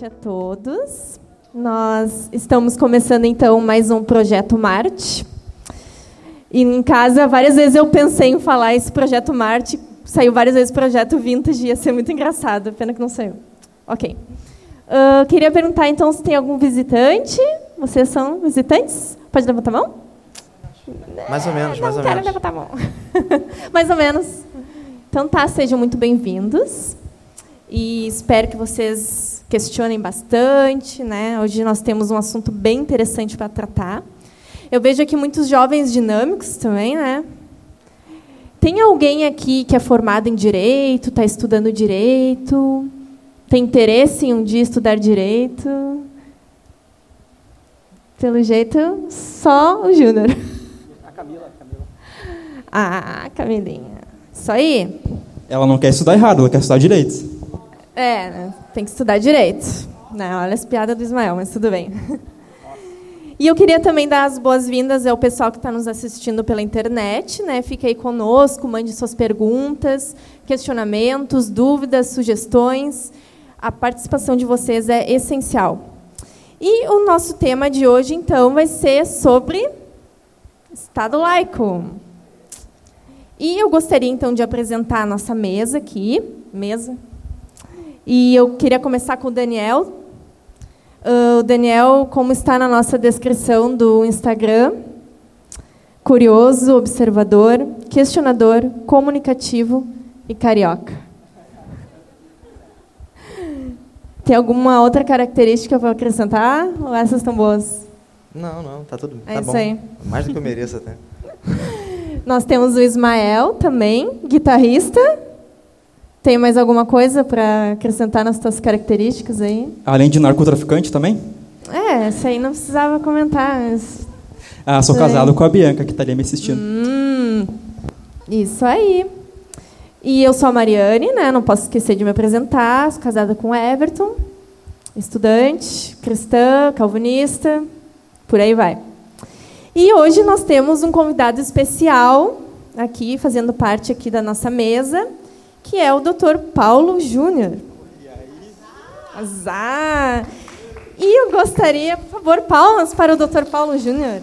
Noite a todos. Nós estamos começando então mais um projeto Marte. E em casa, várias vezes eu pensei em falar esse projeto Marte. Saiu várias vezes projeto Vintage, ia ser muito engraçado. Pena que não saiu. Ok. Uh, queria perguntar então se tem algum visitante. Vocês são visitantes? Pode levantar a mão? Mais ou menos, não mais ou quero menos. levantar a mão. mais ou menos. Então tá, sejam muito bem-vindos. E espero que vocês questionem bastante. Né? Hoje nós temos um assunto bem interessante para tratar. Eu vejo aqui muitos jovens dinâmicos também, né? Tem alguém aqui que é formado em direito, está estudando direito, tem interesse em um dia estudar direito? Pelo jeito, só o Júnior. A Camila, a Camila. Ah, Camilinha. Isso aí? Ela não quer estudar errado, ela quer estudar direito. É, né? tem que estudar direito. Não, olha as piadas do Ismael, mas tudo bem. E eu queria também dar as boas-vindas ao pessoal que está nos assistindo pela internet. Né? Fique aí conosco, mande suas perguntas, questionamentos, dúvidas, sugestões. A participação de vocês é essencial. E o nosso tema de hoje, então, vai ser sobre Estado laico. E eu gostaria, então, de apresentar a nossa mesa aqui. Mesa. E eu queria começar com o Daniel. Uh, o Daniel, como está na nossa descrição do Instagram, curioso, observador, questionador, comunicativo e carioca. Tem alguma outra característica para acrescentar? Ou essas estão boas? Não, não, tá tudo É tá bom. aí. Mais do que eu mereço até. Nós temos o Ismael também, guitarrista. Tem mais alguma coisa para acrescentar nas suas características aí? Além de narcotraficante também? É, essa aí não precisava comentar. Mas... Ah, sou casado com a Bianca, que está ali me assistindo. Hum, isso aí. E eu sou a Mariane, né? Não posso esquecer de me apresentar. Sou casada com o Everton, estudante, cristã, calvinista, por aí vai. E hoje nós temos um convidado especial aqui, fazendo parte aqui da nossa mesa, que é o Dr. Paulo Júnior. Azar! E eu gostaria, por favor, palmas para o Dr. Paulo Júnior.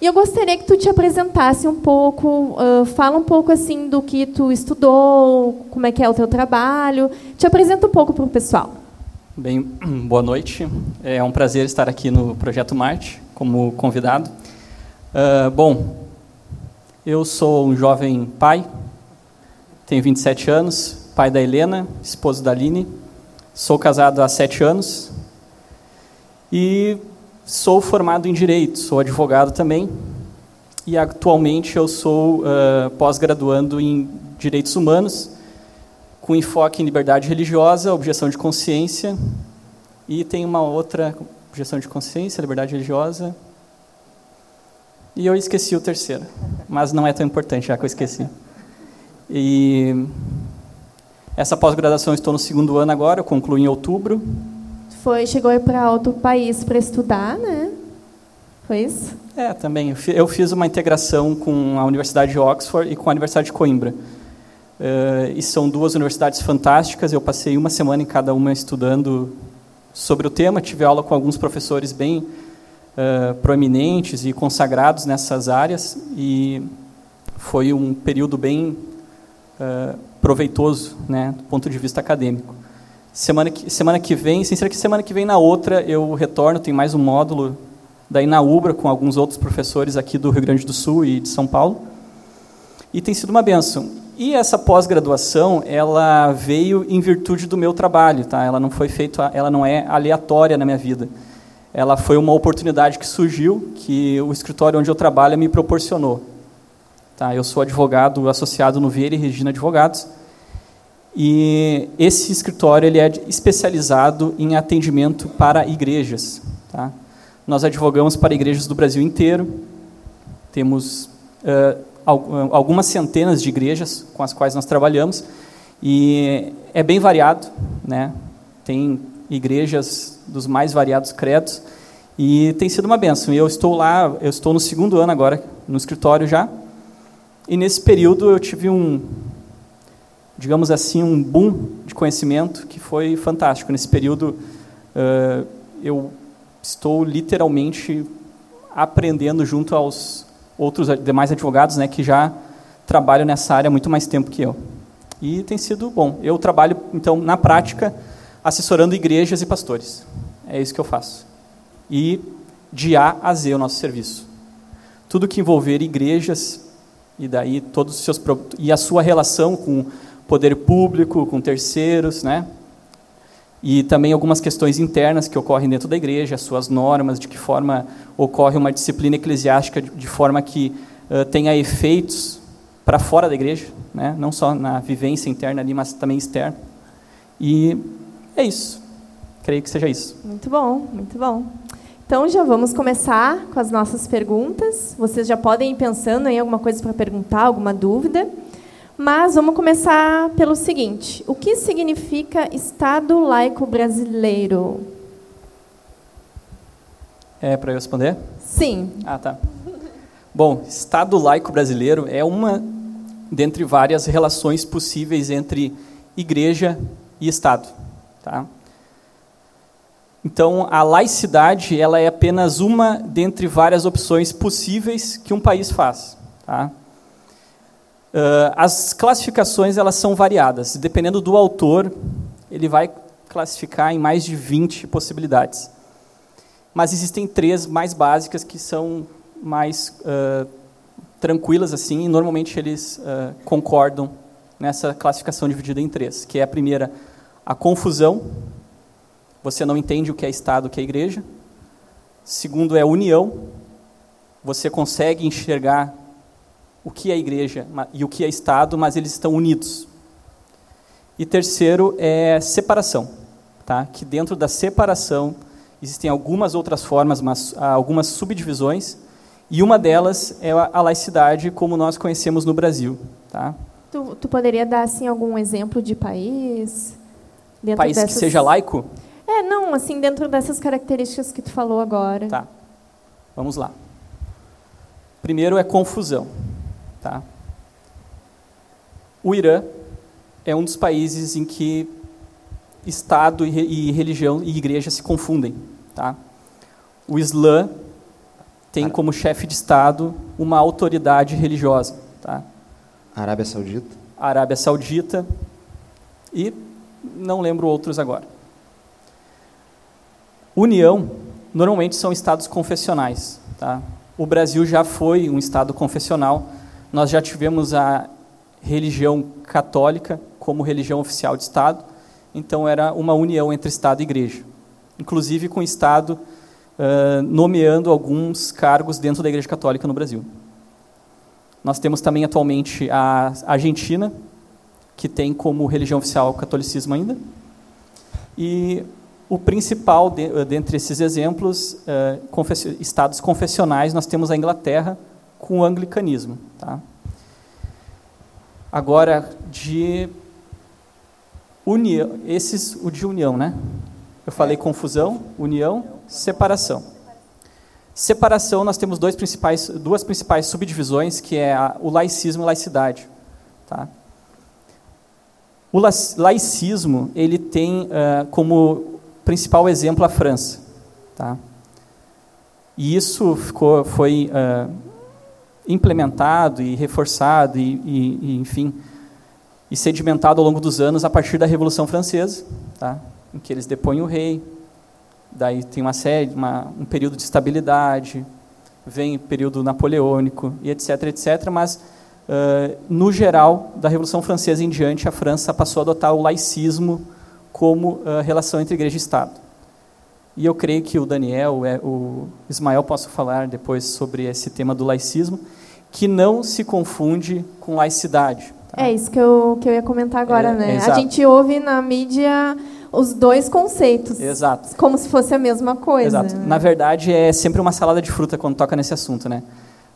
E eu gostaria que tu te apresentasse um pouco, ah, fala um pouco assim do que tu estudou, como é que é o teu trabalho. Te apresenta um pouco para o pessoal. Bem, boa noite. É um prazer estar aqui no Projeto Marte como convidado. Ah, bom, eu sou um jovem pai, tenho 27 anos, pai da Helena, esposo da Aline, sou casado há sete anos e sou formado em Direito, sou advogado também e atualmente eu sou ah, pós-graduando em Direitos Humanos com enfoque em liberdade religiosa, objeção de consciência, e tem uma outra objeção de consciência, liberdade religiosa. E eu esqueci o terceiro, mas não é tão importante já que eu esqueci. E essa pós-graduação estou no segundo ano agora, eu concluo em outubro. Foi, chegou para outro país para estudar, né? Foi isso? É, também. Eu fi- Eu fiz uma integração com a Universidade de Oxford e com a Universidade de Coimbra. Eh, e são duas universidades fantásticas. Eu passei uma semana em cada uma estudando sobre o tema. Tive aula com alguns professores bem eh, proeminentes e consagrados nessas áreas. E foi um período bem eh, proveitoso, né, do ponto de vista acadêmico. Semana que, semana que vem, sem ser que semana que vem na outra eu retorno, tem mais um módulo daí na UBRA com alguns outros professores aqui do Rio Grande do Sul e de São Paulo. E tem sido uma benção. E essa pós-graduação, ela veio em virtude do meu trabalho, tá? Ela não foi feita, ela não é aleatória na minha vida. Ela foi uma oportunidade que surgiu, que o escritório onde eu trabalho me proporcionou. Tá? Eu sou advogado associado no Vieira e Regina Advogados. E esse escritório ele é especializado em atendimento para igrejas. Tá? Nós advogamos para igrejas do Brasil inteiro. Temos al- algumas centenas de igrejas com as quais nós trabalhamos. E é bem variado. Né? Tem igrejas dos mais variados credos. E tem sido uma benção. Eu estou lá, eu estou no segundo ano agora, no escritório já. E nesse período eu tive um, digamos assim, um boom de conhecimento que foi fantástico. Nesse período, uh, eu estou literalmente aprendendo junto aos outros demais advogados né, que já trabalham nessa área há muito mais tempo que eu. E tem sido bom. Eu trabalho, então, na prática, assessorando igrejas e pastores. É isso que eu faço. E de A a Z o nosso serviço. Tudo que envolver igrejas e daí todos os seus e a sua relação com poder público, com terceiros, né? E também algumas questões internas que ocorrem dentro da igreja, as suas normas, de que forma ocorre uma disciplina eclesiástica de, forma que uh, tenha efeitos para fora da igreja, né? não só na vivência interna ali, mas também externa. E é isso. Creio que seja isso. Muito bom, muito bom. Então já vamos começar com as nossas perguntas. Vocês já podem ir pensando em alguma coisa para perguntar, alguma dúvida. Mas vamos começar pelo seguinte: o que significa Estado laico brasileiro? É para eu responder? Sim. Ah, tá. Bom, Estado laico brasileiro é uma dentre várias relações possíveis entre igreja e Estado, tá? Então, a laicidade ela é apenas uma dentre várias opções possíveis que um país faz. Tá? Uh, as classificações elas são variadas. Dependendo do autor, ele vai classificar em mais de 20 possibilidades. Mas existem três mais básicas que são mais uh, tranquilas assim, e normalmente eles uh, concordam nessa classificação dividida em três, que é a primeira, a confusão, você não entende o que é Estado, o que é igreja. Segundo é união, você consegue enxergar o que é igreja e o que é Estado, mas eles estão unidos. E terceiro é separação, tá? que dentro da separação existem algumas outras formas, mas algumas subdivisões, e uma delas é a laicidade como nós conhecemos no Brasil. Tá? Tu, tu poderia dar assim algum exemplo de país? país dessas... que seja laico? É, não, assim, dentro dessas características que tu falou agora. Tá. Vamos lá. Primeiro é confusão. Tá? O Irã é um dos países em que Estado e, religião e igreja se confundem. Tá? O Islã tem como chefe de Estado uma autoridade religiosa. Tá? Arábia Saudita? Arábia Saudita e não lembro outros agora. União, normalmente são estados confessionais. Tá? O Brasil já foi um estado confessional. Nós já tivemos a religião católica como religião oficial de Estado, então era uma união entre Estado e Igreja, inclusive com o Estado uh, nomeando alguns cargos dentro da Igreja Católica no Brasil. Nós temos também atualmente a Argentina, que tem como religião oficial o catolicismo ainda, e o principal, de, eh, dentre esses exemplos, confessi estados confessionais, nós temos a Inglaterra com o anglicanismo. Tá? Agora, de união, esses, o de união, né? Eu falei confusão, união, separação. Separação, nós temos dois principais, duas principais subdivisões, que é a, o laicismo e a laicidade. Tá? O laicismo, ele tem uh, como principal exemplo a França. Tá? E isso ficou, foi uh, implementado e reforçado e, e, e, enfim, e sedimentado ao longo dos anos a partir da Revolução Francesa, tá? em que eles depõem o rei, daí tem uma série, uma, um período de estabilidade, vem o período napoleônico e etc, etc, mas uh, no geral, da Revolução Francesa em diante, a França passou a adotar o laicismo como a uh, relação entre igreja e Estado. E eu creio que o Daniel, é, o Ismael possa falar depois sobre esse tema do laicismo, que não se confunde com laicidade. Tá? É isso que eu, que eu ia comentar agora, é, né? A gente ouve na mídia os dois conceitos. Exato. Como se fosse a mesma coisa. Exato. Na verdade, é sempre uma salada de fruta quando toca nesse assunto, né?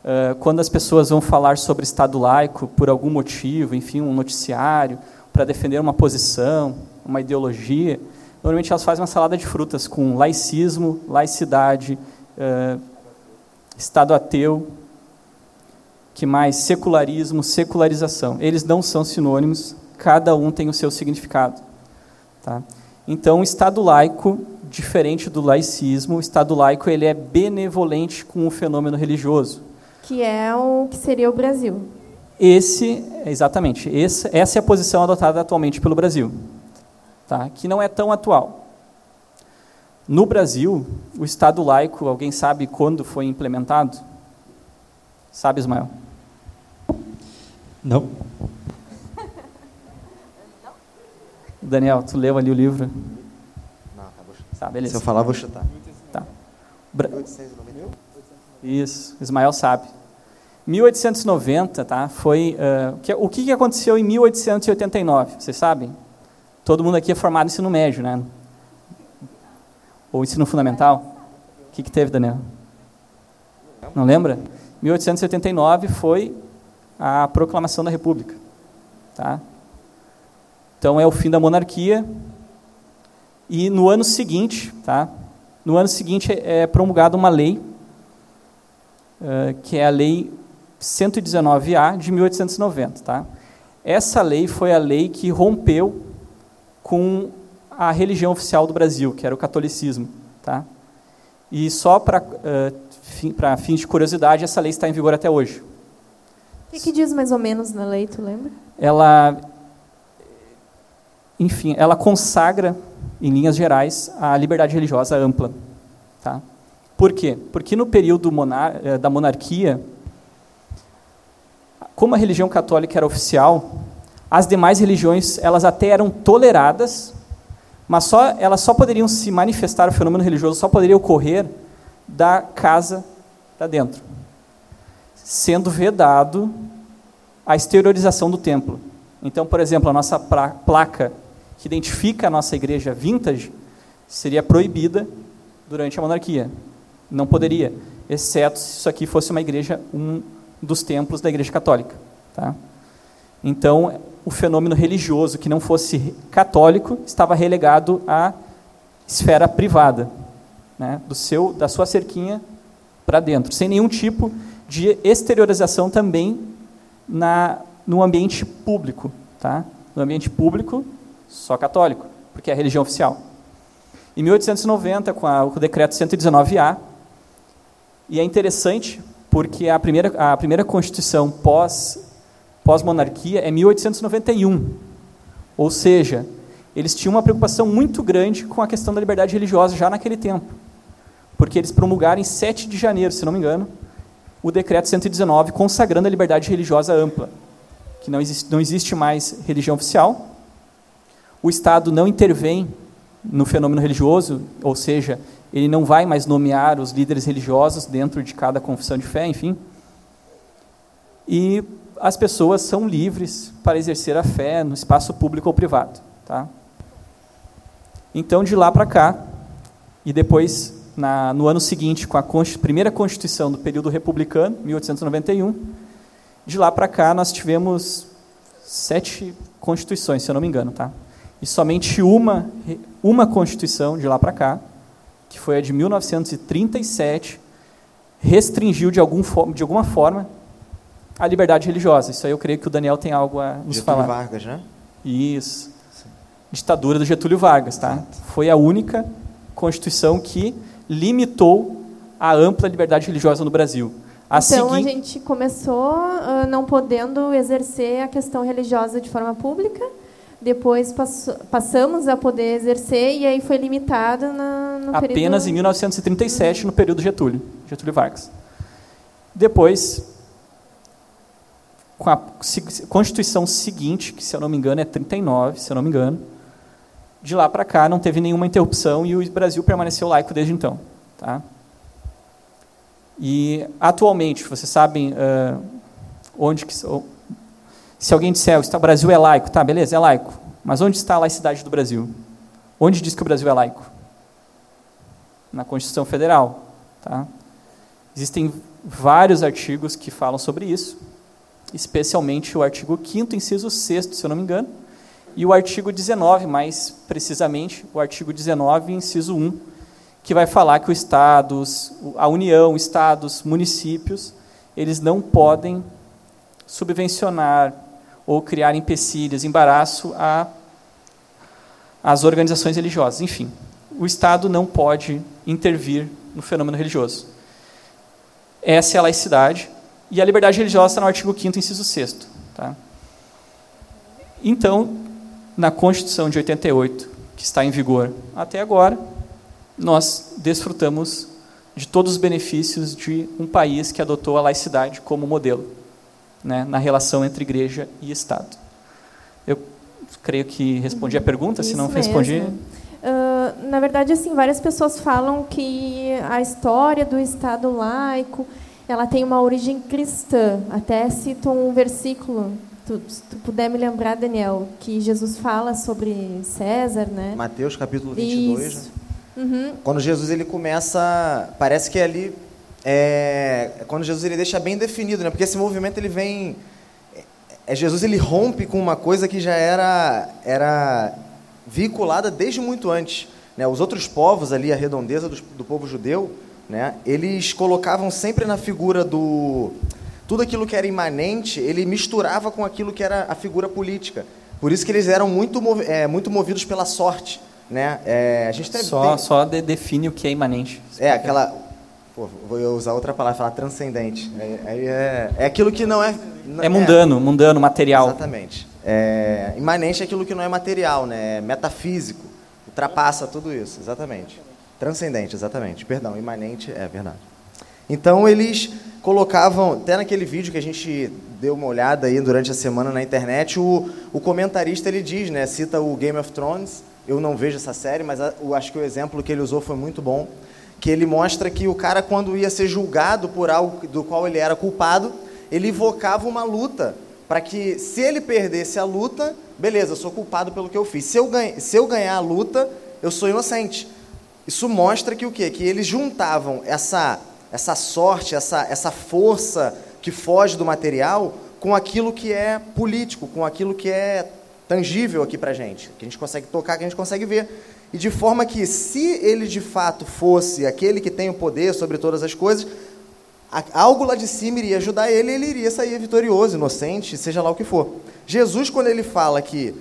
Uh, quando as pessoas vão falar sobre Estado laico por algum motivo, enfim, um noticiário, para defender uma posição, uma ideologia, normalmente elas fazem uma salada de frutas com laicismo, laicidade, uh, Estado ateu, que mais secularismo, secularização. Eles não são sinônimos, cada um tem o seu significado. Tá? Então, o Estado laico, diferente do laicismo, o Estado laico ele é benevolente com o fenômeno religioso. Que é o que seria o Brasil. Esse, exatamente, esse, essa é a posição adotada atualmente pelo Brasil, tá? que não é tão atual. No Brasil, o Estado laico, alguém sabe quando foi implementado? Sabe, Ismael? Não. Daniel, tu leu ali o livro? Não, tá, vou chutar. Tá, beleza. Se eu falar, vou chutar. Tá. Bra- 1891? Isso, Ismael sabe. 1890, tá? Foi o que, o que que aconteceu em 1889? Vocês sabem? Todo mundo aqui é formado em ensino médio, né? Ou ensino fundamental? O que, que teve, Daniel? Não lembra? 1889 foi a proclamação da República, tá? Então é o fim da monarquia. E no ano seguinte, tá? No ano seguinte é é promulgada uma lei eh, que é a Lei 119A de 1890. Tá? Essa lei foi a lei que rompeu com a religião oficial do Brasil, que era o catolicismo. Tá? E só para fim, pra fins de curiosidade, essa lei está em vigor até hoje. O que, que diz mais ou menos na lei, tu lembra? Ela, enfim, ela consagra, em linhas gerais, a liberdade religiosa ampla. Tá? Por quê? Porque no período monar eh, da monarquia, como a religião católica era oficial, as demais religiões elas até eram toleradas, mas só elas só poderiam se manifestar o fenômeno religioso só poderia ocorrer da casa para dentro, sendo vedado a exteriorização do templo. Então, por exemplo, a nossa placa que identifica a nossa igreja vintage seria proibida durante a monarquia. Não poderia, exceto se isso aqui fosse uma igreja, um dos templos da igreja católica. Tá? Então, o fenômeno religioso que não fosse católico estava relegado à esfera privada, né? do seu, da sua cerquinha para dentro, sem nenhum tipo de exteriorização também na, no ambiente público. Tá? No ambiente público, só católico, porque é a religião oficial. Em 1890, com, a, o decreto 119A, e é interessante porque a primeira, a primeira Constituição pós, pós-monarquia é 1891. Ou seja, eles tinham uma preocupação muito grande com a questão da liberdade religiosa já naquele tempo. Porque eles promulgaram em 7 de janeiro, se não me engano, o decreto 119 consagrando a liberdade religiosa ampla, que não existe, não existe mais religião oficial, o Estado não intervém no fenômeno religioso, ou seja, ele não vai mais nomear os líderes religiosos dentro de cada confissão de fé, enfim. E as pessoas são livres para exercer a fé no espaço público ou privado, tá? Então, de lá para cá, e depois, na, no ano seguinte, com a primeira Constituição do período republicano, 1891, de lá para cá nós tivemos sete constituições, se eu não me engano, tá? E somente uma, uma Constituição de lá para cá, que foi a de 1937, restringiu de, algum, de alguma forma a liberdade religiosa. Isso aí eu creio que o Daniel tem algo a nos Getúlio falar. Vargas, né? Isso. Ditadura do Getúlio Vargas, tá? Foi a única Constituição que limitou a ampla liberdade religiosa no Brasil. A então a segui- gente começou ah, não podendo exercer a questão religiosa de forma pública, depois passamos a poder exercer e aí foi limitado na, no apenas período... em 1937, no período Getúlio, Getúlio Vargas. Depois, com a Constituição seguinte, que se eu não me engano é 39, se eu não me engano, de lá para cá não teve nenhuma interrupção e o Brasil permaneceu laico desde então. Tá? E atualmente, vocês sabem ah, onde que se alguém disser o Brasil é laico, tá, beleza, é laico. Mas onde está a laicidade do Brasil? Onde diz que o Brasil é laico? Na Constituição Federal. Tá? Existem vários artigos que falam sobre isso, especialmente o artigo 5º, inciso 6 se eu não me engano, e o artigo 19, mais precisamente, o artigo 19, inciso 1, que vai falar que o Estados, a União, Estados, municípios, eles não podem subvencionar ou criar empecilhos, embaraço a às organizações religiosas. Enfim, o Estado não pode intervir no fenômeno religioso. Essa é a laicidade, e a liberdade religiosa está no artigo 5º, inciso 6 tá? Então, na Constituição de 88, que está em vigor até agora, nós desfrutamos de todos os benefícios de um país que adotou a laicidade como modelo né, na relação entre igreja e Estado. Eu creio que respondi a pergunta, Isso se não respondi. Uh, na verdade, assim, várias pessoas falam que a história do Estado laico ela tem uma origem cristã. Até cito um versículo, tu, se tu puder me lembrar, Daniel, que Jesus fala sobre César, né? Mateus capítulo 22. né? Isso. Uhum. Quando Jesus ele começa, parece que ali é quando Jesus ele deixa bem definido, né? Porque esse movimento ele vem é Jesus ele rompe com uma coisa que já era era vinculada desde muito antes, né? Os outros povos ali, a redondeza do, do povo judeu, né? Eles colocavam sempre na figura do tudo aquilo que era imanente, ele misturava com aquilo que era a figura política. Por isso que eles eram muito é, muito movidos pela sorte, né? É, a gente até Só, tem- só de- define o que é imanente. é, aquela. Pô, vou usar outra palavra, falar transcendente. É, é, é aquilo que não é. não- É mundano, mundano, material. Exatamente. É, imanente é aquilo que não é material, né? É metafísico. Ultrapassa tudo isso, exatamente. Transcendente, exatamente. Perdão, imanente é verdade. Então eles colocavam, até naquele vídeo que a gente deu uma olhada aí durante a semana na internet, o, o comentarista ele diz, né, cita o Game of Thrones. Eu não vejo essa série, mas a- acho que o exemplo que ele usou foi muito bom, que ele mostra que o cara quando ia ser julgado por algo do qual ele era culpado, ele invocava uma luta para que se ele perdesse a luta, beleza, eu sou culpado pelo que eu fiz. Se eu, ganha, se eu ganhar a luta, eu sou inocente. Isso mostra que o quê? Que eles juntavam essa, essa sorte, essa, essa força que foge do material com aquilo que é político, com aquilo que é tangível aqui pra gente, que a gente consegue tocar, que a gente consegue ver. E de forma que, se ele de fato fosse aquele que tem o poder sobre todas as coisas, algo lá de cima iria ajudar ele, ele iria sair vitorioso, inocente, seja lá o que for. Jesus, quando ele fala que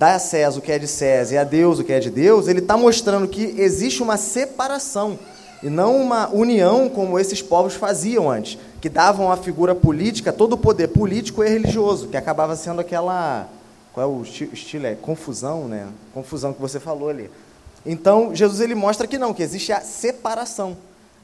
dá a César o que é de César e a Deus o que é de Deus, ele está mostrando que existe uma separação e não uma união como esses povos faziam antes, que davam à figura política todo o poder político e religioso, que acabava sendo aquela. Qual é o esti- estilo? É confusão, né? Confusão que você falou ali. Então, Jesus ele mostra que não, que existe a separação.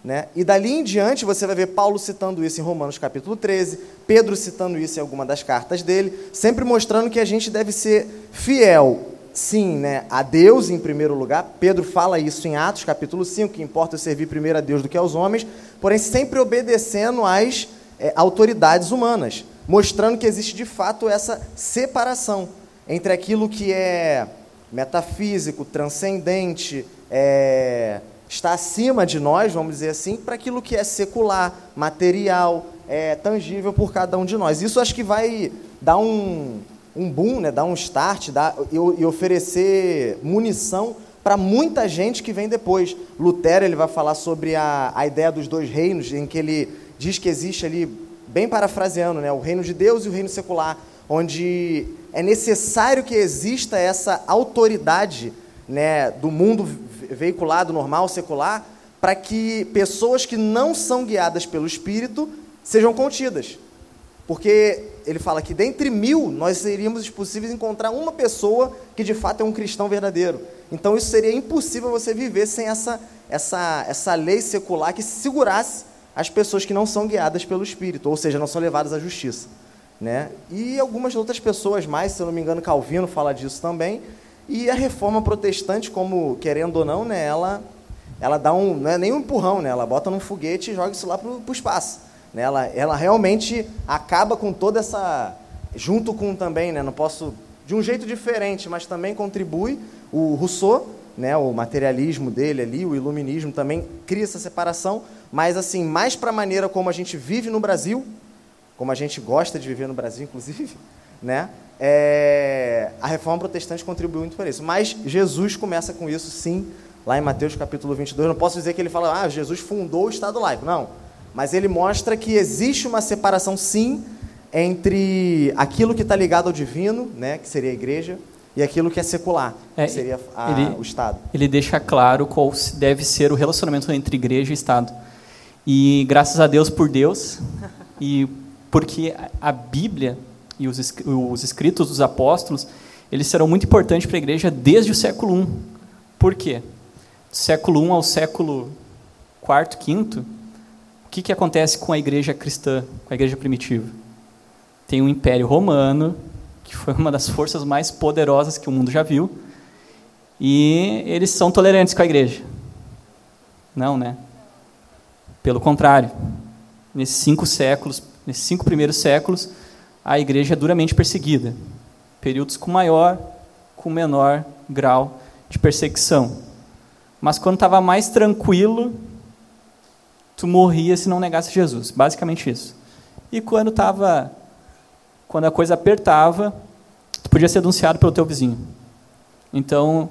Né? E dali em diante você vai ver Paulo citando isso em Romanos capítulo 13, Pedro citando isso em alguma das cartas dele, sempre mostrando que a gente deve ser fiel, sim, né, a Deus em primeiro lugar. Pedro fala isso em Atos capítulo 5, que importa servir primeiro a Deus do que aos homens, porém sempre obedecendo às é, autoridades humanas, mostrando que existe de fato essa separação entre aquilo que é metafísico, transcendente, é, está acima de nós, vamos dizer assim, para aquilo que é secular, material, é, tangível por cada um de nós. Isso acho que vai dar um, um boom, né, dar um start dar, e, e oferecer munição para muita gente que vem depois. Lutero ele vai falar sobre a, a ideia dos dois reinos, em que ele diz que existe ali, bem parafraseando, né, o reino de Deus e o reino secular, onde é necessário que exista essa autoridade né, do mundo veiculado, normal, secular, para que pessoas que não são guiadas pelo Espírito sejam contidas. Porque ele fala que dentre mil nós seríamos possíveis encontrar uma pessoa que de fato é um cristão verdadeiro. Então isso seria impossível você viver sem essa, essa, essa lei secular que segurasse as pessoas que não são guiadas pelo Espírito, ou seja, não são levadas à justiça. Né? E algumas outras pessoas mais, se eu não me engano, Calvino fala disso também. E a reforma protestante, como querendo ou não, né, ela, ela dá um. Não é nem um empurrão, né, ela bota num foguete e joga isso lá para o espaço. Né, ela, ela realmente acaba com toda essa. Junto com também, né, não posso. De um jeito diferente, mas também contribui. O Rousseau, né, o materialismo dele ali, o iluminismo também cria essa separação, mas assim, mais para a maneira como a gente vive no Brasil, como a gente gosta de viver no Brasil, inclusive, né? É, a reforma protestante contribuiu muito para isso. Mas Jesus começa com isso, sim, lá em Mateus capítulo 22. Não posso dizer que ele fala, ah, Jesus fundou o Estado laico. Não. Mas ele mostra que existe uma separação, sim, entre aquilo que está ligado ao divino, né, que seria a igreja, e aquilo que é secular, É, que seria a- ele- o Estado. ele deixa claro qual deve ser o relacionamento entre igreja e Estado. E graças a Deus por Deus, e porque a Bíblia e os, os escritos dos apóstolos, eles serão muito importantes para a igreja desde o século I. Por quê? Do século I ao século IV, V, o que, que acontece com a igreja cristã, com a igreja primitiva? Tem o Império Romano, que foi uma das forças mais poderosas que o mundo já viu, e eles são tolerantes com a igreja. Não, né? Pelo contrário. Nesses cinco séculos, nesses cinco primeiros séculos, a igreja é duramente perseguida. Períodos com maior, com menor grau de perseguição. Mas quando estava mais tranquilo, tu morria se não negasse Jesus. Basicamente isso. E quando estava, quando a coisa apertava, tu podia ser denunciado pelo teu vizinho. Então,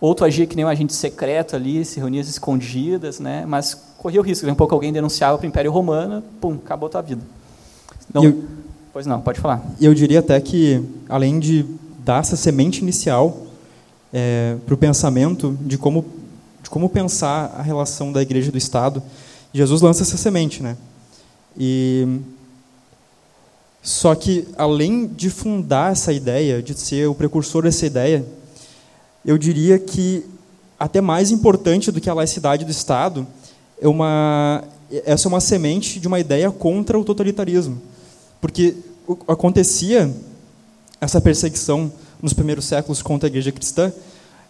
ou agia que nem um agente secreto ali, se reunia escondidas, né? mas corria o risco. Daqui a pouco alguém denunciava para o Império Romano, pum, acabou tua vida. Não, eu- Pois não, pode falar. Eu diria até que, além de dar essa semente inicial para o pensamento de como, de como pensar a relação da igreja e do Estado, Jesus lança essa semente. Né? E, só que, além de fundar essa ideia, de ser o precursor dessa ideia, eu diria que, até mais importante do que a laicidade do Estado, é uma, essa é uma semente de uma ideia contra o totalitarismo. Porque acontecia essa perseguição nos primeiros séculos contra a igreja cristã.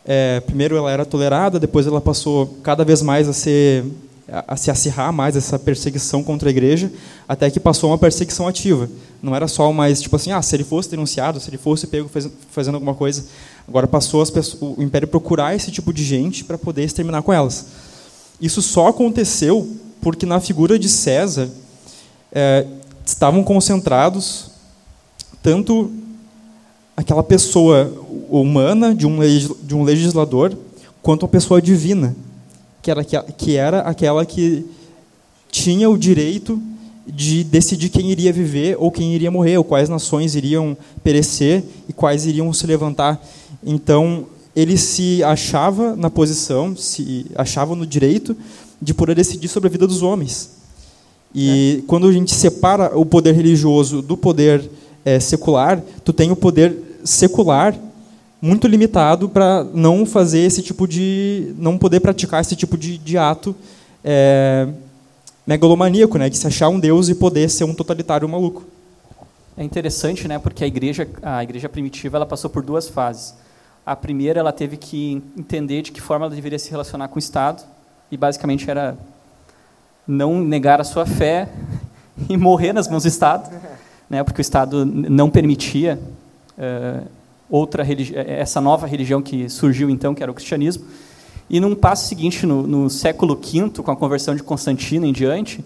É, primeiro ela era tolerada, depois ela passou cada vez mais a ser a, a se acirrar mais essa perseguição contra a igreja, até que passou uma perseguição ativa. Não era só mais tipo assim, ah, se ele fosse denunciado, se ele fosse pego faz- fazendo alguma coisa. Agora passou o império procurar esse tipo de gente para poder exterminar com elas. Isso só aconteceu porque na figura de César é, estavam concentrados tanto aquela pessoa humana de um, de um legislador quanto a pessoa divina, que era, que era aquela que tinha o direito de decidir quem iria viver ou quem iria morrer, ou quais nações iriam perecer e quais iriam se levantar. Então, ele se achava na posição, se achava no direito de poder decidir sobre a vida dos homens. E quando a gente separa o poder religioso do poder eh, secular, tu tem o poder secular muito limitado para não fazer esse tipo de, não poder praticar esse tipo de, de ato eh, megalomaníaco, né, de se achar um deus e poder ser um totalitário maluco. É interessante, né, porque a igreja, a igreja primitiva, ela passou por duas fases. A primeira, ela teve que entender de que forma ela deveria se relacionar com o Estado, e basicamente era não negar a sua fé e morrer nas mãos do Estado, né, porque o Estado não permitia eh, outra eh, essa nova religião que surgiu então, que era o cristianismo. E num passo seguinte, no, no século V, com a conversão de Constantino em diante,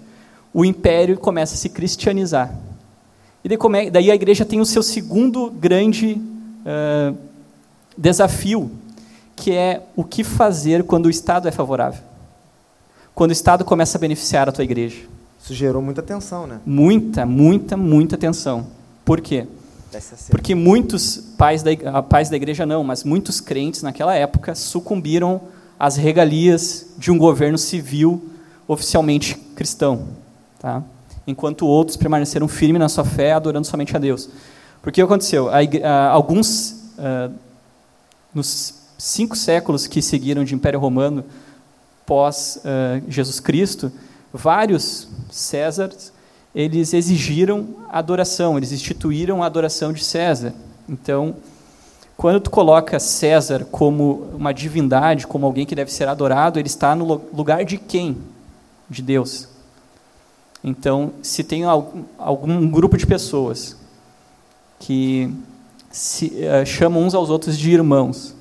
o império começa a se cristianizar. E daí, é- daí a igreja tem o seu segundo grande eh, desafio, que é o que fazer quando o Estado é favorável. Quando o Estado começa a beneficiar a tua igreja. Isso gerou muita tensão, né? Muita, muita, muita tensão. Por quê? Porque muitos pais da, ig- ah, pais da igreja não, mas muitos crentes naquela época sucumbiram às regalias de um governo civil oficialmente cristão. Tá? Enquanto outros permaneceram firmes na sua fé, adorando somente a Deus. Porque o que aconteceu? A ah, alguns, ah, nos cinco séculos que seguiram de Império Romano, pós ah, Jesus Cristo, vários Césares eles exigiram adoração, eles instituíram a adoração de César. Então, quando tu coloca César como uma divindade, como alguém que deve ser adorado, ele está no lu- lugar de quem? De Deus. Então, se tem algum, grupo de pessoas que se eh, chamam uns aos outros de irmãos,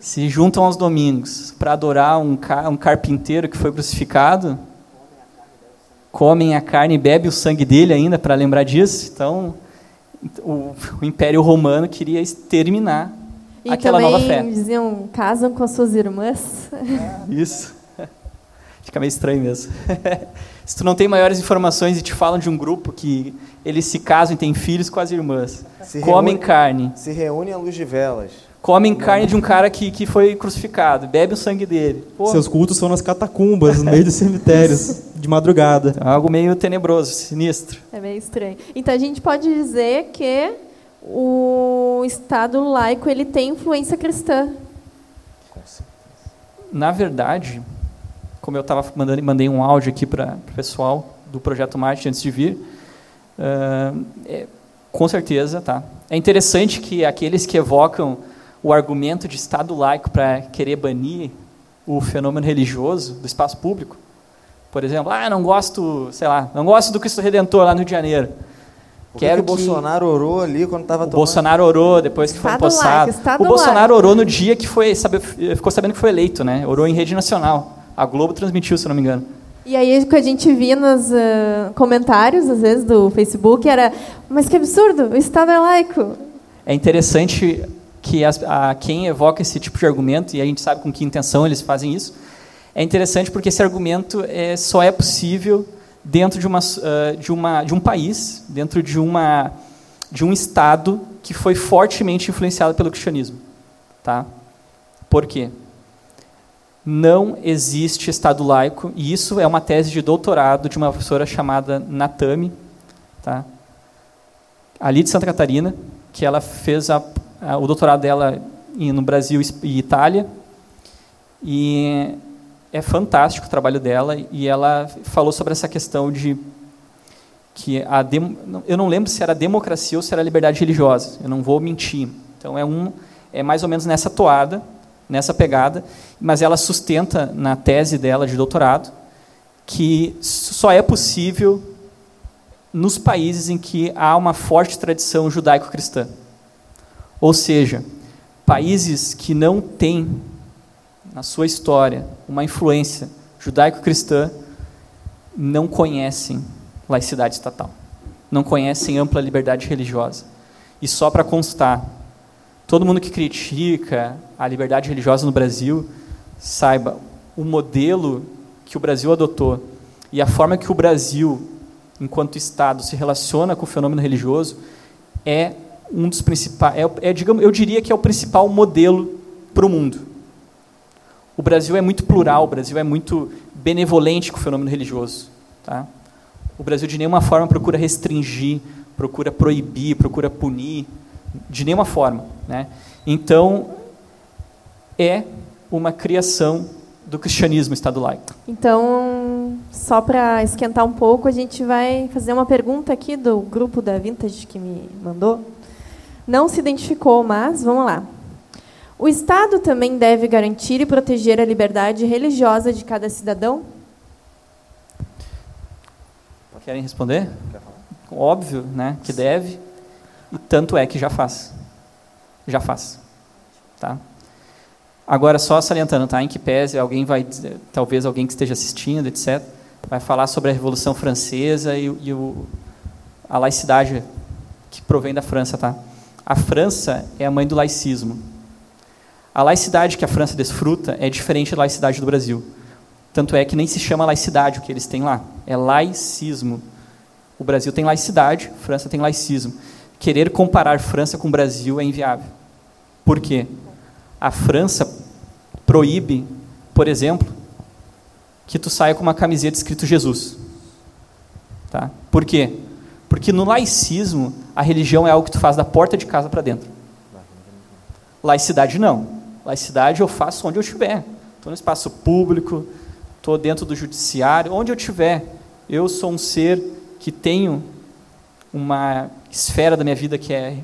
se juntam aos domingos para adorar um, ca- um carpinteiro que foi crucificado, comem a carne e bebem o sangue dele ainda para lembrar disso. Então, o, o Império Romano queria exterminar E aquela nova fé. diziam, casam com as suas irmãs. Isso. Fica meio estranho mesmo. se tu não tem maiores informações e te falam de um grupo que eles se casam e têm filhos com as irmãs, Se comem reúne- carne, Se reúne à luz de velas. Comem carne de um cara que, que foi crucificado, bebe o sangue dele. Pô, Seus cultos são nas catacumbas, no meio dos cemitérios, de madrugada. é algo meio tenebroso, sinistro. É meio estranho. Então a gente pode dizer que o Estado laico ele tem influência cristã. Na verdade, como eu estava mandando, mandei um áudio aqui para o pessoal do Projeto Marte antes de vir, ah, é, com certeza, tá. É interessante que aqueles que evocam o argumento de Estado laico para querer banir o fenômeno religioso do espaço público, por exemplo, ah, não gosto, sei lá, não gosto do Cristo Redentor lá no Rio de Janeiro. Que Quero que o que- Bolsonaro orou ali quando estava O tomando... Bolsonaro orou depois que foi Estado empossado. laico, Estado O Bolsonaro laico. orou no dia que foi, sabe, ficou sabendo que foi eleito, né? Orou em rede nacional. A Globo transmitiu, se não me engano. E aí o que a gente via nos ah, comentários, às vezes, do Facebook, era mas que absurdo, o Estado é laico. É interessante que as, a, quem evoca esse tipo de argumento, e a gente sabe com que intenção eles fazem isso, é interessante porque esse argumento é, só é possível dentro de, uma, ah, de, uma, de um país, dentro de, uma, de um Estado que foi fortemente influenciado pelo cristianismo. Tá? Por quê? Não existe Estado laico, e isso é uma tese de doutorado de uma professora chamada Natami, tá? ali de Santa Catarina, que ela fez a- o doutorado dela no Brasil e Itália, e é fantástico o trabalho dela, e ela falou sobre essa questão de que a eu não lembro se era democracia ou se era liberdade religiosa, eu não vou mentir. Então é um é mais ou menos nessa toada, nessa pegada, mas ela sustenta na tese dela de doutorado que só é possível nos países em que há uma forte tradição judaico-cristã. Ou seja, países que não têm na sua história uma influência judaico-cristã não conhecem laicidade estatal, não conhecem ampla liberdade religiosa. E só para constar, todo mundo que critica a liberdade religiosa no Brasil, saiba, o modelo que o Brasil adotou e a forma que o Brasil, enquanto Estado, se relaciona com o fenômeno religioso é um dos principais, é, é, digamos, eu diria que é o principal modelo para o mundo. O Brasil é muito plural, o Brasil é muito benevolente com o fenômeno religioso. Tá? O Brasil de nenhuma forma procura restringir, procura proibir, procura punir, de nenhuma forma. Né? Então, é uma criação do cristianismo Estado laico. Então, só para esquentar um pouco, a gente vai fazer uma pergunta aqui do grupo da Vintage que me mandou. Não se identificou, mas vamos lá. O Estado também deve garantir e proteger a liberdade religiosa de cada cidadão? Querem responder? Óbvio, né, que deve. E tanto é que já faz. Já faz. Tá? Agora, só salientando, tá? Em que pese, alguém vai, talvez alguém que esteja assistindo, etc., vai falar sobre a Revolução Francesa e, e o, a laicidade que provém da França, tá? A França é a mãe do laicismo. A laicidade que a França desfruta é diferente da laicidade do Brasil. Tanto é que nem se chama laicidade o que eles têm lá, é laicismo. O Brasil tem laicidade, a França tem laicismo. Querer comparar França com o Brasil é inviável. Por quê? A França proíbe, por exemplo, que tu saia com uma camiseta escrito Jesus. Tá? Por quê? Porque no laicismo, a religião é algo que tu faz da porta de casa para dentro. Laicidade não. Laicidade eu faço onde eu estiver. Estou no espaço público, estou dentro do judiciário, onde eu estiver. Eu sou um ser que tenho uma esfera da minha vida que é,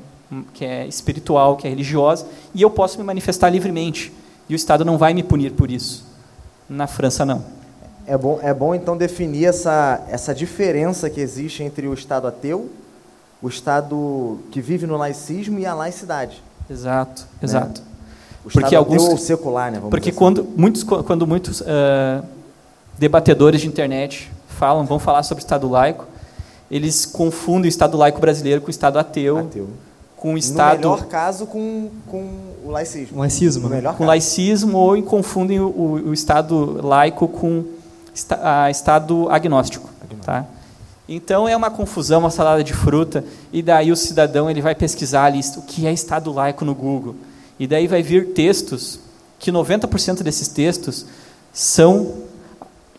que é espiritual, que é religiosa, e eu posso me manifestar livremente. E o Estado não vai me punir por isso. Na França, não. É bom, é bom então definir essa, essa diferença que existe entre o Estado ateu, o Estado que vive no laicismo e a laicidade. Exato, exato. O Porque Estado alguns- ateu ou secular, né? Vamos Porque dizer quando muitos, quando muitos ah, debatedores de internet falam, vão falar sobre Estado laico, eles confundem o Estado laico brasileiro com o Estado ateu, assim. ateu. com o No Estado melhor caso, com, com o laicismo. Um laicismo, No né? melhor com caso. laicismo ou confundem o, o- o Estado laico com esta, estado agnóstico. Tá? Então é uma confusão, uma salada de fruta, e daí o cidadão ele vai pesquisar ali o que é Estado laico no Google. E daí vai vir textos que 90% desses textos são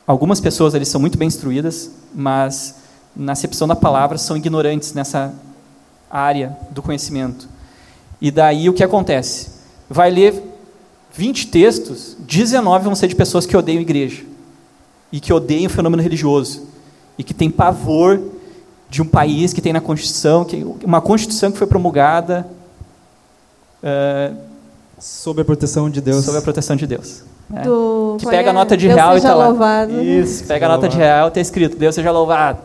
algumas pessoas ali são muito bem instruídas, mas na acepção da palavra são ignorantes nessa área do conhecimento. E daí o que acontece? Vai ler 20 textos, 19 vão ser de pessoas que odeiam a igreja e que odeiam o fenômeno religioso e que tem pavor de um país que tem na Constituição, que, uma Constituição que foi promulgada uh, sob a proteção de Deus. Sob a proteção de Deus. Né? Do, que pega é? a nota de Deus real e está lá. Louvado. Isso, pega a nota de real e está escrito, Deus seja louvado.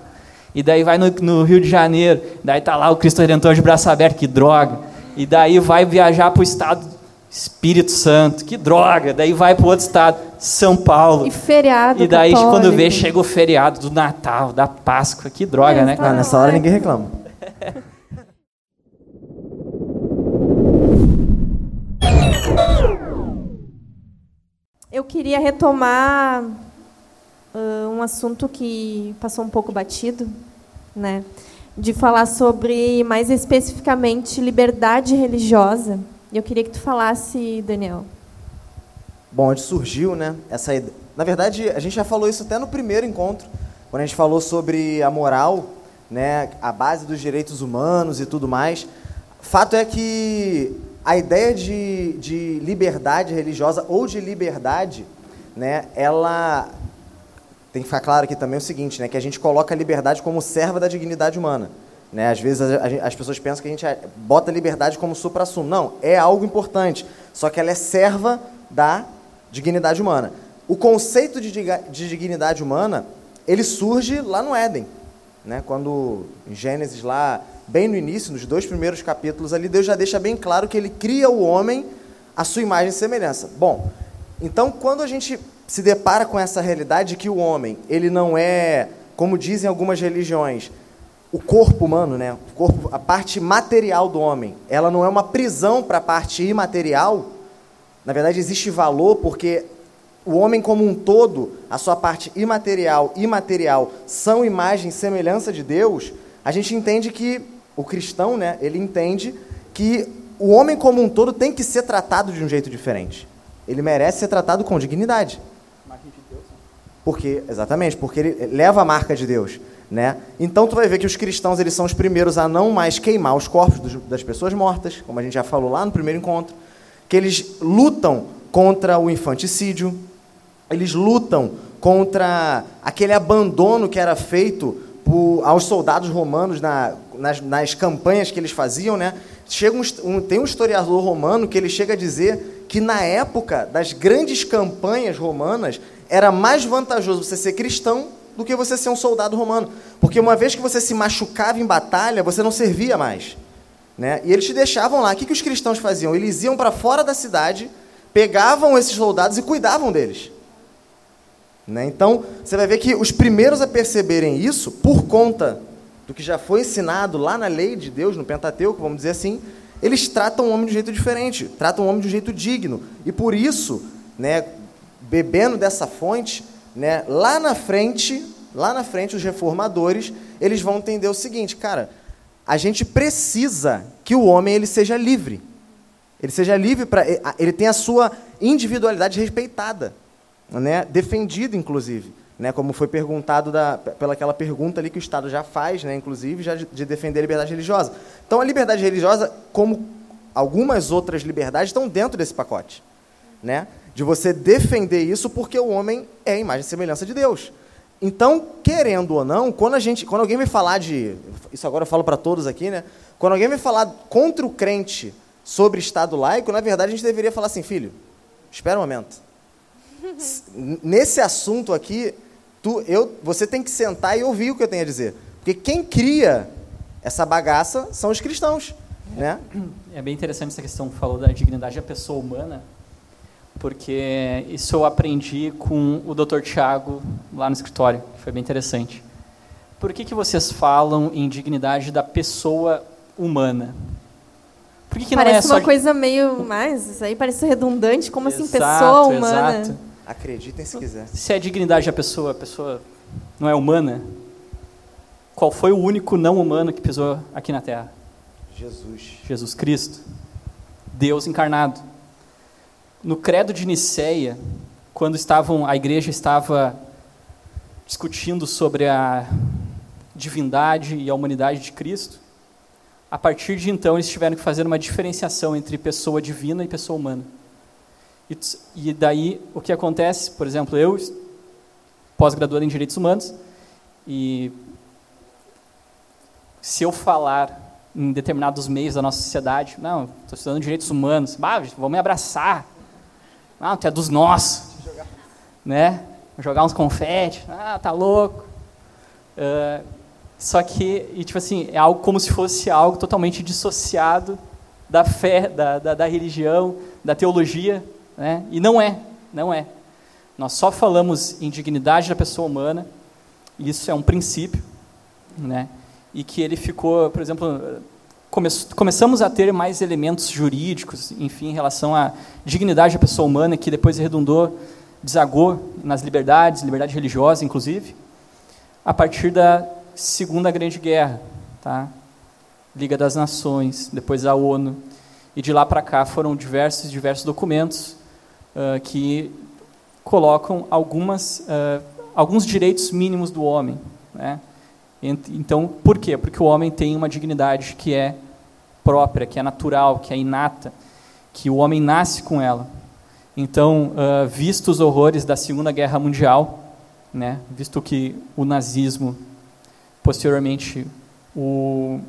E daí vai no, no, Rio de Janeiro, daí está lá o Cristo Redentor de braço aberto, que droga. E daí vai viajar para o estado Espírito Santo, que droga. Daí vai para o outro estado, São Paulo. E feriado. E daí, católico. quando vê, chega o feriado do Natal, da Páscoa. Que droga, é, né? Ah, nessa hora ninguém reclama. Eu queria retomar uh, um assunto que passou um pouco batido, né? De falar sobre, mais especificamente, liberdade religiosa. Eu queria que tu falasse, Daniel. Bom, onde surgiu, né? Essa ideia. Na verdade, a gente já falou isso até no primeiro encontro, quando a gente falou sobre a moral, né, a base dos direitos humanos e tudo mais. Fato é que a ideia de, de liberdade religiosa ou de liberdade, né, ela tem que ficar claro aqui também o seguinte, né, que a gente coloca a liberdade como serva da dignidade humana. Né? Às vezes as pessoas pensam que a gente bota a liberdade como supra-sumo. Não, é algo importante, só que ela é serva da dignidade humana. O conceito de, de dignidade humana, ele surge lá no Éden. Né? Quando, em Gênesis, lá, bem no início, nos dois primeiros capítulos ali, Deus já deixa bem claro que ele cria o homem à sua imagem e semelhança. Bom, então quando a gente se depara com essa realidade de que o homem, ele não é, como dizem algumas religiões, o corpo humano, né? O corpo, a parte material do homem, ela não é uma prisão para a parte imaterial. Na verdade, existe valor porque o homem como um todo, a sua parte imaterial e material são imagem e semelhança de Deus. A gente entende que o cristão, né? Ele entende que o homem como um todo tem que ser tratado de um jeito diferente. Ele merece ser tratado com dignidade. Porque, exatamente, porque ele leva a marca de Deus. Né? Então tu vai ver que os cristãos eles são os primeiros a não mais queimar os corpos dos, das pessoas mortas, como a gente já falou lá no primeiro encontro, que eles lutam contra o infanticídio, eles lutam contra aquele abandono que era feito por, aos soldados romanos na, nas, nas, campanhas que eles faziam, né? Chega um, um, tem um historiador romano que ele chega a dizer que na época das grandes campanhas romanas era mais vantajoso você ser cristão do que você ser um soldado romano. Porque uma vez que você se machucava em batalha, você não servia mais. Né? E eles te deixavam lá. O que, que os cristãos faziam? Eles iam para fora da cidade, pegavam esses soldados e cuidavam deles. Né? Então, você vai ver que os primeiros a perceberem isso, por conta do que já foi ensinado lá na lei de Deus, no Pentateuco, vamos dizer assim, eles tratam o homem de um jeito diferente, tratam o homem de um jeito digno. E por isso, né, bebendo dessa fonte, né, lá na frente, lá na frente, os reformadores, eles vão entender o seguinte, cara, a gente precisa que o homem ele seja livre. Ele seja livre para ele tem a sua individualidade respeitada, né, defendida inclusive, né, como foi perguntado da, pela aquela pergunta ali que o Estado já faz, né, inclusive já de, de defender a liberdade religiosa. Então a liberdade religiosa, como algumas outras liberdades, estão dentro desse pacote, né? De você defender isso porque o homem é a imagem e semelhança de Deus. Então, querendo ou não, quando a gente, quando alguém me falar de, isso agora eu falo para todos aqui, né? Quando alguém me falar contra o crente sobre Estado laico, na verdade a gente deveria falar assim, filho, espera um momento. Nesse assunto aqui, tu, eu, você tem que sentar e ouvir o que eu tenho a dizer, porque quem cria essa bagaça são os cristãos, né? É bem interessante essa questão que falou da dignidade da pessoa humana porque isso eu aprendi com o Dr. Tiago lá no escritório, foi bem interessante. Por que, que vocês falam em dignidade da pessoa humana? Por que, que parece não é uma só... coisa meio mais, isso aí parece redundante, como exato, assim, pessoa humana? Exato. Acreditem se quiser. Se é a dignidade da pessoa, a pessoa não é humana, qual foi o único não humano que pisou aqui na Terra? Jesus. Jesus Cristo. Deus encarnado. No credo de Nicéia, quando estavam a igreja estava discutindo sobre a divindade e a humanidade de Cristo, a partir de então eles tiveram que fazer uma diferenciação entre pessoa divina e pessoa humana. E, e daí o que acontece, por exemplo, eu pós-graduado em direitos humanos e se eu falar em determinados meios da nossa sociedade, não, estou estudando direitos humanos, ah, vou me abraçar, não, tu é dos nossos, né? Jogar uns confetes, ah, tá louco. Uh, só que, e, tipo assim, é algo como se fosse algo totalmente dissociado da fé, da, da, da religião, da teologia, né? E não é, não é. Nós só falamos em dignidade da pessoa humana, isso é um princípio, né? E que ele ficou, por exemplo, come, começamos a ter mais elementos jurídicos, enfim, em relação à dignidade da pessoa humana, que depois redundou, desagou nas liberdades, liberdade religiosa, inclusive, a partir da Segunda Grande Guerra, tá? Liga das Nações, depois a ONU, e de lá para cá foram diversos diversos documentos uh, que colocam algumas uh, alguns direitos mínimos do homem, né? Então, por quê? Porque o homem tem uma dignidade que é própria, que é natural, que é inata, que o homem nasce com ela. Então, uh, visto os horrores da Segunda Guerra Mundial, né, visto que o nazismo posteriormente o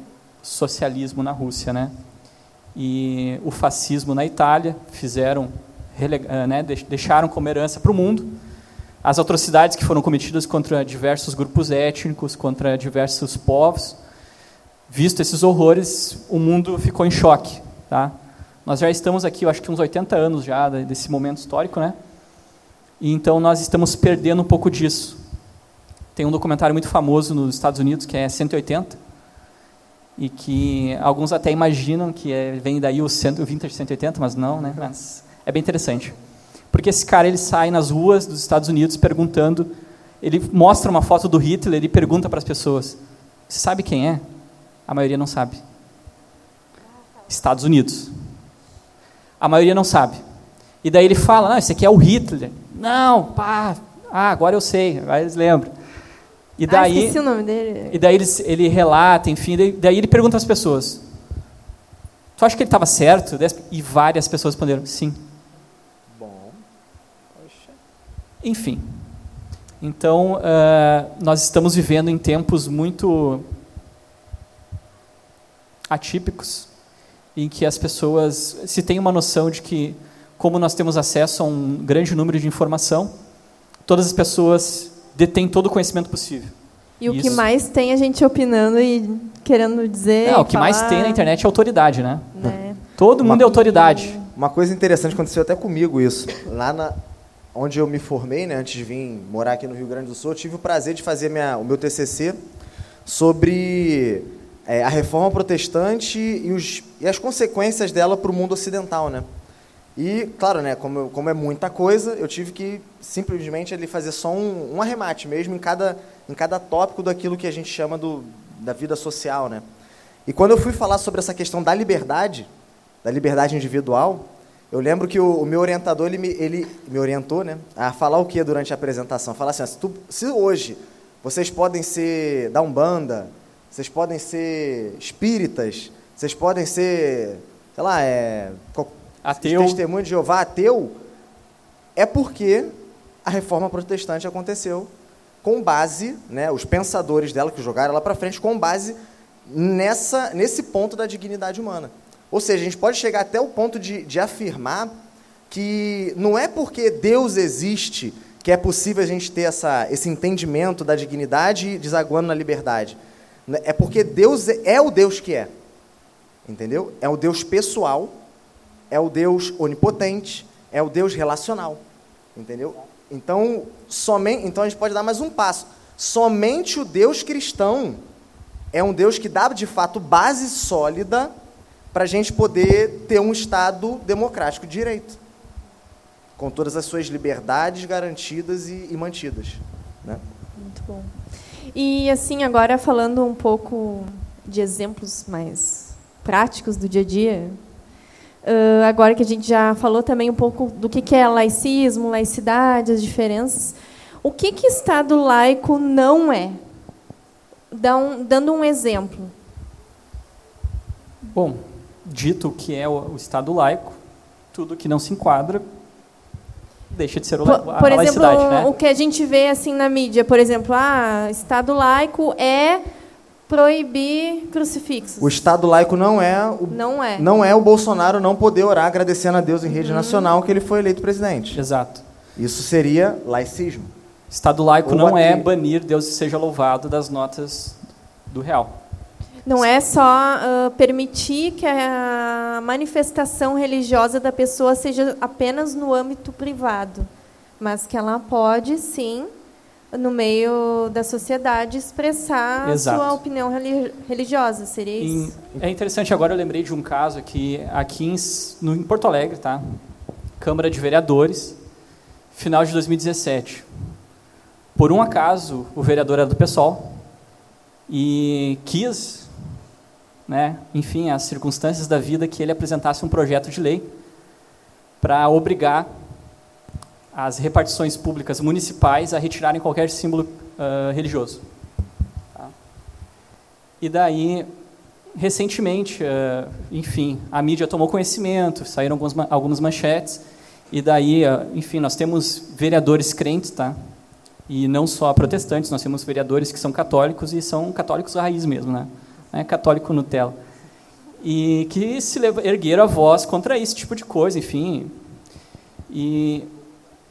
socialismo na Rússia, né? E o fascismo na Itália fizeram, né, deixaram como herança para o mundo as atrocidades que foram cometidas contra diversos grupos étnicos, contra diversos povos. Visto esses horrores, o mundo ficou em choque, tá? Nós já estamos aqui, eu acho que uns 80 anos já desse momento histórico, né? E então nós estamos perdendo um pouco disso. Tem um documentário muito famoso nos Estados Unidos que é 180 e que alguns até imaginam que é, vem daí o, cento, o Vintage 180, mas não, né? Mas é bem interessante. Porque esse cara ele sai nas ruas dos Estados Unidos perguntando, ele mostra uma foto do Hitler e pergunta para as pessoas: "Você sabe quem é?" A maioria não sabe. Estados Unidos. A maioria não sabe. E daí ele fala: "Não, esse aqui é o Hitler." Não, pá, ah, agora eu sei, agora eles lembram. E daí, ah, o nome dele. E daí ele, ele relata, enfim, daí, daí ele pergunta às pessoas: Tu acha que ele estava certo? E várias pessoas responderam: Sim. Bom. Poxa. Enfim. Então, uh, nós estamos vivendo em tempos muito atípicos, em que as pessoas se tem uma noção de que, como nós temos acesso a um grande número de informação, todas as pessoas detém todo o conhecimento possível. E o Isso. que mais tem a gente opinando e querendo dizer. Não, o que falar... mais tem na internet é autoridade, né? É. Todo mundo uma, é autoridade. Uma coisa interessante aconteceu até comigo isso. Lá na, onde eu me formei, né, antes de vir morar aqui no Rio Grande do Sul, eu tive o prazer de fazer minha, o meu TCC sobre é, a reforma protestante e, os, e as consequências dela para o mundo ocidental, né? E, claro, né, como, como é muita coisa, eu tive que simplesmente ele fazer só um, um arremate mesmo em cada, em cada tópico daquilo que a gente chama do, da vida social. Né? E quando eu fui falar sobre essa questão da liberdade, da liberdade individual, eu lembro que o, o meu orientador ele me, ele me orientou né, a falar o que durante a apresentação? Falar assim, se, tu, se hoje vocês podem ser da Umbanda, vocês podem ser espíritas, vocês podem ser, sei lá, é, ateu. testemunho de Jeová ateu, é porque a reforma protestante aconteceu com base, né, os pensadores dela que jogaram ela para frente, com base nessa, nesse ponto da dignidade humana. Ou seja, a gente pode chegar até o ponto de, de afirmar que não é porque Deus existe que é possível a gente ter essa, esse entendimento da dignidade desaguando na liberdade. É porque Deus é, é o Deus que é. Entendeu? É o Deus pessoal é o Deus onipotente, é o Deus relacional. Entendeu? Então, somente, então a gente pode dar mais um passo. Somente o Deus cristão é um Deus que dá de fato base sólida para a gente poder ter um Estado democrático de direito. com todas as suas liberdades garantidas e, e mantidas. Né? Muito bom. E assim, agora falando um pouco de exemplos mais práticos do dia a dia, uh, agora que a gente já falou também um pouco do que, que é laicismo, laicidade, as diferenças, o que, que Estado laico não é? dando um exemplo. Bom, dito o que é o, Estado laico, tudo que não se enquadra deixa de ser o, por, a, por exemplo, né? o que a gente vê assim na mídia, por exemplo, ah, Estado laico é proibir crucifixos. O Estado laico não é o, não é. Não é o Bolsonaro não poder orar agradecendo a Deus em rede uhum. nacional que ele foi eleito presidente. Exato. Isso seria laicismo. Estado laico não é banir Deus seja louvado das notas do real. Não é só uh, permitir que a manifestação religiosa da pessoa seja apenas no âmbito privado, mas que ela pode, sim, no meio da sociedade, expressar Exato. sua opinião religiosa. Seria isso? é interessante, agora eu lembrei de um caso aqui, aqui em, no, em Porto Alegre, tá? Câmara de Vereadores, final de 2017. Por um acaso, o vereador era do PSOL e quis, né, enfim, as circunstâncias da vida, que ele apresentasse um projeto de lei para obrigar as repartições públicas municipais a retirarem qualquer símbolo uh, religioso. Tá? E daí, recentemente, uh, enfim, a mídia tomou conhecimento, saíram algumas, algumas manchetes, e daí, uh, enfim, nós temos vereadores crentes, tá? E não só protestantes, nós temos vereadores que são católicos e são católicos raiz mesmo, né? É católico Nutella. E que se ergueram a voz contra esse tipo de coisa, enfim. E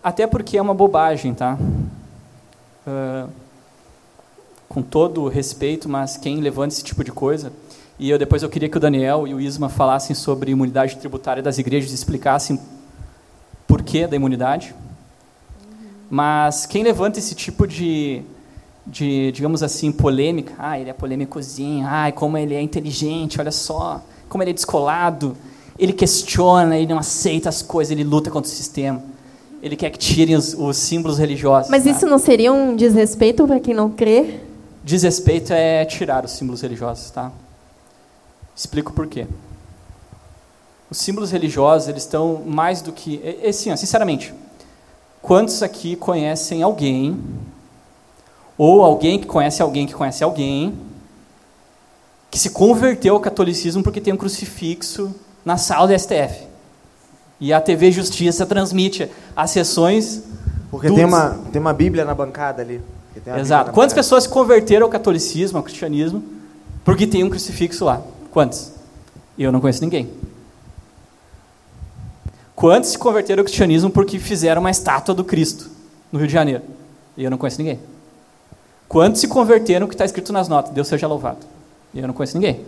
até porque é uma bobagem, tá? Uh, com todo respeito, mas quem levanta esse tipo de coisa. E eu depois eu queria que o Daniel e o Isma falassem sobre imunidade tributária das igrejas, explicassem por que da imunidade. Mas quem levanta esse tipo de, de, digamos assim, polêmica, ah, ele é polêmicozinho, ah, como ele é inteligente, olha só, como ele é descolado, ele questiona, ele não aceita as coisas, ele luta contra o sistema. Ele quer que tirem os, os símbolos religiosos. Mas tá? isso não seria um desrespeito para quem não crê? Desrespeito é tirar os símbolos religiosos, tá? Explico por quê. Os símbolos religiosos, eles estão mais do que... É assim, ó, sinceramente, Quantos aqui conhecem alguém, ou alguém que conhece alguém que conhece alguém, que se converteu ao catolicismo porque tem um crucifixo na sala do STF? E a TV Justiça transmite as sessões. Porque do... tem, uma, tem uma Bíblia na bancada ali. Exato. Quantas pessoas se converteram ao catolicismo, ao cristianismo, porque tem um crucifixo lá? Quantas? Eu não conheço ninguém. Quantos se converteram ao cristianismo porque fizeram uma estátua do Cristo no Rio de Janeiro? Eu não conheço ninguém. Quantos se converteram que está escrito nas notas? Deus seja louvado. Eu não conheço ninguém.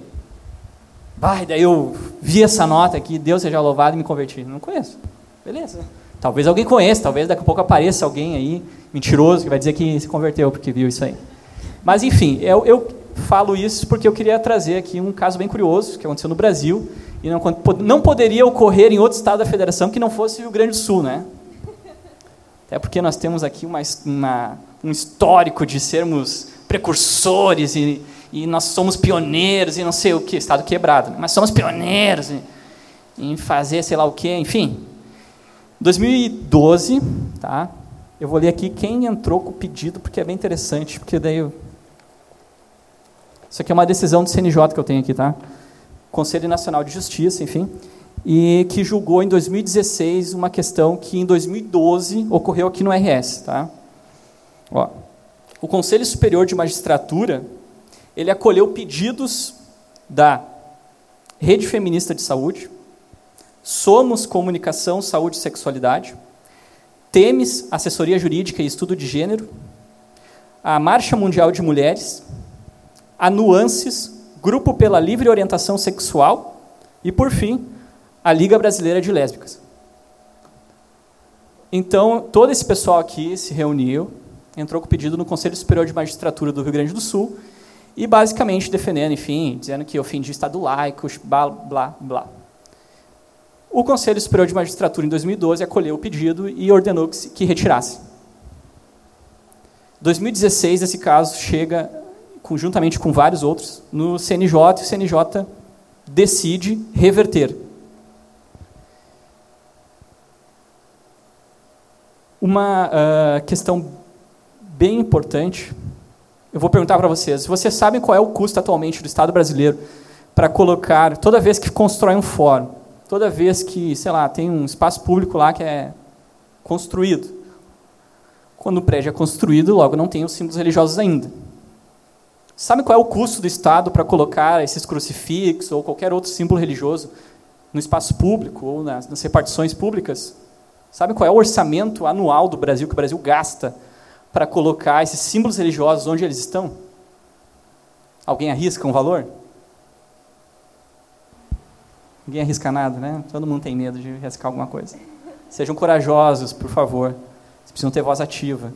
Vai, daí eu vi essa nota aqui, Deus seja louvado e me converti. Não conheço. Beleza. Talvez alguém conheça, talvez daqui a pouco apareça alguém aí, mentiroso, que vai dizer que se converteu porque viu isso aí. Mas enfim, eu, eu falo isso porque eu queria trazer aqui um caso bem curioso que aconteceu no Brasil e não, não poderia ocorrer em outro estado da federação que não fosse o Rio Grande do Sul, né? Até porque nós temos aqui uma, uma, um histórico de sermos precursores e, e, nós somos pioneiros e não sei o que, estado quebrado, né? mas somos pioneiros em, em fazer sei lá o que, enfim. 2012, tá? Eu vou ler aqui quem entrou com o pedido porque é bem interessante, porque daí eu... isso aqui é uma decisão do CNJ que eu tenho aqui, tá? Conselho Nacional de Justiça, enfim, e que julgou em 2016 uma questão que em 2012 ocorreu aqui no RS. Tá? Ó, o Conselho Superior de Magistratura ele acolheu pedidos da Rede Feminista de Saúde, Somos Comunicação, Saúde e Sexualidade, Temes, Assessoria Jurídica e Estudo de Gênero, a Marcha Mundial de Mulheres, a Nuances, Grupo pela Livre Orientação Sexual e, por fim, a Liga Brasileira de Lésbicas. Então, todo esse pessoal aqui se reuniu, entrou com pedido no Conselho Superior de Magistratura do Rio Grande do Sul e, basicamente, defendendo, enfim, dizendo que ofendia o Estado laico, blá, blá, blá. O Conselho Superior de Magistratura, em 2012, acolheu o pedido e ordenou que, que retirasse. 2016, esse caso chega, conjuntamente com vários outros, no CNJ, e o CNJ decide reverter. Uma uh, questão bem importante, eu vou perguntar para vocês: vocês sabem qual é o custo atualmente do Estado brasileiro para colocar, toda vez que constrói um fórum, toda vez que, sei lá, tem um espaço público lá que é construído? Quando o prédio é construído, logo não tem os símbolos religiosos ainda. Sabe qual é o custo do Estado para colocar esses crucifixos ou qualquer outro símbolo religioso no espaço público ou nas, nas repartições públicas? Sabe qual é o orçamento anual do Brasil que o Brasil gasta para colocar esses símbolos religiosos onde eles estão? Alguém arrisca um valor? Ninguém arrisca nada, né? Todo mundo tem medo de arriscar alguma coisa. Sejam corajosos, por favor. Vocês precisam ter voz ativa.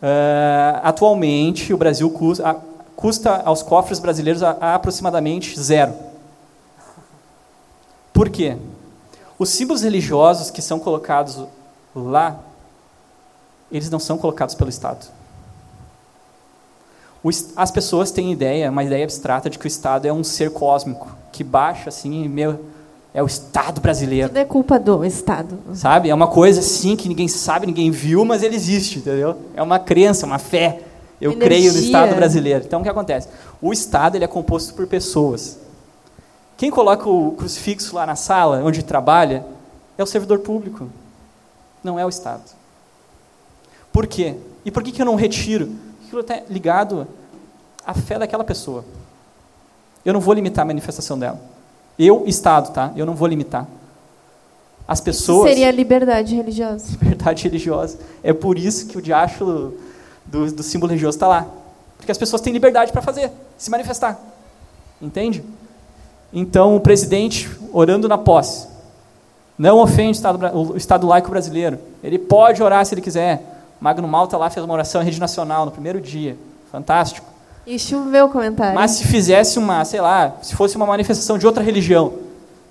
Uh, atualmente, o Brasil custa, custa aos cofres brasileiros a, a aproximadamente zero. Por quê? Os símbolos religiosos que são colocados lá, eles não são colocados pelo Estado. as pessoas têm ideia, uma ideia abstrata de que o Estado é um ser cósmico que baixa assim, meu, é o Estado brasileiro. Tudo é culpa do Estado. Sabe? É uma coisa assim que ninguém sabe, ninguém viu, mas ele existe, entendeu? É uma crença, uma fé. Eu Energia. creio no Estado brasileiro. Então o que acontece? O Estado ele é composto por pessoas. Quem coloca o crucifixo lá na sala, onde trabalha, é o servidor público, não é o Estado. Por quê? E por que, que eu não retiro? Aquilo está ligado à fé daquela pessoa. Eu não vou limitar a manifestação dela. Eu, Estado, tá? Eu não vou limitar. As pessoas. Seria liberdade religiosa. Liberdade religiosa. É por isso que o diacho do, do símbolo religioso está lá. Porque as pessoas têm liberdade para fazer, se manifestar. Entende? Então, o presidente, orando na posse, não ofende o Estado, o Estado laico brasileiro. Ele pode orar se ele quiser. Magno Malta lá fez uma oração em rede nacional no primeiro dia. Fantástico. E choveu o comentário. Mas se fizesse uma, sei lá, se fosse uma manifestação de outra religião,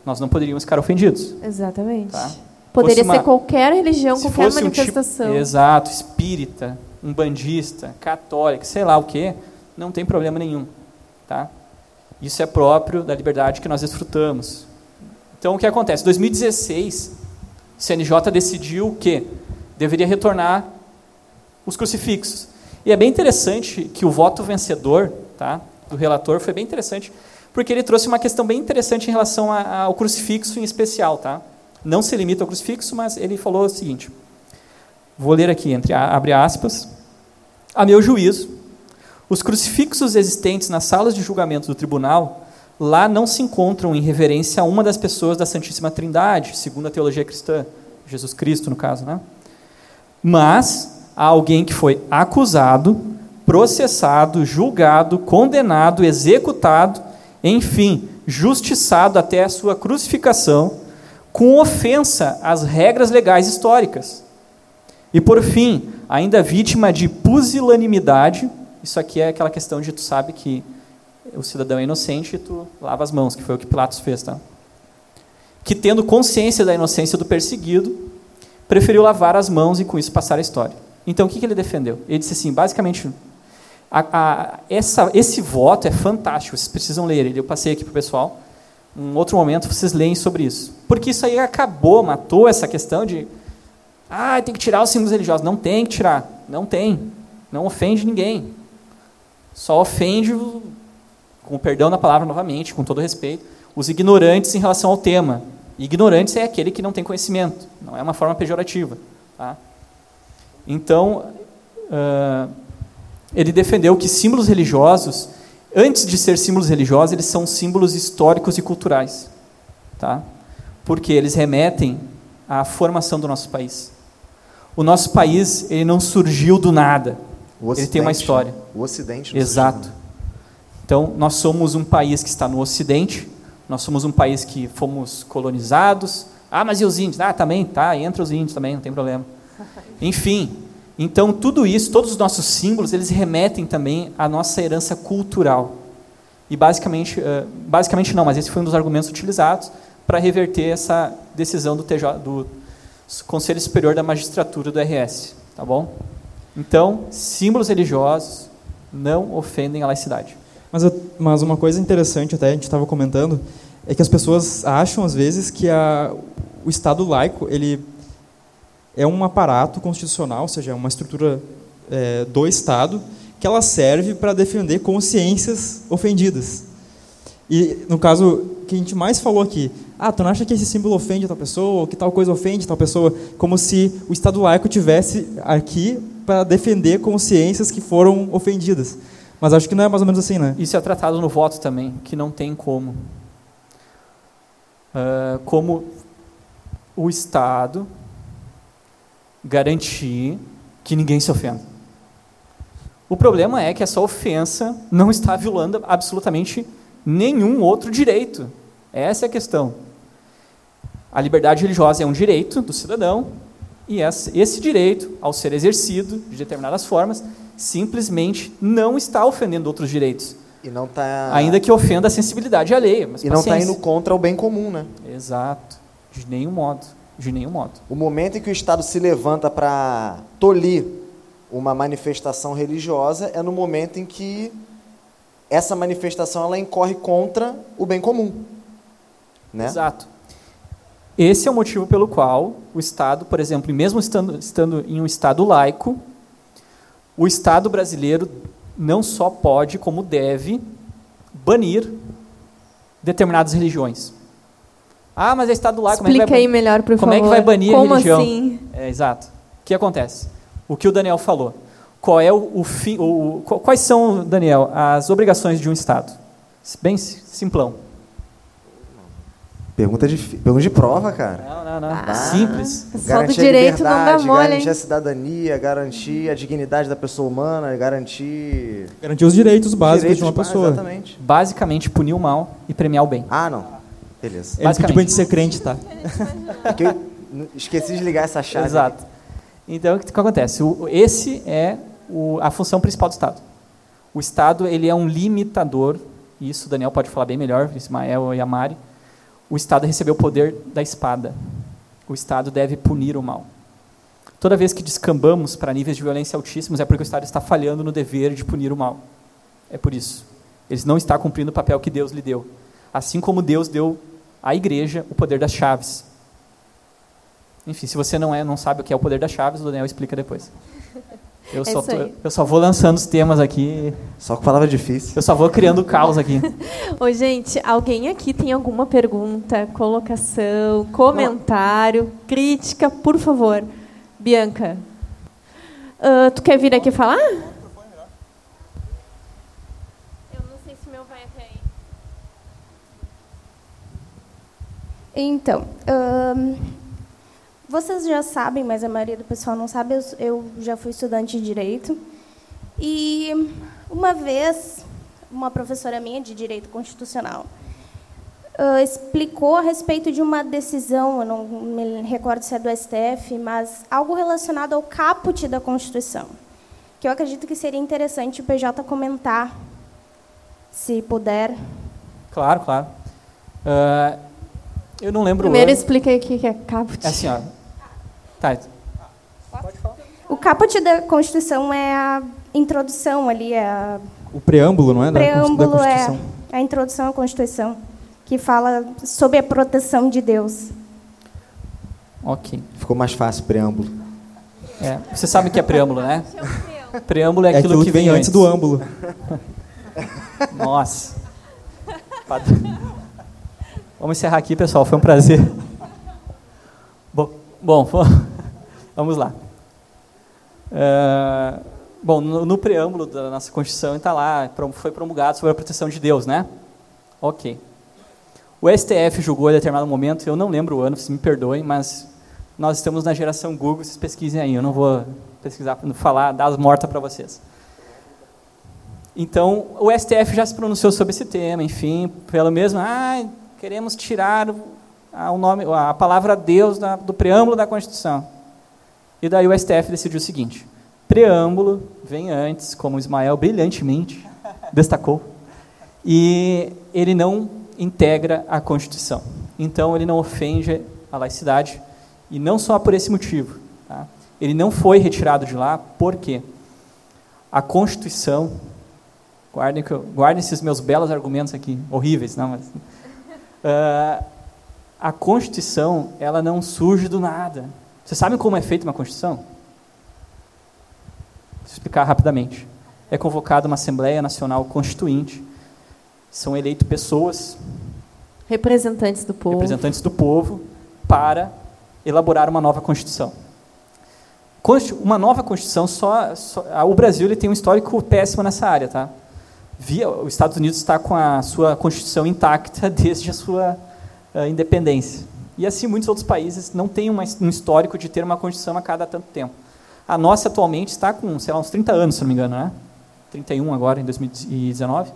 nós não poderíamos ficar ofendidos. Exatamente. Tá? Poderia uma, ser qualquer religião, qualquer manifestação. Um tipo, exato, espírita, um bandista, católico, sei lá o quê, não tem problema nenhum. Tá? Isso é próprio da liberdade que nós desfrutamos. Então, o que acontece? Em 2016, o CNJ decidiu que deveria retornar os crucifixos. E é bem interessante que o voto vencedor tá, do relator foi bem interessante, porque ele trouxe uma questão bem interessante em relação ao crucifixo em especial. Tá? Não se limita ao crucifixo, mas ele falou o seguinte, vou ler aqui, entre abre aspas, a meu juízo, os crucifixos existentes nas salas de julgamento do tribunal lá não se encontram em reverência a uma das pessoas da Santíssima Trindade, segundo a teologia cristã, Jesus Cristo, no caso, né? Mas a alguém que foi acusado, processado, julgado, condenado, executado, enfim, justiçado até a sua crucificação, com ofensa às regras legais históricas. E por fim, ainda vítima de pusilanimidade isso aqui é aquela questão de tu sabe que o cidadão é inocente e tu lava as mãos, que foi o que Pilatos fez, tá? Que tendo consciência da inocência do perseguido, preferiu lavar as mãos e com isso passar a história. Então o que, que ele defendeu? Ele disse assim, basicamente, a, a, essa, esse voto é fantástico, vocês precisam ler ele. Eu passei aqui para o pessoal. Um outro momento vocês leem sobre isso. Porque isso aí acabou, matou essa questão de ah, tem que tirar os símbolos religiosos. Não tem que tirar. Não tem. Não ofende ninguém só ofende, com perdão da palavra novamente, com todo respeito, os ignorantes em relação ao tema. Ignorantes é aquele que não tem conhecimento, não é uma forma pejorativa. Tá? Então, uh, ele defendeu que símbolos religiosos, antes de ser símbolos religiosos, eles são símbolos históricos e culturais. Tá? Porque eles remetem à formação do nosso país. O nosso país ele não surgiu do nada. Ele tem uma história. O Ocidente. Exato. Então, nós somos um país que está no Ocidente, nós somos um país que fomos colonizados. Ah, mas e os índios? Ah, também, tá, entra os índios também, não tem problema. Enfim, então tudo isso, todos os nossos símbolos, eles remetem também à nossa herança cultural. E basicamente, basicamente não, mas esse foi um dos argumentos utilizados para reverter essa decisão do, TJ, do Conselho Superior da Magistratura do RS, tá bom? Então, símbolos religiosos não ofendem a laicidade. Mas, mas uma coisa interessante, até a gente estava comentando, é que as pessoas acham às vezes que a, o Estado laico ele é um aparato constitucional, ou seja, é uma estrutura é, do Estado que ela serve para defender consciências ofendidas. E no caso que a gente mais falou aqui, ah, tu não acha que esse símbolo ofende tal pessoa, ou que tal coisa ofende tal pessoa, como se o Estado laico tivesse aqui para defender consciências que foram ofendidas. Mas acho que não é mais ou menos assim, né? Isso é tratado no voto também, que não tem como. Uh, como o Estado garantir que ninguém se ofenda. O problema é que essa ofensa não está violando absolutamente nenhum outro direito. Essa é a questão. A liberdade religiosa é um direito do cidadão, e esse direito, ao ser exercido de determinadas formas, simplesmente não está ofendendo outros direitos. E não tá... Ainda que ofenda a sensibilidade alheia. Mas e não está indo contra o bem comum, né? Exato. De nenhum modo. De nenhum modo. O momento em que o Estado se levanta para tolir uma manifestação religiosa é no momento em que essa manifestação ela incorre contra o bem comum. Né? Exato. Esse é o motivo pelo qual o Estado, por exemplo, mesmo estando, estando em um Estado laico, o Estado brasileiro não só pode, como deve, banir determinadas religiões. Ah, mas é Estado laico. Explica como é aí melhor, por como favor. Como é que vai banir como a religião? Assim? É, exato. O que acontece? O que o Daniel falou. Qual é o, o fim? O, quais são, Daniel, as obrigações de um Estado? Bem simplão. Pergunta de, pergunta de prova, cara. Não, não, não. Ah, Simples. Só do direito não dá mole, Garantir a cidadania, garantir a dignidade da pessoa humana, garantir... Garantir os direitos básicos direitos de uma pessoa. Exatamente. Basicamente, punir o mal e premiar o bem. Ah, não. Beleza. Ele pediu pra gente ser crente, tá? É eu esqueci de ligar essa chave. Exato. Então, o que acontece? O, esse é o, a função principal do Estado. O Estado ele é um limitador, isso o Daniel pode falar bem melhor, Ismael e a Mari, o Estado recebeu o poder da espada. O Estado deve punir o mal. Toda vez que descambamos para níveis de violência altíssimos, é porque o Estado está falhando no dever de punir o mal. É por isso. Ele não está cumprindo o papel que Deus lhe deu. Assim como Deus deu à igreja o poder das chaves. Enfim, se você não, é, não sabe o que é o poder das chaves, o Daniel explica depois. Eu, é só, tô, eu só vou lançando os temas aqui. Só com palavra difícil. Eu só vou criando caos aqui. Ô, gente, alguém aqui tem alguma pergunta, colocação, comentário, Não. crítica, por favor. Bianca, uh, tu quer vir aqui falar? Eu não sei se meu vai até aí. Então, um, vocês já sabem, mas a maioria do pessoal não sabe, eu, eu já fui estudante de Direito. E uma vez, uma professora minha de Direito Constitucional uh, explicou a respeito de uma decisão, eu não me recordo se é do STF, mas algo relacionado ao caput da Constituição, que eu acredito que seria interessante o PJ comentar, se puder. Claro, claro. Uh, eu não lembro. Primeiro explica aí o que é caput. É assim, ó. Tá. O caput da Constituição é a introdução ali, é a... o preâmbulo, não é? O preâmbulo é a introdução à Constituição, que fala sobre a proteção de Deus. Ok. Ficou mais fácil o preâmbulo. É, você sabe o que é preâmbulo, né? Preâmbulo é, é aquilo, aquilo que, vem antes do âmbulo. Nossa. Vamos encerrar aqui, pessoal. Foi um prazer. Bom, bom vamos lá. É, bom, no, no, preâmbulo da nossa Constituição está lá, foi promulgado sobre a proteção de Deus, né? Ok. O STF julgou em determinado momento, eu não lembro o ano, se me perdoem, mas nós estamos na geração Google, vocês pesquisem aí, eu não vou pesquisar, falar, dar as mortas para vocês. Então, o STF já se pronunciou sobre esse tema, enfim, pelo mesmo, ah, queremos tirar o nome, a palavra Deus do preâmbulo da Constituição. E daí o STF decidiu o seguinte: preâmbulo vem antes, como Ismael brilhantemente destacou, e ele não integra a Constituição. então ele não ofende a laicidade, e não só por esse motivo. Tá? Ele não foi retirado de lá, por quê? A Constituição, guardem, guardem esses meus belos argumentos aqui, horríveis, não, mas... Uh, a Constituição, ela não surge do nada. Vocês sabem como é feita uma Constituição? Vou explicar rapidamente. É convocada uma Assembleia Nacional Constituinte, são eleitas pessoas representantes do povo representantes do povo para elaborar uma nova constituição uma nova constituição só, só o Brasil ele tem um histórico péssimo nessa área tá Via, os Estados Unidos está com a sua constituição intacta desde a sua uh, independência e assim muitos outros países não têm uma, um histórico de ter uma constituição a cada tanto tempo a nossa atualmente está com sei lá uns 30 anos se não me engano né 31 agora em 2019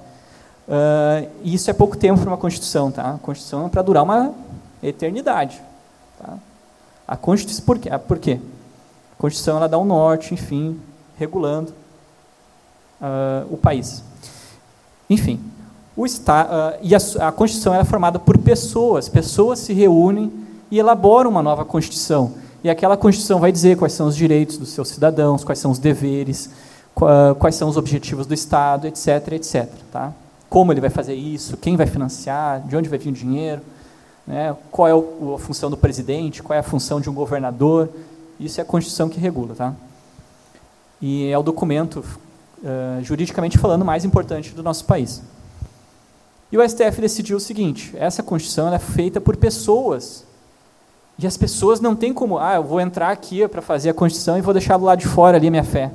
Uh, e isso é pouco tempo para uma Constituição, tá? A Constituição é para durar uma eternidade. Tá? A Constituição, por quê? por quê? A Constituição ela dá um norte, enfim, regulando uh, o país. Enfim, o está, uh, e a, a Constituição é formada por pessoas. Pessoas se reúnem e elaboram uma nova Constituição. E aquela Constituição vai dizer quais são os direitos dos seus cidadãos, quais são os deveres, quais são os objetivos do Estado, etc, etc. Tá? como ele vai fazer isso, quem vai financiar, de onde vai vir o dinheiro, né, qual é o, a função do presidente, qual é a função de um governador. Isso é a Constituição que regula. Tá? E é o documento, uh, juridicamente falando, mais importante do nosso país. E o STF decidiu o seguinte: essa Constituição é feita por pessoas. E as pessoas não têm como, ah, eu vou entrar aqui para fazer a Constituição e vou deixar do lado de fora ali a minha fé.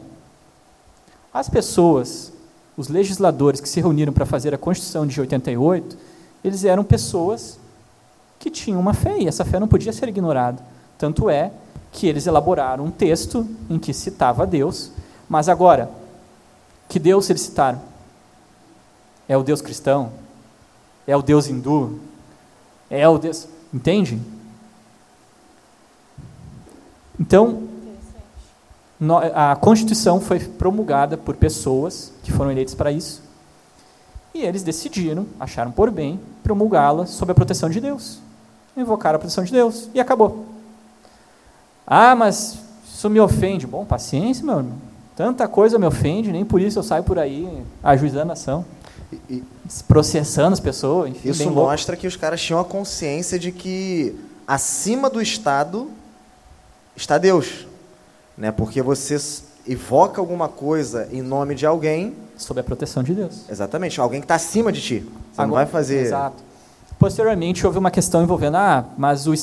As pessoas os legisladores que se reuniram para fazer a Constituição de 88, eles eram pessoas que tinham uma fé, e essa fé não podia ser ignorada. Tanto é que eles elaboraram um texto em que citava Deus, mas agora, que Deus eles citaram? É o Deus cristão? É o Deus hindu? É o Deus. Entende? Então, a Constituição foi promulgada por pessoas que foram eleitas para isso, e eles decidiram, acharam por bem, promulgá-la sob a proteção de Deus. Invocaram a proteção de Deus e acabou. Ah, mas isso me ofende. Bom, paciência, meu irmão. Tanta coisa me ofende, nem por isso eu saio por aí ajuizando a ação. E, processando as pessoas. Enfim, isso mostra que os caras tinham a consciência de que acima do Estado está Deus né? Porque você evoca alguma coisa em nome de alguém sob a proteção de Deus. Exatamente, alguém que está acima de ti. Você Agora, não vai fazer. Exato. Posteriormente houve uma questão envolvendo ah, mas o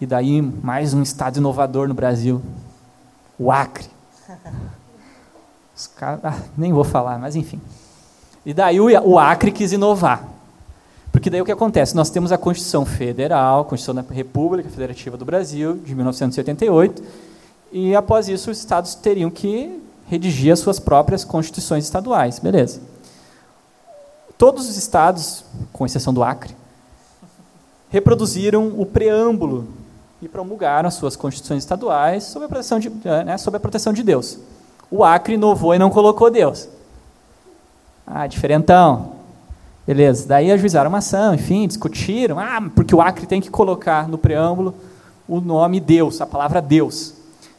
e daí mais um estado inovador no Brasil, o Acre. Os ah, nem vou falar, mas enfim. E daí o, o Acre quis inovar. Porque daí o que acontece? Nós temos a Constituição Federal, Constituição da República Federativa do Brasil, de 1988, e após isso os estados teriam que redigir as suas próprias constituições estaduais. Beleza. Todos os estados, com exceção do Acre, reproduziram o preâmbulo e promulgaram as suas constituições estaduais sob a proteção de, eh, né, sob a proteção de Deus. O Acre inovou e não colocou Deus. Ah, diferentão. Beleza. Daí ajuizaram uma ação, enfim, discutiram. Ah, porque o Acre tem que colocar no preâmbulo o nome Deus, a palavra Deus.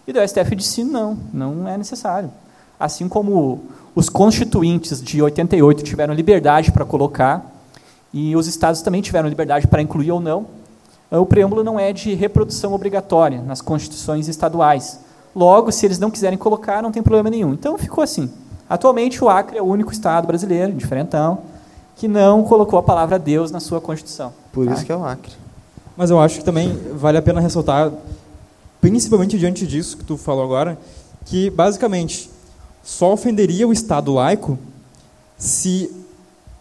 E o STF disse: não, não é necessário. Assim como os constituintes de 88 tiveram liberdade para colocar, e os estados também tiveram liberdade para incluir ou não, o preâmbulo não é de reprodução obrigatória nas constituições estaduais. Logo, se eles não quiserem colocar, não tem problema nenhum. Então ficou assim. Atualmente, o Acre é o único estado brasileiro, diferentão, que não colocou a palavra Deus na sua Constituição. Por isso tá? que é o Acre. Mas eu acho que também vale a pena ressaltar principalmente diante disso que tu falou agora, que basicamente só ofenderia o Estado laico se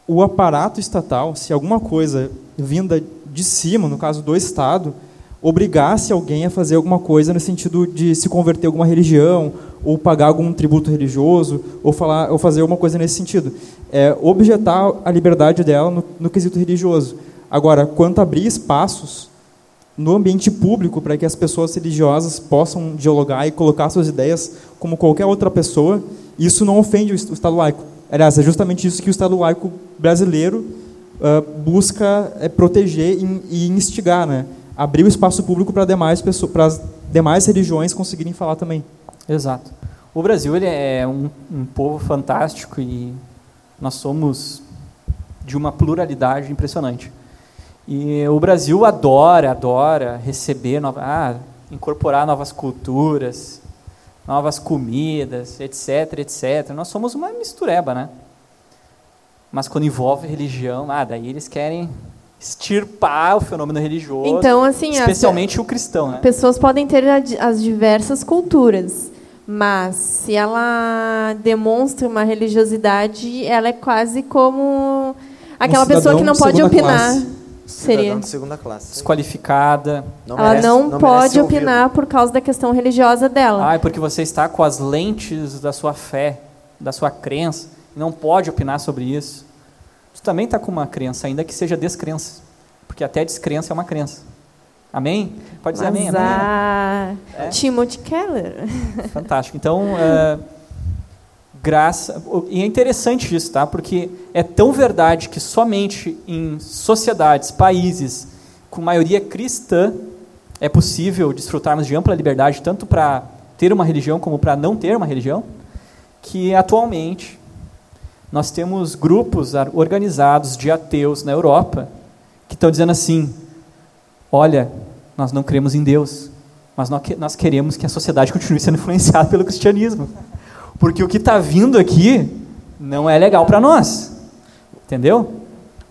o aparato estatal, se alguma coisa vinda de cima, no caso do Estado, obrigasse alguém a fazer alguma coisa no sentido de se converter a alguma religião, ou pagar algum tributo religioso, ou, falar, ou fazer alguma coisa nesse sentido. É, objetar a liberdade dela no, no quesito religioso. Agora, quanto a abrir espaços no ambiente público para que as pessoas religiosas possam dialogar e colocar suas ideias como qualquer outra pessoa, isso não ofende o Estado laico. Aliás, é justamente isso que o Estado laico brasileiro uh, busca é, proteger e, e, instigar, né? Abrir o espaço público para demais pessoas, para as demais religiões conseguirem falar também. Exato. O Brasil ele é um, um povo fantástico e nós somos de uma pluralidade impressionante. E o Brasil adora, adora receber, nova, ah, incorporar novas culturas, novas comidas, etc, etc. Nós somos uma mistureba, né? Mas quando envolve religião, ah, daí eles querem extirpar o fenômeno religioso, então, assim, especialmente o cristão. Né? Pessoas podem ter as diversas culturas, mas se ela demonstra uma religiosidade, ela é quase como aquela um pessoa que não pode opinar. Classe. Seria. de segunda classe. Desqualificada. Não ela merece, não, não pode opinar por causa da questão religiosa dela. Ah, é porque você está com as lentes da sua fé, da sua crença, não pode opinar sobre isso. Você também está com uma crença, ainda que seja descrença. Porque até descrença é uma crença. Amém? Pode dizer Mas amém, amém. A... É? Timothy Keller. Fantástico. Então, uh, graça. E é interessante isso, tá? Porque é tão verdade que somente em sociedades, países com maioria cristã é possível desfrutarmos de ampla liberdade, tanto para ter uma religião como para não ter uma religião, que atualmente nós temos grupos organizados de ateus na Europa que estão dizendo assim: olha, nós não cremos em Deus, mas nós queremos que a sociedade continue sendo influenciada pelo cristianismo. Porque o que está vindo aqui não é legal para nós. Entendeu?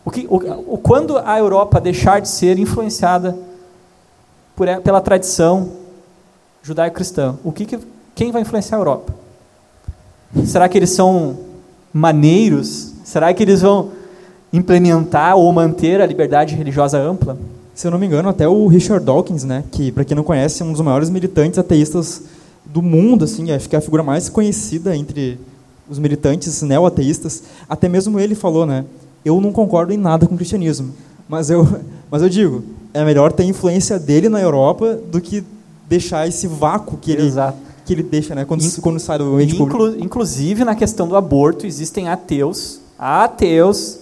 O que, o, o, quando a Europa deixar de ser influenciada por, pela tradição judaico-cristã, o que, que, quem vai influenciar a Europa? Será que eles são maneiros? Será que eles vão implementar ou manter a liberdade religiosa ampla? Se eu não me engano, até o Richard Dawkins, né, que para quem não conhece, é um dos maiores militantes ateístas do mundo, assim, acho que é a figura mais conhecida entre os militantes neo-ateístas. Até mesmo ele falou, né? Eu não concordo em nada com o cristianismo, mas eu, mas eu digo, é melhor ter influência dele na Europa do que deixar esse vácuo que ele Exato. Que ele deixa, né? Quando, quando sai do ambiente Inclu público. Inclusive na questão do aborto existem ateus, ateus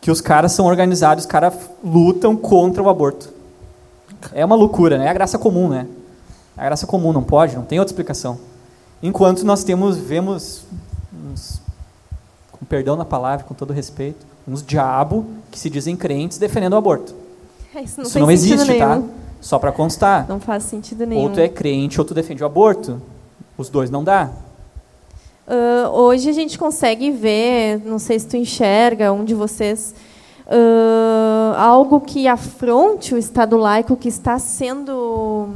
que os caras são organizados, os caras lutam contra o aborto. É uma loucura, né? É a graça comum, né? A graça comum não pode, não tem outra explicação. Enquanto nós temos, vemos, uns, com perdão na palavra, com todo respeito, uns diabo que se dizem crentes defendendo o aborto. É, isso não, isso não existe, tá? nenhum. tá? Só para constar. Não faz sentido nenhum. Ou tu é crente ou tu defende o aborto. Os dois não dá. Uh, hoje a gente consegue ver, não sei se tu enxerga, um de vocês, uh, algo que afronte o Estado laico que está sendo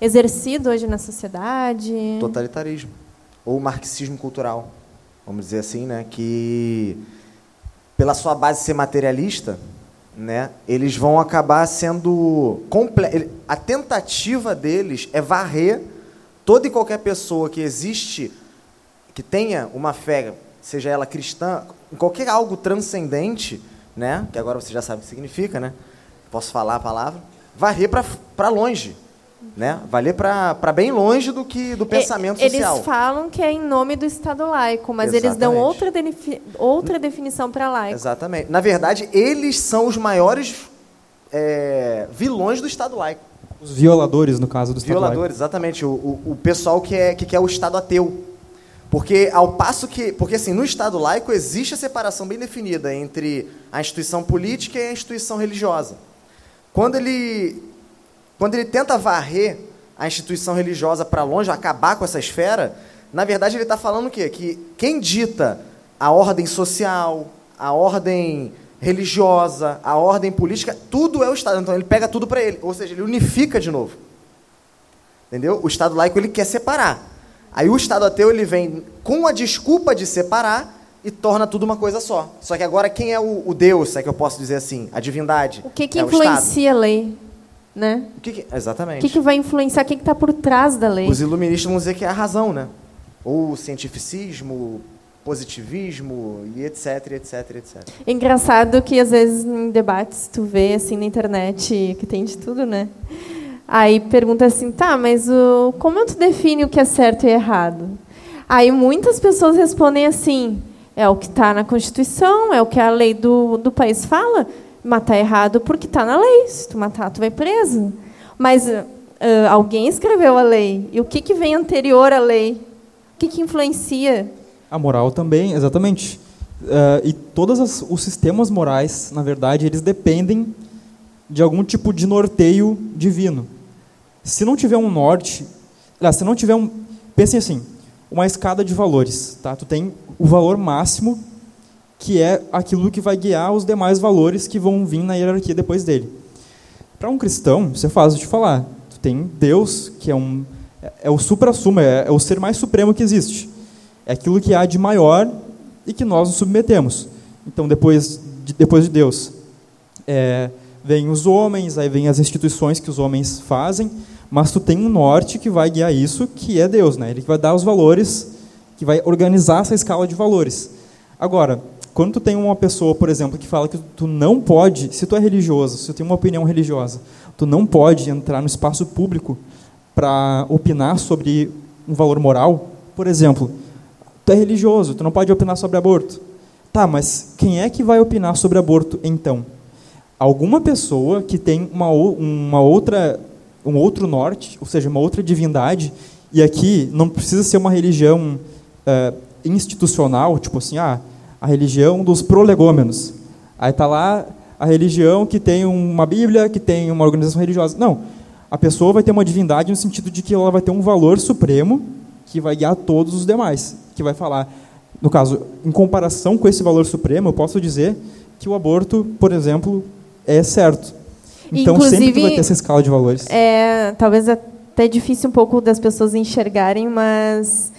exercido hoje na sociedade? Totalitarismo. Ou marxismo cultural, vamos dizer assim, né? que pela sua base ser materialista, né, eles vão acabar sendo comple a tentativa deles é varrer toda e qualquer pessoa que existe que tenha uma fé, seja ela cristã, qualquer algo transcendente, né, que agora você já sabe o que significa, né? Posso falar a palavra? Varrer para longe, né? Valer para bem longe do que do pensamento eles social. Eles falam que é em nome do Estado laico, mas Exatamente. eles dão outra, outra definição para laico. Exatamente. Na verdade, eles são os maiores é, vilões do Estado laico. Os violadores, no caso do Estado violadores, laico. exatamente. O, o, o, pessoal que, é, que quer o Estado ateu. Porque ao passo que. Porque assim, no Estado laico existe a separação bem definida entre a instituição política e a instituição religiosa. Quando ele quando ele tenta varrer a instituição religiosa para longe, acabar com essa esfera, na verdade ele está falando o quê? Que quem dita a ordem social, a ordem religiosa, a ordem política, tudo é o Estado. Então ele pega tudo para ele, ou seja, ele unifica de novo. Entendeu? O Estado laico ele quer separar. Aí o Estado ateu ele vem com a desculpa de separar e torna tudo uma coisa só. Só que agora quem é o, o Deus, se é que eu posso dizer assim, a divindade? O que, que é influencia a lei? Né? O que, que exatamente. O que, que vai influenciar? Quem está por trás da lei? Os iluministas vão dizer que é a razão, né? Ou o cientificismo, positivismo e etc, etc, etc. É engraçado que às vezes em debates tu vê assim na internet que tem de tudo, né? Aí pergunta assim, tá, mas o, como tu define o que é certo e errado? Aí muitas pessoas respondem assim, É o que está na Constituição, é o que a lei do, do país fala. Matar é errado porque está na lei. Se tu matar, tu vai preso. Mas uh, alguém escreveu a lei. E o que, que vem anterior à lei? O que, que influencia? A moral também, exatamente. Uh, e todos os sistemas morais, na verdade, eles dependem de algum tipo de norteio divino. Se não tiver um norte, se não tiver um, pensem assim, uma escada de valores, tá? Tu tem o valor máximo que é aquilo que vai guiar os demais valores que vão vir na hierarquia depois dele. Para um cristão, isso é fácil de falar. Tu tem Deus, que é um é, o supra-sumo, é, é o ser mais supremo que existe. É aquilo que há de maior e que nós nos submetemos. Então, depois de, depois de Deus, é, vem os homens, aí vem as instituições que os homens fazem, mas tu tem um norte que vai guiar isso, que é Deus, né? Ele vai dar os valores, que vai organizar essa escala de valores. Agora, quando tu tem uma pessoa, por exemplo, que fala que tu não pode, se tu é religioso, se tu tem uma opinião religiosa, tu não pode entrar no espaço público para opinar sobre um valor moral, por exemplo, tu é religioso, tu não pode opinar sobre aborto. Tá, mas quem é que vai opinar sobre aborto então? Alguma pessoa que tem uma, uma outra um outro norte, ou seja, uma outra divindade, e aqui não precisa ser uma religião uh, institucional, tipo assim, ah, a religião dos prolegômenos. Aí está lá a religião que tem uma Bíblia, que tem uma organização religiosa. Não, a pessoa vai ter uma divindade no sentido de que ela vai ter um valor supremo que vai guiar todos os demais, que vai falar, no caso, em comparação com esse valor supremo, eu posso dizer que o aborto, por exemplo, é certo. Então Inclusive, sempre vai ter essa escala de valores. É, talvez até difícil um pouco das pessoas enxergarem, mas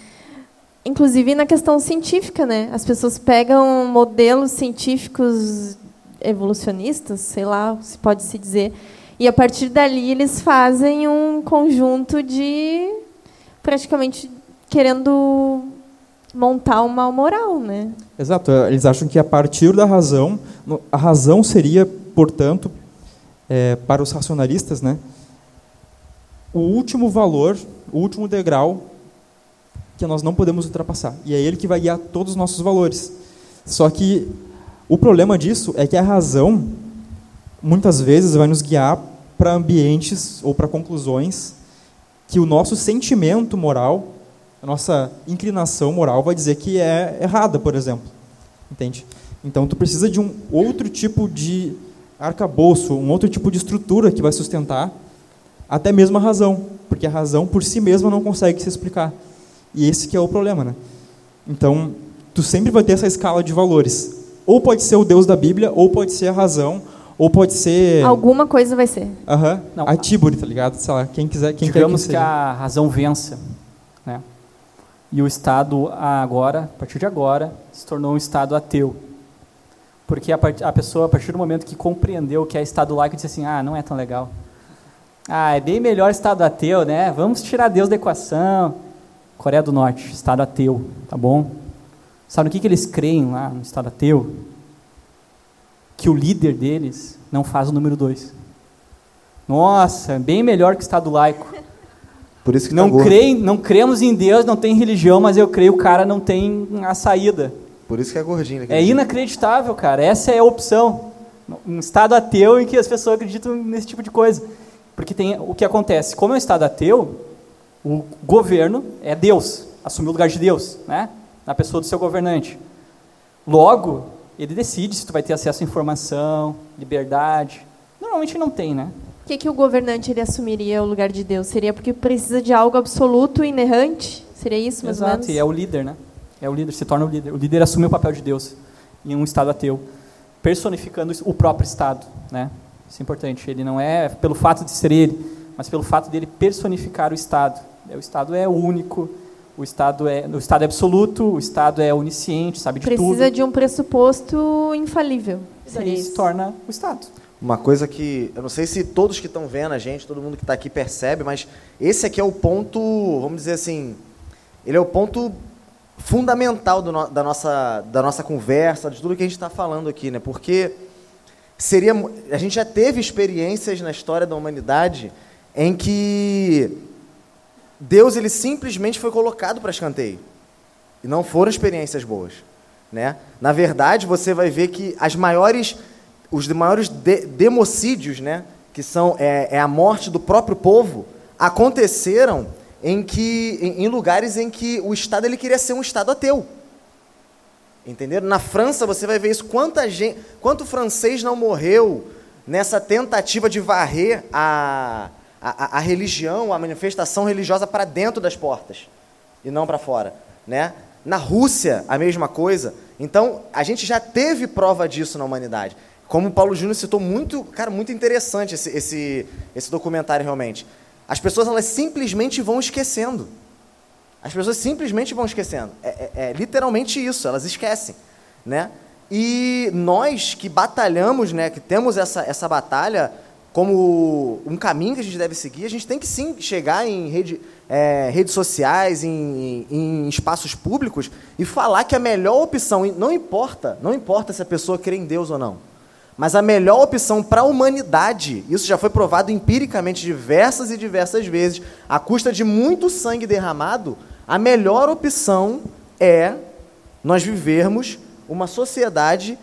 inclusive na questão científica, né? As pessoas pegam modelos científicos evolucionistas, sei lá, se pode se dizer, e a partir dali eles fazem um conjunto de praticamente querendo montar um mal moral, né? Exato. Eles acham que a partir da razão, a razão seria, portanto, é, para os racionalistas, né, o último valor, o último degrau que nós não podemos ultrapassar. E é ele que vai guiar todos os nossos valores. Só que o problema disso é que a razão, muitas vezes, vai nos guiar para ambientes ou para conclusões que o nosso sentimento moral, a nossa inclinação moral vai dizer que é errada, por exemplo. Entende? Então, tu precisa de um outro tipo de arcabouço, um outro tipo de estrutura que vai sustentar até mesmo a razão, porque a razão por si mesma não consegue se explicar. E esse que é o problema, né? Então, tu sempre vai ter essa escala de valores. Ou pode ser o Deus da Bíblia, ou pode ser a razão, ou pode ser alguma coisa vai ser. Aham. Uhum. A Tiburi, tá ligado? Sei lá, quem quiser, quem Digamos quer que, que a razão vença, né? E o Estado agora, a partir de agora, se tornou um Estado ateu. Porque a, a, pessoa, a partir do momento que compreendeu que é Estado laico, disse assim, ah, não é tão legal. Ah, é bem melhor Estado ateu, né? Vamos tirar Deus da equação. Coreia do Norte, Estado ateu, tá bom? Sabe o que, que eles creem lá no Estado ateu? Que o líder deles não faz o número dois. Nossa, bem melhor que o Estado laico. Por isso que não, tá creem, não cremos em Deus, não tem religião, mas eu creio que o cara não tem a saída. Por isso que é gordinho. É inacreditável, cara. Essa é a opção. Um estado ateu em que as pessoas acreditam nesse tipo de coisa. Porque tem o que acontece. Como é um estado ateu, o governo é Deus, assumiu o lugar de Deus, né? Na pessoa do seu governante. Logo, ele decide se tu vai ter acesso à informação, liberdade. Normalmente não tem, né? Por que, que o governante ele assumiria o lugar de Deus? Seria porque precisa de algo absoluto e inerrante? Seria isso, mais Exato, ou menos? e é o líder, né? É o líder, se torna o líder. O líder assume o papel de Deus em um Estado ateu, personificando o próprio Estado. Né? Isso é importante. Ele não é pelo fato de ser ele, mas pelo fato dele personificar o Estado. O Estado é único, o Estado é, o Estado é absoluto, o Estado é onisciente, sabe de Precisa tudo. Precisa de um pressuposto infalível. E aí se torna o Estado. Uma coisa que, eu não sei se todos que estão vendo a gente, todo mundo que está aqui percebe, mas esse aqui é o ponto, vamos dizer assim, ele é o ponto fundamental no, da, nossa, da nossa conversa, de tudo que a gente está falando aqui, né? Porque seria, a gente já teve experiências na história da humanidade em que Deus ele simplesmente foi colocado para escanteio e não foram experiências boas. Né? Na verdade, você vai ver que as maiores, os maiores de, democídios, né, que são é, é, a morte do próprio povo, aconteceram em, que, em, em lugares em que o Estado ele queria ser um Estado ateu. Entenderam? Na França você vai ver isso. Quanta gente, quanto francês não morreu nessa tentativa de varrer a, a, a religião, a manifestação religiosa para dentro das portas e não para fora, né? Na Rússia, a mesma coisa. Então, a gente já teve prova disso na humanidade. Como o Paulo Júnior citou, muito, cara, muito interessante esse, esse, esse documentário realmente. As pessoas elas simplesmente vão esquecendo. As pessoas simplesmente vão esquecendo. É, é, é, literalmente isso, elas esquecem. Né? E nós que batalhamos, né, que temos essa, essa batalha como um caminho que a gente deve seguir, a gente tem que sim chegar em rede, é, redes sociais, em, em, espaços públicos e falar que a melhor opção, não importa, não importa se a pessoa crê em Deus ou não, mas a melhor opção para a humanidade, isso já foi provado empiricamente diversas e diversas vezes, à custa de muito sangue derramado, a melhor opção é nós vivermos uma sociedade,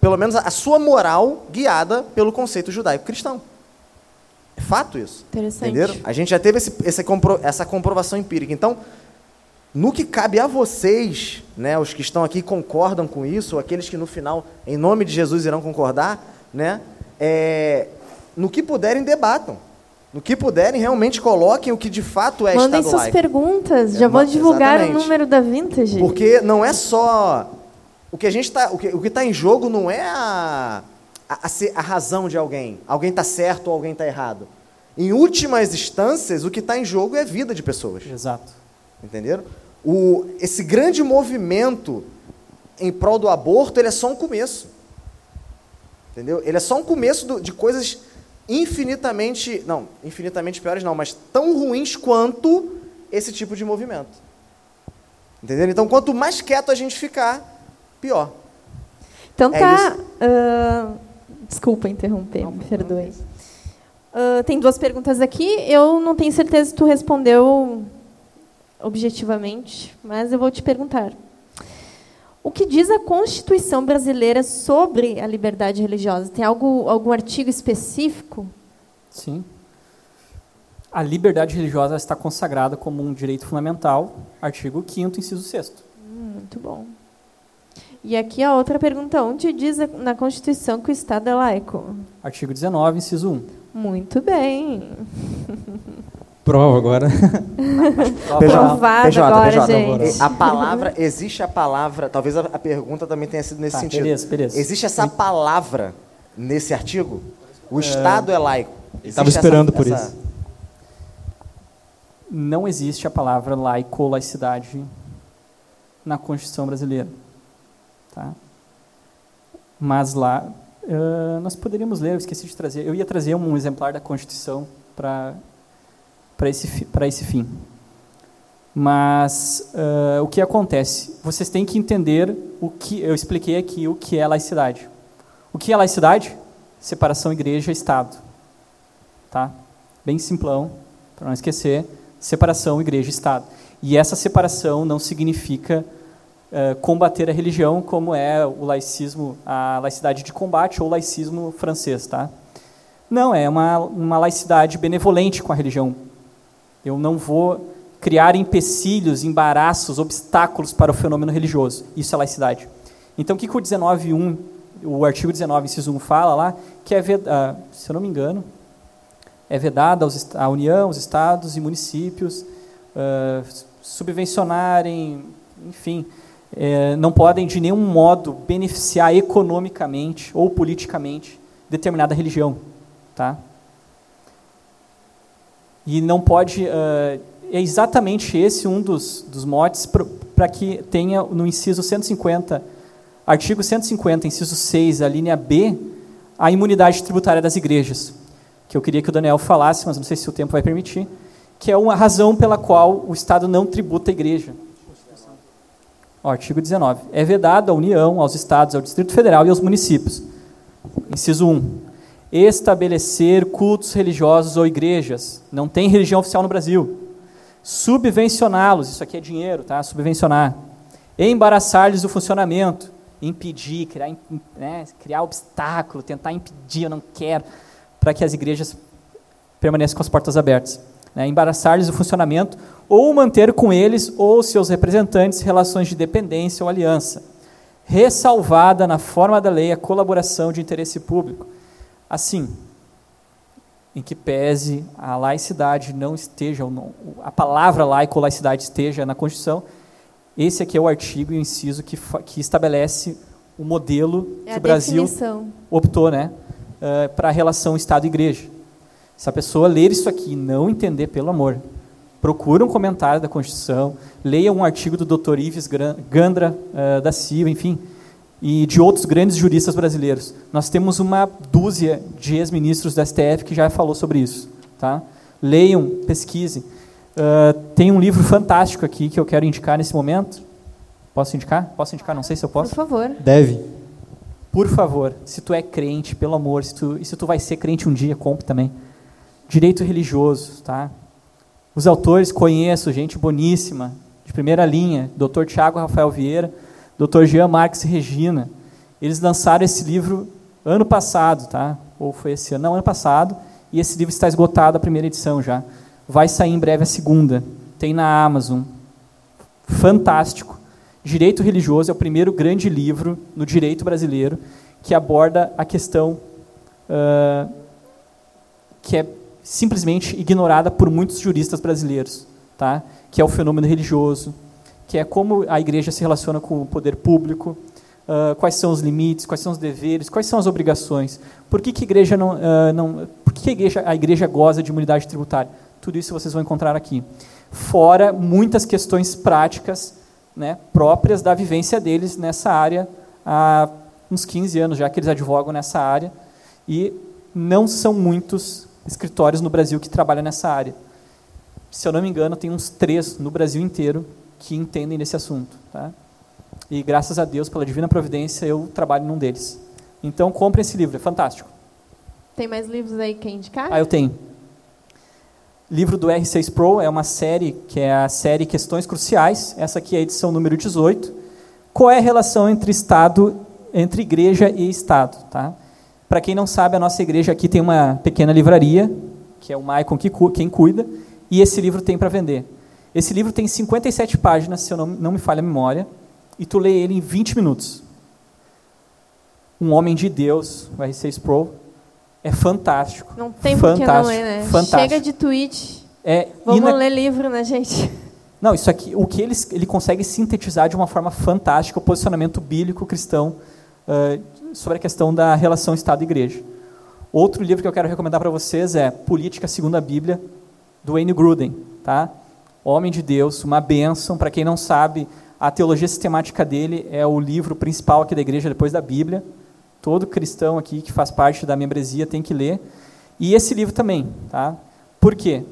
pelo menos a sua moral guiada pelo conceito judaico-cristão. É fato isso. Interessante. Entenderam? A gente já teve esse, esse compro, essa comprovação empírica. Então, no que cabe a vocês, né, os que estão aqui concordam com isso, ou aqueles que no final, em nome de Jesus, irão concordar, né, é, no que puderem, debatam. No que puderem, realmente coloquem o que de fato é Mandem Estado suas perguntas. Já é, vou divulgar exatamente. o número da Vintage. Porque não é só... O que a gente está... O que o está em jogo não é a, a, a razão de alguém. Alguém está certo ou alguém está errado. Em últimas instâncias, o que está em jogo é a vida de pessoas. Exato. Entenderam? O, esse grande movimento em prol do aborto, ele é só um começo. Entendeu? Ele é só um começo do, de coisas infinitamente, não, infinitamente piores não, mas tão ruins quanto esse tipo de movimento. Entendeu? Então, quanto mais quieto a gente ficar, pior. Então é tá. Uh, desculpa interromper, não, me perdoe. Uh, tem duas perguntas aqui. Eu não tenho certeza se tu respondeu objetivamente, mas eu vou te perguntar. O que diz a Constituição brasileira sobre a liberdade religiosa? Tem algo, algum artigo específico? Sim. A liberdade religiosa está consagrada como um direito fundamental, artigo 5 inciso 6 hum, Muito bom. E aqui a outra pergunta, onde diz na Constituição que o Estado é laico? Artigo 19, inciso 1. Muito bem. Prova agora. Provado PJ, agora, PJ, gente. A palavra, existe a palavra, talvez a, a pergunta também tenha sido nesse tá, sentido. Beleza, beleza. Existe essa palavra nesse artigo? O é... Estado é laico. Estava esperando essa, por essa... isso. Não existe a palavra laico ou laicidade na Constituição brasileira. Tá? Mas lá, uh, nós poderíamos ler, eu esqueci de trazer, eu ia trazer um exemplar da Constituição para esse, esse fim. Mas uh, o que acontece? Vocês têm que entender o que eu expliquei aqui, o que é laicidade. O que é laicidade? Separação igreja-estado. Tá? Bem simplão, para não esquecer, separação igreja-estado. E essa separação não significa uh, combater a religião, como é o laicismo, a laicidade de combate ou o laicismo francês, tá? Não, é uma, uma laicidade benevolente com a religião, eu não vou criar empecilhos, embaraços, obstáculos para o fenômeno religioso. Isso é laicidade. Então, o que, que o 19.1, o artigo 19, inciso 1 fala lá? Que é, uh, se eu não me engano, é vedada à União, os estados e municípios uh, subvencionarem, enfim, é, não podem de nenhum modo beneficiar economicamente ou politicamente determinada religião. Tá? E não pode. Uh, é exatamente esse um dos, dos motes para que tenha no inciso 150, artigo 150, inciso 6, a linha B, a imunidade tributária das igrejas. Que eu queria que o Daniel falasse, mas não sei se o tempo vai permitir. Que é uma razão pela qual o Estado não tributa a igreja. Artigo 19. É vedado à União, aos Estados, ao Distrito Federal e aos municípios. Inciso 1 estabelecer cultos religiosos ou igrejas. Não tem religião oficial no Brasil. Subvencioná-los, isso aqui é dinheiro, tá? Subvencionar. Embaraçar-lhes o funcionamento, impedir, criar, né, criar obstáculo, tentar impedir, eu não quero, para que as igrejas permaneçam com as portas abertas. Né, embaraçar-lhes o funcionamento ou manter com eles ou seus representantes relações de dependência ou aliança, ressalvada na forma da lei a colaboração de interesse público. Assim, em que pese a laicidade não esteja, a palavra laico ou laicidade esteja na Constituição, esse aqui é o artigo e o inciso que, que estabelece o modelo é que o Brasil definição. optou né, uh, para a relação Estado-Igreja. Se a pessoa ler isso aqui e não entender, pelo amor, procura um comentário da Constituição, leia um artigo do Dr. Ives Gandra uh, da Silva, enfim, e de outros grandes juristas brasileiros. Nós temos uma dúzia de ex-ministros da STF que já falou sobre isso. Tá? Leiam, pesquisem. Uh, tem um livro fantástico aqui que eu quero indicar nesse momento. Posso indicar? Posso indicar? Não sei se eu posso. Por favor. Deve. Por favor, se tu é crente, pelo amor, se tu, e se tu vai ser crente um dia, compre também. Direito religioso, tá? Os autores conheço, gente boníssima, de primeira linha, Dr. Tiago Rafael Vieira, Dr. Jean Marques Regina. Eles lançaram esse livro ano passado, tá? Ou foi esse ano? Não, ano passado. E esse livro está esgotado, a primeira edição já. Vai sair em breve a segunda. Tem na Amazon. Fantástico. Direito Religioso é o primeiro grande livro no direito brasileiro que aborda a questão uh, que é simplesmente ignorada por muitos juristas brasileiros, tá? que é o fenômeno religioso, que é como a igreja se relaciona com o poder público, uh, quais são os limites, quais são os deveres, quais são as obrigações, por que, que a igreja não, uh, não por que a igreja, a igreja goza de imunidade tributária? Tudo isso vocês vão encontrar aqui. Fora muitas questões práticas né, próprias da vivência deles nessa área há uns 15 anos já que eles advogam nessa área e não são muitos escritórios no Brasil que trabalham nessa área. Se eu não me engano, tem uns três no Brasil inteiro que entendem desse assunto. Tá? E graças a Deus, pela divina providência, eu trabalho num deles. Então, compre esse livro, é fantástico. Tem mais livros aí que indicar? Ah, eu tenho. Livro do R6 Pro é uma série que é a série Questões Cruciais. Essa aqui é a edição número 18. Qual é a relação entre Estado, entre igreja e Estado? Tá? Para quem não sabe, a nossa igreja aqui tem uma pequena livraria, que é o Maicon que, quem cuida, e esse livro tem para vender. Esse livro tem 57 páginas, se eu não, não me falha a memória, e tu lê ele em 20 minutos. Um homem de Deus, o R6 Pro, é fantástico. Não tem fantástico, porque não ler, né? Fantástico. Chega de tweet. É Vamos ina... ler livro, né, gente? Não, isso aqui, o que ele, ele consegue sintetizar de uma forma fantástica o posicionamento bíblico cristão uh, sobre a questão da relação Estado-Igreja. Outro livro que eu quero recomendar para vocês é Política Segundo a Bíblia, do Wayne Gruden. Tá? Homem de Deus, uma bênção. Para quem não sabe, a teologia sistemática dele é o livro principal aqui da igreja depois da Bíblia. Todo cristão aqui que faz parte da membresia tem que ler. E esse livro também. Tá? Por quê?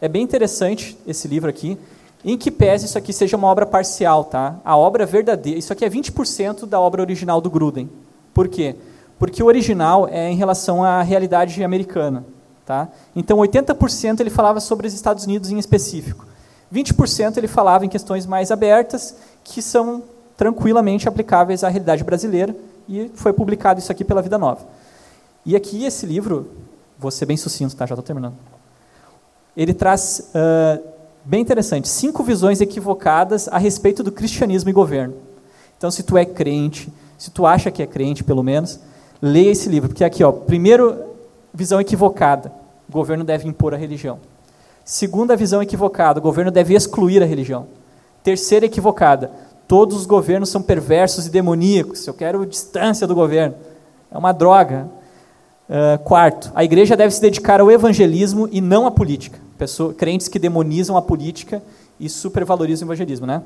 É bem interessante esse livro aqui, em que pese isso aqui seja uma obra parcial. Tá? A obra verdadeira, isso aqui é 20% da obra original do Gruden. Por quê? Porque o original é em relação à realidade americana. Tá? Então, 80% ele falava sobre os Estados Unidos em específico. 20% ele falava em questões mais abertas, que são tranquilamente aplicáveis à realidade brasileira, e foi publicado isso aqui pela Vida Nova. E aqui esse livro, vou ser bem sucinto, tá? já estou terminando. Ele traz, uh, bem interessante, cinco visões equivocadas a respeito do cristianismo e governo. Então, se tu é crente, se tu acha que é crente, pelo menos, leia esse livro, porque aqui, ó, primeiro, visão equivocada, o governo deve impor a religião. Segunda visão equivocada, o governo deve excluir a religião. Terceira equivocada, todos os governos são perversos e demoníacos, eu quero distância do governo. É uma droga. Uh, quarto, a igreja deve se dedicar ao evangelismo e não à política. Pessoa, crentes que demonizam a política e supervalorizam o evangelismo. Né?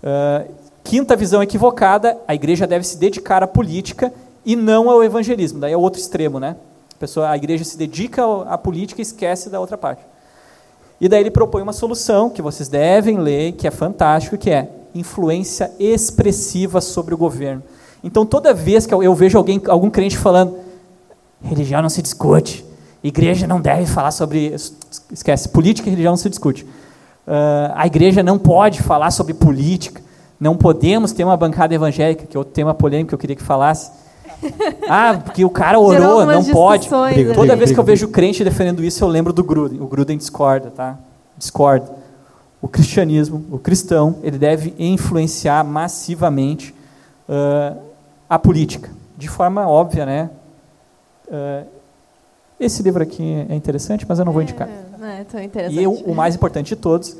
Uh, quinta visão equivocada, a igreja deve se dedicar à política e não ao evangelismo. Daí é o outro extremo, né? A, pessoa, a igreja se dedica à política e esquece da outra parte. E daí ele propõe uma solução que vocês devem ler, que é fantástico, que é influência expressiva sobre o governo. Então, toda vez que eu vejo alguém, algum crente falando, religião não se discute, igreja não deve falar sobre, esquece, política e religião não se discute. Uh, a igreja não pode falar sobre política. Não podemos ter uma bancada evangélica, que é outro tema polêmico que eu queria que falasse. Ah, porque o cara orou, não pode. Briga, né? Toda briga, vez que eu briga. vejo crente defendendo isso, eu lembro do Gruden. O Gruden discorda, tá? Discorda. O cristianismo, o cristão, ele deve influenciar massivamente ah, a política, de forma óbvia, né? Ah, esse livro aqui é interessante, mas eu não vou indicar. É, é tão interessante. E o, o mais importante de todos,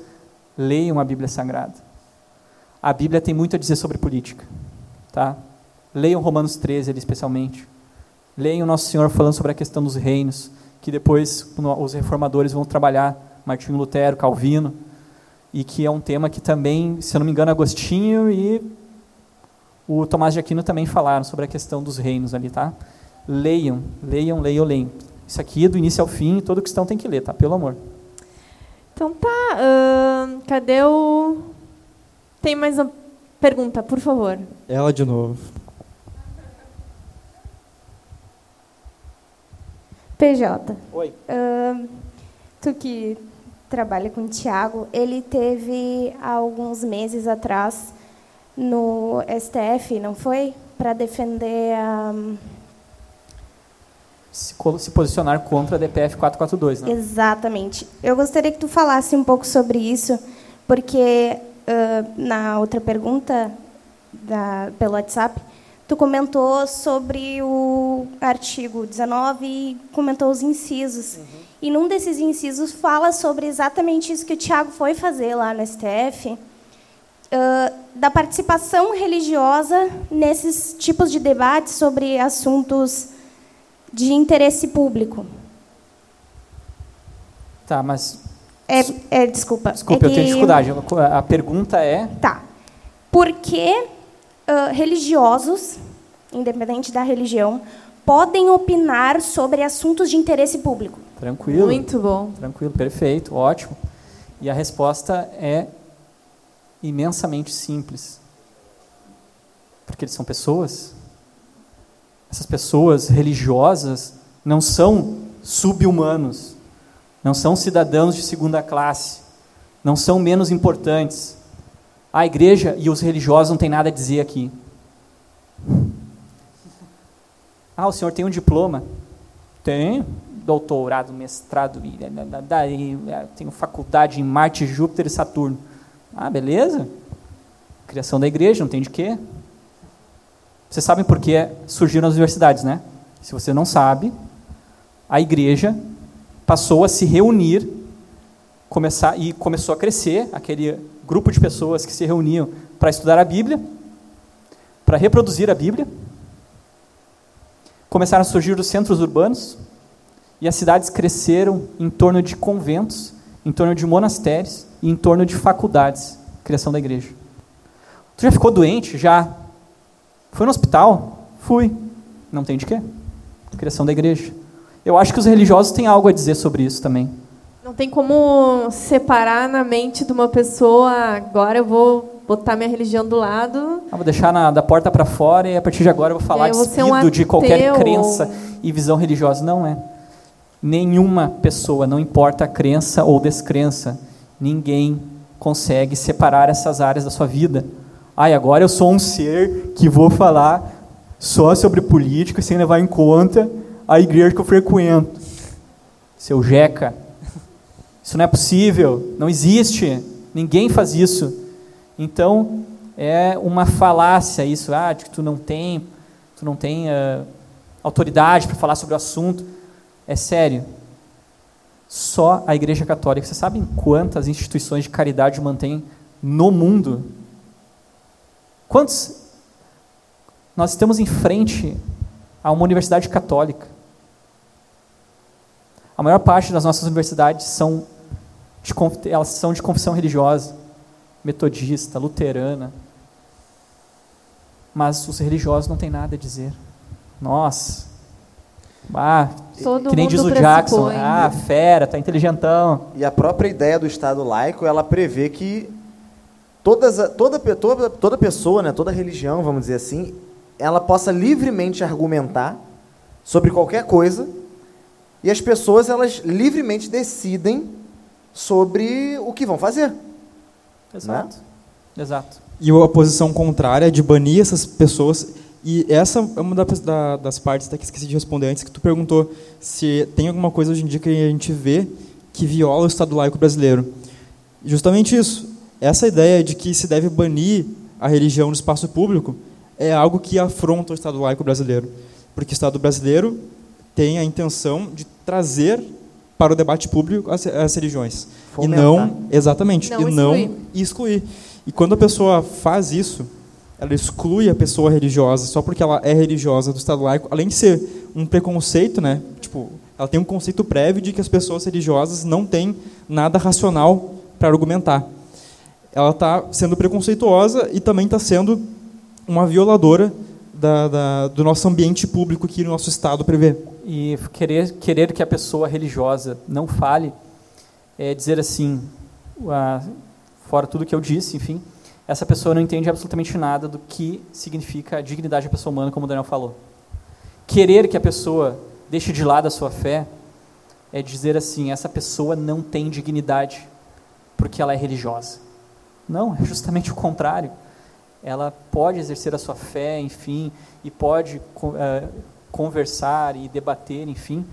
leiam a Bíblia Sagrada. A Bíblia tem muito a dizer sobre política. Tá? Leiam Romanos 13, ali, especialmente. Leiam Nosso Senhor falando sobre a questão dos reinos, que depois os reformadores vão trabalhar, Martinho Lutero, Calvino, e que é um tema que também, se eu não me engano, Agostinho e o Tomás de Aquino também falaram sobre a questão dos reinos ali, tá? Leiam, leiam, leiam, leiam. Isso aqui, do início ao fim, todo cristão tem que ler, tá? Pelo amor. Então tá, ahn, cadê o... Tem mais uma pergunta, por favor. Ela de novo. PJ. Oi. ahn, tu que trabalha com o Tiago, ele teve há alguns meses atrás no STF, não foi? Para defender a. Se, colo- se posicionar contra a DPF 442, né? Exatamente. Eu gostaria que tu falasse um pouco sobre isso, porque ah, na outra pergunta da, pelo WhatsApp, tu comentou sobre o artigo 19 e comentou os incisos. E num desses incisos fala sobre exatamente isso que o Tiago foi fazer lá no STF, ah, da participação religiosa nesses tipos de debates sobre assuntos de interesse público. Tá, mas É, é, desculpa. desculpa, é eu tenho dificuldade. A pergunta é. Tá. Por que ah, religiosos, independente da religião, podem opinar sobre assuntos de interesse público? Tranquilo. Muito bom. Tranquilo, perfeito, ótimo. E a resposta é imensamente simples. Porque eles são pessoas. Essas pessoas religiosas não são sub-humanos, não são cidadãos de segunda classe, não são menos importantes. A igreja e os religiosos não têm nada a dizer aqui. Ah, o senhor tem um diploma? Tenho. Doutorado, mestrado, é, tenho faculdade em Marte, Júpiter e Saturno. Ah, beleza. Criação da igreja, não tem de quê. Vocês sabem por que surgiram as universidades, né? Se você não sabe, a igreja passou a se reunir começar, e começou a crescer aquele grupo de pessoas que se reuniam para estudar a Bíblia, para reproduzir a Bíblia. Começaram a surgir os centros urbanos e as cidades cresceram em torno de conventos, em torno de monastérios e em torno de faculdades. Criação da igreja. Tu já ficou doente? Já. Foi no hospital? Fui. Não tem de quê? Criação da igreja. Eu acho que os religiosos têm algo a dizer sobre isso também. Não tem como separar na mente de uma pessoa, agora eu vou botar minha religião do lado. Ah, vou deixar na, da porta para fora e a partir de agora eu vou falar É, eu vou um de qualquer crença e visão religiosa. Não é. Nenhuma pessoa, não importa a crença ou descrença, ninguém consegue separar essas áreas da sua vida. Ai, agora eu sou um ser que vou falar só sobre política sem levar em conta a igreja que eu frequento. Seu Jeca. Isso não é possível, não existe, ninguém faz isso. Então, é uma falácia isso, ah, de que tu não tem, tu não tem ah, autoridade para falar sobre o assunto. É sério. Só a Igreja Católica. Vocês sabem quantas instituições de caridade mantém no mundo? Quantos? Nós estamos em frente a uma universidade católica. A maior parte das nossas universidades são de, elas são de confissão religiosa, metodista, luterana. Mas os religiosos não têm nada a dizer. Nossa, ah, Todo que nem mundo diz o Jackson, ah, fera, tá inteligentão. E a própria ideia do Estado laico, ela prevê que todas, a- toda, toda, toda pessoa, né, toda religião, vamos dizer assim, ela possa livremente argumentar sobre qualquer coisa e as pessoas, elas livremente decidem sobre o que vão fazer. Exato. Exato. E a posição contrária é de banir essas pessoas. E essa é uma das, das partes até que esqueci de responder antes, que tu perguntou se tem alguma coisa hoje em dia que a gente vê que viola o Estado laico brasileiro. Justamente isso. Essa ideia de que se deve banir a religião no espaço público é algo que afronta o Estado laico brasileiro. Porque o Estado brasileiro tem a intenção de trazer para o debate público as, as religiões. Fomentar. E não, exatamente, Não e excluir. não excluir. E quando a pessoa faz isso, ela exclui a pessoa religiosa só porque ela é religiosa do Estado laico, além de ser um preconceito, né? Tipo, ela tem um conceito prévio de que as pessoas religiosas não têm nada racional para argumentar. Ela está sendo preconceituosa e também está sendo uma violadora da, da- do nosso ambiente público que o nosso Estado prevê. E querer, querer que a pessoa religiosa não fale é dizer assim, a- fora tudo que eu disse, enfim, essa pessoa não entende absolutamente nada do que significa a dignidade da pessoa humana, como o Daniel falou. Querer que a pessoa deixe de lado a sua fé é dizer assim, essa pessoa não tem dignidade porque ela é religiosa. Não, é justamente o contrário. Ela pode exercer a sua fé, enfim, e pode eh, conversar e debater, enfim,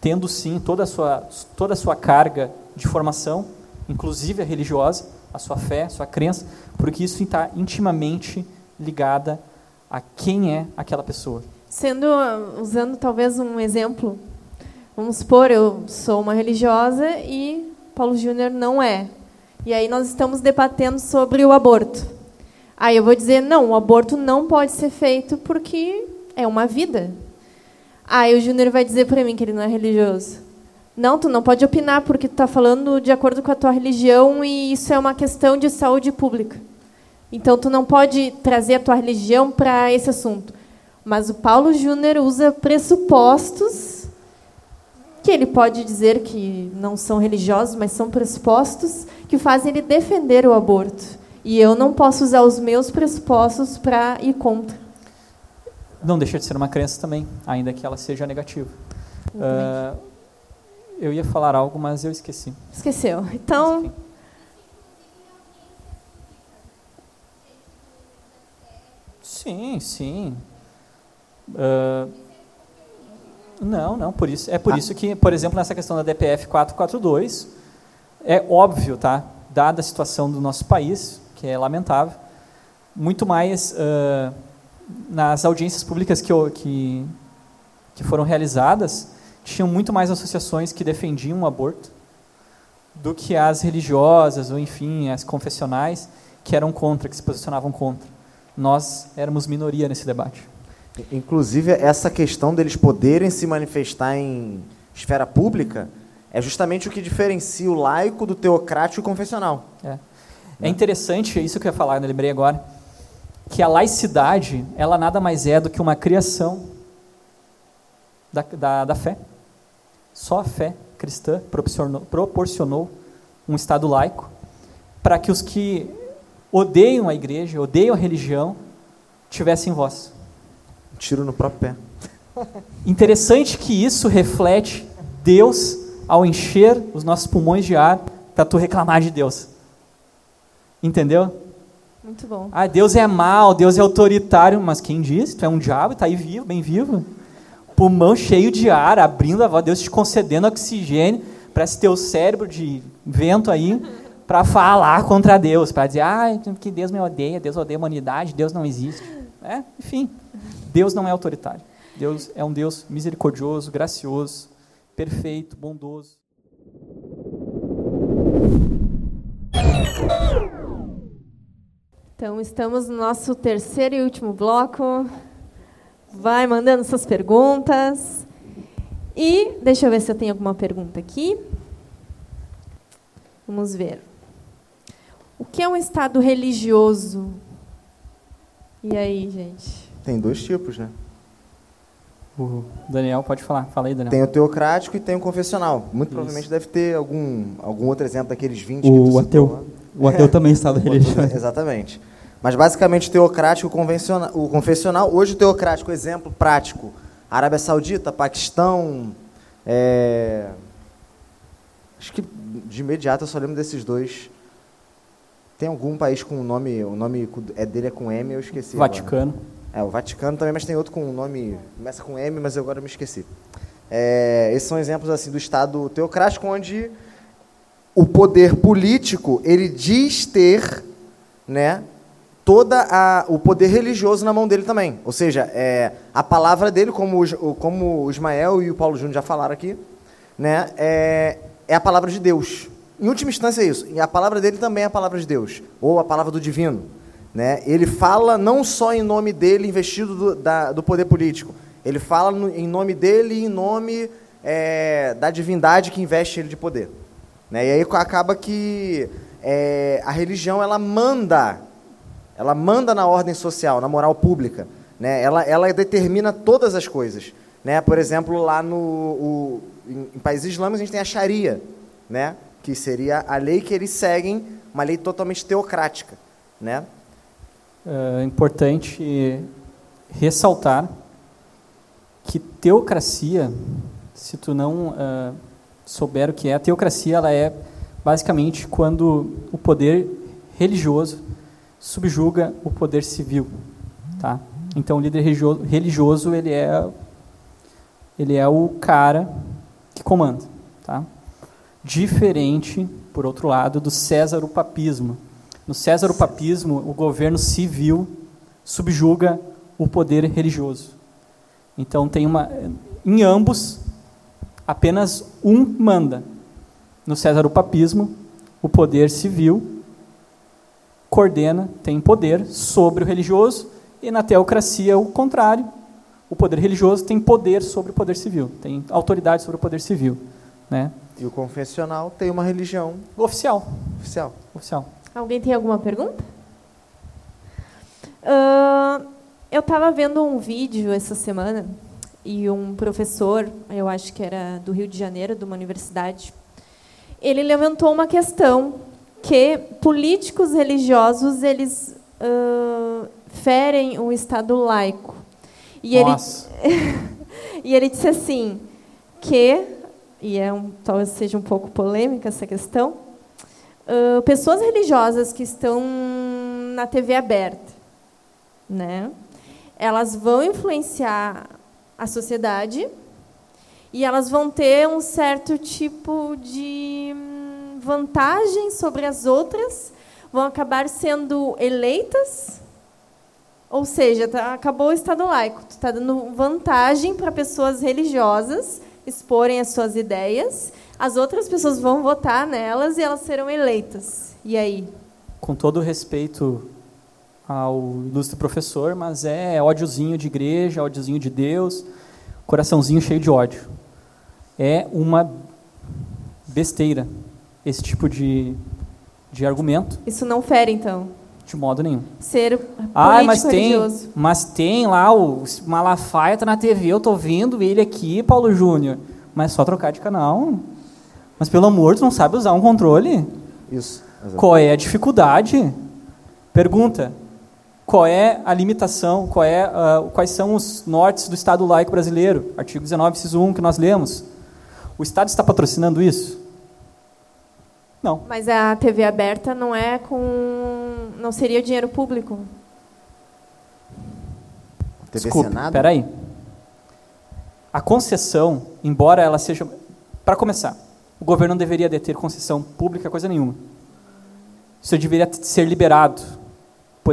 tendo sim toda a sua toda a sua carga de formação, inclusive a religiosa, a sua fé, a sua crença, porque isso está intimamente ligada a quem é aquela pessoa. Sendo, usando talvez um exemplo, vamos supor, eu sou uma religiosa e Paulo Júnior não é. E aí nós estamos debatendo sobre o aborto. Aí eu vou dizer, não, o aborto não pode ser feito porque é uma vida. Aí o Júnior vai dizer para mim que ele não é religioso. Não, tu não pode opinar porque tu está falando de acordo com a tua religião e isso é uma questão de saúde pública. Então tu não pode trazer a tua religião para esse assunto. Mas o Paulo Júnior usa pressupostos que ele pode dizer que não são religiosos, mas são pressupostos que fazem ele defender o aborto. E eu não posso usar os meus pressupostos para ir contra. Não deixa de ser uma crença também, ainda que ela seja negativa. Ah, eu ia falar algo, mas eu esqueci. Esqueceu. Então, Sim, sim. Ah, não, não, por isso, é por isso que, por exemplo, nessa questão da DPF 442, é óbvio, tá? Dada a situação do nosso país, que é lamentável, muito mais ah, nas audiências públicas que, que, que foram realizadas, tinham muito mais associações que defendiam o aborto do que as religiosas, ou enfim, as confessionais, que eram contra, que se posicionavam contra. Nós éramos minoria nesse debate. Inclusive, essa questão deles poderem se manifestar em esfera pública é justamente o que diferencia o laico do teocrático e confessional. É. É interessante, isso que eu ia falar, eu lembrei agora, que a laicidade, ela nada mais é do que uma criação da, da, da fé. Só a fé cristã proporcionou, proporcionou um Estado laico para que os que odeiam a igreja, odeiam a religião, tivessem voz. Um tiro no próprio pé. Interessante que isso reflete Deus ao encher os nossos pulmões de ar para tu reclamar de Deus. Entendeu? Muito bom. Ah, Deus é mal, Deus é autoritário, mas quem disse? Tu é um diabo, está aí vivo, bem vivo. Pulmão cheio de ar, abrindo a voz, Deus te concedendo oxigênio para esse teu cérebro de vento aí, para falar contra Deus, para dizer, ah, que Deus me odeia, Deus odeia a humanidade, Deus não existe. É, enfim, Deus não é autoritário. Deus é um Deus misericordioso, gracioso, perfeito, bondoso. Então, estamos no nosso terceiro e último bloco. Vai mandando suas perguntas. E deixa eu ver se eu tenho alguma pergunta aqui. Vamos ver. O que é um estado religioso? E aí, gente? Tem dois tipos, né? O Daniel pode falar, fala aí, Daniel. Tem o teocrático e tem o confessional. Muito provavelmente deve ter algum, algum outro exemplo daqueles 20 que tu O citou ateu. O ateu também está da religião. Exatamente. Mas basicamente teocrático, convencional, o confessional, hoje o teocrático, exemplo prático, Arábia Saudita, Paquistão, é... acho que de imediato eu só lembro desses dois. Tem algum país com o nome, o nome é dele é com M, eu esqueci. Vaticano. Agora. É, o Vaticano também, mas tem outro com o nome, começa com M, mas eu agora me esqueci. É, esses são exemplos assim do Estado teocrático, onde o poder político ele diz ter, né, toda a, o poder religioso na mão dele também. Ou seja, é, a palavra dele, como o, como o Ismael e o Paulo Júnior já falaram aqui, né, é, é a palavra de Deus. Em última instância é isso. E a palavra dele também é a palavra de Deus, ou a palavra do divino. Né? Ele fala não só em nome dele, investido do, da, do poder político. Ele fala no, em nome dele e em nome é, da divindade que investe ele de poder. Né? E aí acaba que é, a religião ela manda, ela manda na ordem social, na moral pública. Né? Ela, ela determina todas as coisas. Né? Por exemplo, lá no, o, em, em países islâmicos a gente tem a Sharia, né? que seria a lei que eles seguem, uma lei totalmente teocrática. Né? É importante ressaltar que teocracia, se tu não uh, souber o que é, a teocracia ela é basicamente quando o poder religioso subjuga o poder civil, tá? Então o líder religioso, ele é ele é o cara que comanda, tá? Diferente, por outro lado, do César o papismo. No César o papismo, o governo civil subjuga o poder religioso. Então tem uma em ambos apenas um manda. No César o papismo, o poder civil coordena, tem poder sobre o religioso, e na teocracia o contrário. O poder religioso tem poder sobre o poder civil, tem autoridade sobre o poder civil, né? E o confessional tem uma religião oficial. Oficial. Oficial. Alguém tem alguma pergunta? Uh, eu estava vendo um vídeo essa semana e um professor, eu acho que era do Rio de Janeiro, de uma universidade, ele levantou uma questão que políticos religiosos eles uh, ferem o Estado laico. E Nossa. ele e ele disse assim que e é um, talvez seja um pouco polêmica essa questão. Uh, pessoas religiosas que estão na TV aberta, né? Elas vão influenciar a sociedade e elas vão ter um certo tipo de hum, vantagem sobre as outras, vão acabar sendo eleitas, ou seja, tá, acabou o Estado laico, tu está dando vantagem para pessoas religiosas exporem as suas ideias, as outras pessoas vão votar nelas e elas serão eleitas. E aí? Com todo respeito ao ilustre professor, mas é ódiozinho de igreja, ódiozinho de Deus, coraçãozinho cheio de ódio. É uma besteira esse tipo de, de argumento. Isso não fere, então? De modo nenhum. Ser ah, mas tem, mas tem lá o Malafaia tá na TV, eu tô vendo ele aqui, Paulo Júnior. Mas só trocar de canal. Mas pelo amor, tu não sabe usar um controle? Isso. Exatamente. Qual é a dificuldade? Pergunta. Qual é a limitação? Qual é, uh, quais são os nortes do Estado laico brasileiro? Artigo 19, inciso 1, que nós lemos. O Estado está patrocinando isso? Não. Mas a TV aberta não é com. não seria dinheiro público? TV Desculpe, Senado? peraí. A concessão, embora ela seja. Para começar, o governo não deveria deter concessão pública, coisa nenhuma. Isso deveria ser liberado.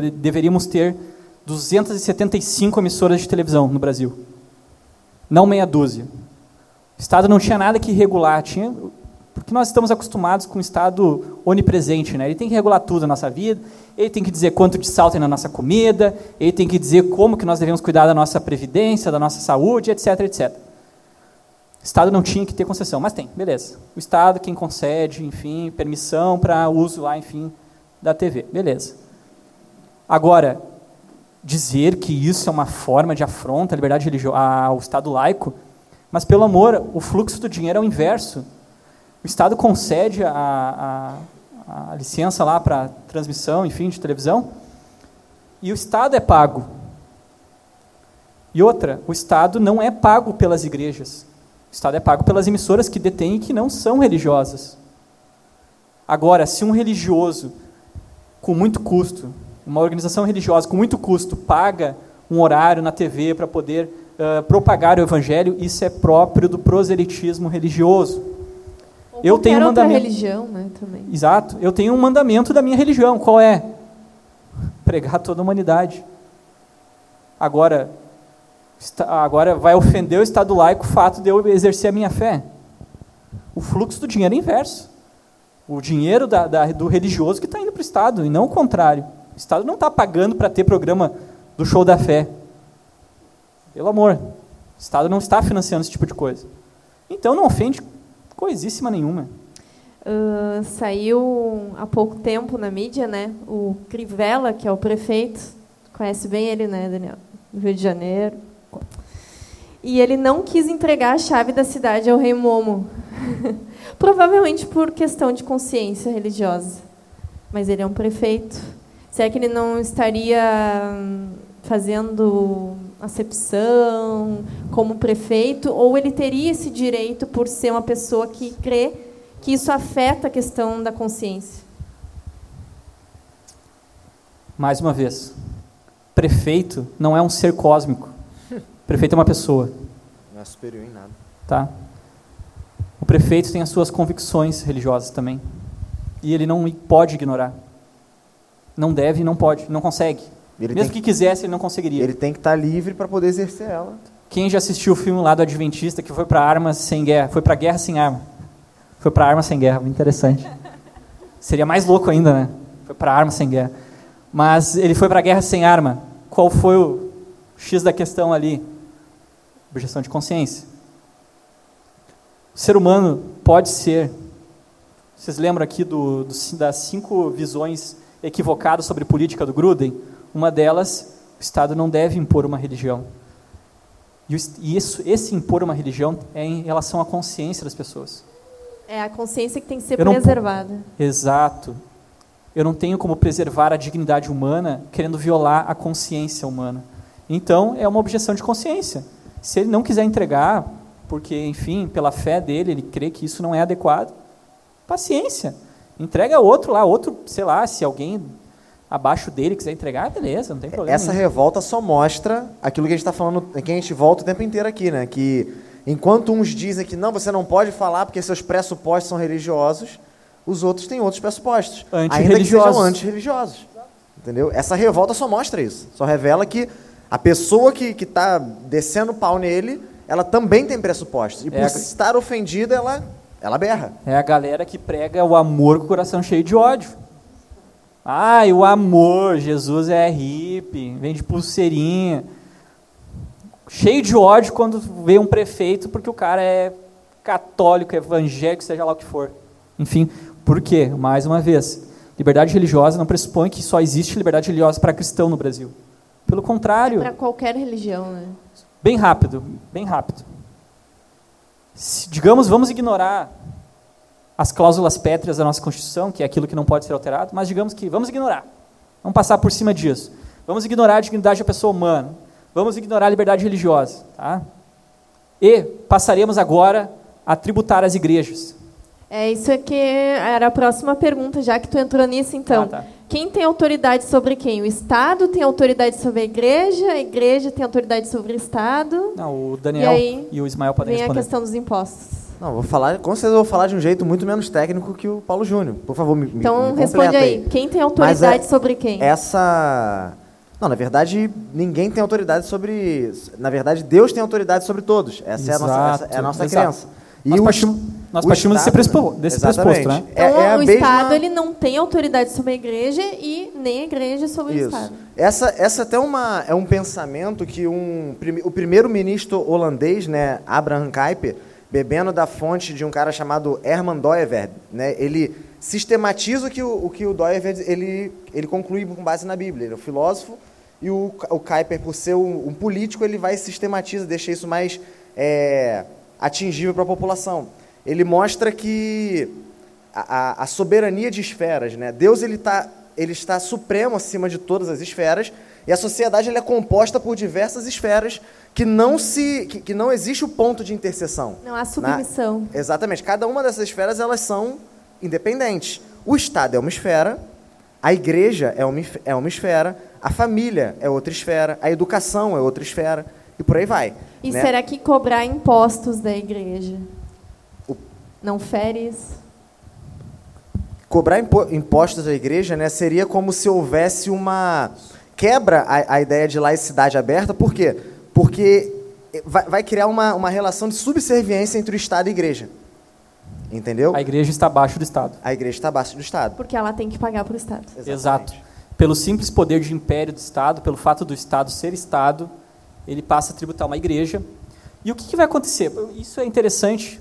Deveríamos ter 275 emissoras de televisão no Brasil. Não meia dúzia. O Estado não tinha nada que regular, tinha porque nós estamos acostumados com o Estado onipresente, né? Ele tem que regular tudo na nossa vida, ele tem que dizer quanto de sal tem na nossa comida, ele tem que dizer como que nós devemos cuidar da nossa previdência, da nossa saúde, etc, etc. O Estado não tinha que ter concessão, mas tem, beleza. O Estado quem concede, enfim, permissão para uso lá, enfim, da TV, beleza. Agora, dizer que isso é uma forma de afronta à liberdade religiosa, ao Estado laico, mas pelo amor, o fluxo do dinheiro é o inverso. O Estado concede a, a, a licença lá para transmissão, enfim, de televisão, e o Estado é pago. E outra, o Estado não é pago pelas igrejas. O Estado é pago pelas emissoras que detêm e que não são religiosas. Agora, se um religioso com muito custo, uma organização religiosa com muito custo paga um horário na TV para poder uh, propagar o evangelho, isso é próprio do proselitismo religioso. Ou Eu tenho um mandamento. religião, né, também. Exato. Eu tenho um mandamento da minha religião. Qual é? Pregar toda a humanidade. Agora, agora vai ofender o Estado laico o fato de eu exercer a minha fé. O fluxo do dinheiro é inverso. O dinheiro da- da- do religioso que está indo para o Estado, e não o contrário. O Estado não está pagando para ter programa do show da fé. Pelo amor. O Estado não está financiando esse tipo de coisa. Então não ofende coisíssima nenhuma. Ah, saiu há pouco tempo na mídia, né? O Crivella, que é o prefeito, conhece bem ele, né, Daniel? Do Rio de Janeiro. E ele não quis entregar a chave da cidade ao rei Momo. Provavelmente por questão de consciência religiosa. Mas ele é um prefeito. Será que ele não estaria hum, fazendo acepção como prefeito? Ou ele teria esse direito por ser uma pessoa que crê que isso afeta a questão da consciência? Mais uma vez, prefeito não é um ser cósmico. Prefeito é uma pessoa, Não é superior em nada. tá? O prefeito tem as suas convicções religiosas também. E ele não pode ignorar. Não deve não pode, não consegue. Ele Mesmo tem, que quisesse, ele não conseguiria. ele tem que estar livre para poder exercer ela. Quem já assistiu o filme lá do Adventista que foi para armas sem guerra, foi para guerra sem arma. Foi para arma sem guerra, muito interessante. Seria mais louco ainda, né? Foi para arma sem guerra. Mas ele foi para guerra sem arma. Qual foi o X da questão ali? Objeção de consciência. O ser humano pode ser. Vocês lembram aqui do, do- das cinco visões equivocadas sobre política do Gruden? Uma delas, o Estado não deve impor uma religião. E, isso, esse impor uma religião é em relação à consciência das pessoas. É a consciência que tem que ser não preservada. Exato. Eu não tenho como preservar a dignidade humana querendo violar a consciência humana. Então, é uma objeção de consciência. Se ele não quiser entregar, porque, enfim, pela fé dele, ele crê que isso não é adequado, paciência. Entrega outro lá, outro, sei lá, se alguém abaixo dele quiser entregar, beleza, não tem problema. Essa nenhum. revolta só mostra aquilo que a gente está falando, que a gente volta o tempo inteiro aqui, né? Que enquanto uns dizem que não, você não pode falar porque seus pressupostos são religiosos, os outros têm outros pressupostos. Ainda que sejam antirreligiosos. Entendeu? Essa revolta só mostra isso. Só revela que a pessoa que está descendo o pau nele, ela também tem pressupostos. E por É estar ofendida, ela, ela berra. É a galera que prega o amor com o coração cheio de ódio. Ai, o amor, Jesus é hippie, vende pulseirinha. Cheio de ódio quando vê um prefeito porque o cara é católico, evangélico, seja lá o que for. Enfim, por quê? Mais uma vez, liberdade religiosa não pressupõe que só existe liberdade religiosa para cristão no Brasil. Pelo contrário, Para qualquer religião, né? Bem rápido, bem rápido. Se, digamos, vamos ignorar as cláusulas pétreas da nossa Constituição, que é aquilo que não pode ser alterado, mas digamos que vamos ignorar. Vamos passar por cima disso. Vamos ignorar a dignidade da pessoa humana. Vamos ignorar a liberdade religiosa. Tá? E passaremos agora a tributar as igrejas. É isso é que era a próxima pergunta, já que tu entrou nisso, então. Ah, tá. Quem tem autoridade sobre quem? O Estado tem autoridade sobre a igreja, a igreja tem autoridade sobre o Estado. Não, o Daniel E e, aí, o Ismael podem Vem a responder. questão dos impostos. Não, vou falar, com certeza eu vou falar de um jeito muito menos técnico que o Paulo Júnior. Por favor, me, Então, me responde completa aí. Quem tem autoridade é- sobre quem? Essa. Não, na verdade, ninguém tem autoridade sobre. Na verdade, Deus tem autoridade sobre todos. Essa é a nossa, essa é a nossa Exato, crença. Nós o partimos- nós o partimos desse Estado- pressupo- desse pressuposto, né? É, Então, é a o mesma- Estado ele não tem autoridade sobre a igreja e nem a igreja sobre o Isso. Estado. Essa, essa até uma, é um pensamento que um, o primeiro-ministro holandês, né, Abraham Kuyper, bebendo da fonte de um cara chamado Herman Doever, né, ele sistematiza o que o, o que o Doever ele, ele conclui com base na Bíblia. Ele é um filósofo e o, o Kuyper, por ser um, um político, ele vai e sistematiza, deixa isso mais é, atingível para a população. Ele mostra que a, a- a soberania de esferas, né? Deus ele tá, ele está supremo acima de todas as esferas e a sociedade ela é composta por diversas esferas que não se que, que não existe o ponto de interseção. Não há submissão. Exatamente. Cada uma dessas esferas elas são independentes. O Estado é uma esfera A igreja é uma, é uma esfera, a família é outra esfera, a educação é outra esfera, e por aí vai. E né? será que cobrar impostos da igreja não fere isso? Cobrar impo- impostos da igreja né, seria como se houvesse uma quebra a, a ideia de laicidade aberta, por quê? Porque vai, vai criar uma, uma relação de subserviência entre o Estado e a igreja. Entendeu? A igreja está abaixo do Estado. A igreja está abaixo do Estado. Porque ela tem que pagar para o Estado. Exato. Pelo simples poder de império do Estado, pelo fato do Estado ser Estado, ele passa a tributar uma igreja. E o que, que vai acontecer? Isso é interessante,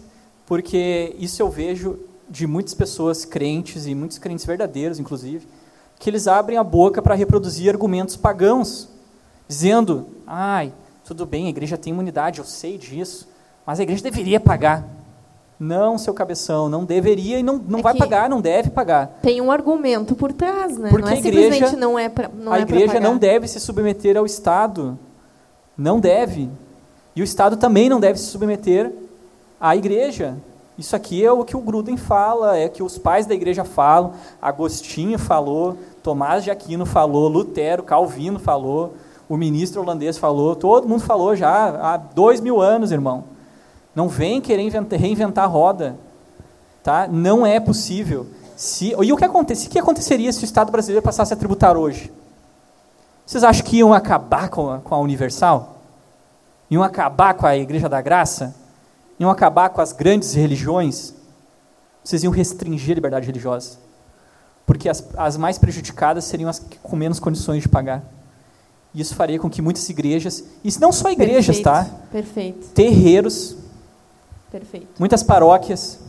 porque isso eu vejo de muitas pessoas crentes, e muitos crentes verdadeiros, inclusive, que eles abrem a boca para reproduzir argumentos pagãos, dizendo: ai, tudo bem, a igreja tem imunidade, eu sei disso, mas a igreja deveria pagar. Não, seu cabeção, não deveria e não, não É vai pagar, não deve pagar. Tem um argumento por trás, né? Porque não é a igreja- simplesmente não é para não a é igreja não deve se submeter ao Estado. Não deve. E o Estado também não deve se submeter à igreja. Isso aqui é o que o Gruden fala, é que os pais da igreja falam, Agostinho falou, Tomás de Aquino falou, Lutero, Calvino falou, o ministro holandês falou, todo mundo falou já há dois mil anos, irmão. Não vem querer inventa- reinventar a roda. Tá? Não é possível. Se, e o que, acontece, o que aconteceria se o Estado brasileiro passasse a tributar hoje? Vocês acham que iam acabar com a, com a Universal? Iam acabar com a Igreja da Graça? Iam acabar com as grandes religiões? Vocês iam restringir a liberdade religiosa. Porque as, as mais prejudicadas seriam as que- com menos condições de pagar. E isso faria com que muitas igrejas, e não só igrejas, Perfeito, tá? Perfeito, Terreiros, perfeito. muitas paróquias,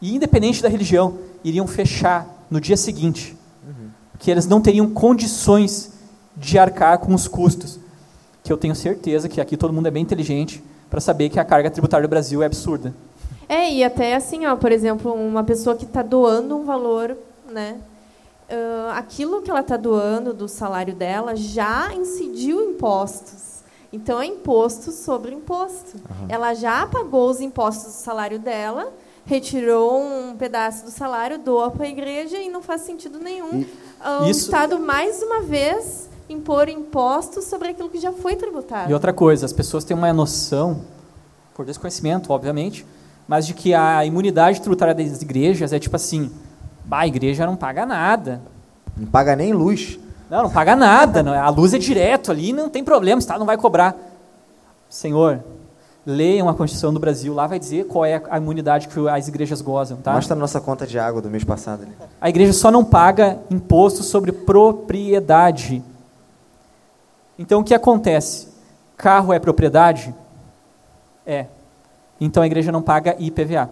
e independente da religião, iriam fechar no dia seguinte, que eles não teriam condições de arcar com os custos. Que eu tenho certeza que aqui todo mundo é bem inteligente para saber que a carga tributária do Brasil é absurda. É, e até assim, ó, por exemplo, uma pessoa que está doando um valor, né? ah, aquilo que ela está doando do salário dela já incidiu impostos. Então é imposto sobre imposto. Ela já pagou os impostos do salário dela, retirou um pedaço do salário, doa para a igreja e não faz sentido nenhum. E- o Isso- Estado, mais uma vez, impor impostos sobre aquilo que já foi tributado. E outra coisa, as pessoas têm uma noção, por desconhecimento, obviamente, mas de que a imunidade tributária das igrejas é tipo assim, bah, a igreja não paga nada. Não paga nem luz. Não, não paga nada, não a luz é direto ali, não tem problema, o Estado não vai cobrar. Senhor, leiam a Constituição do Brasil, lá vai dizer qual é a imunidade que as igrejas gozam, tá? Mostra a nossa conta de água do mês passado ali. A igreja só não paga imposto sobre propriedade. Então o que acontece? Carro é propriedade? É. Então a igreja não paga IPVA.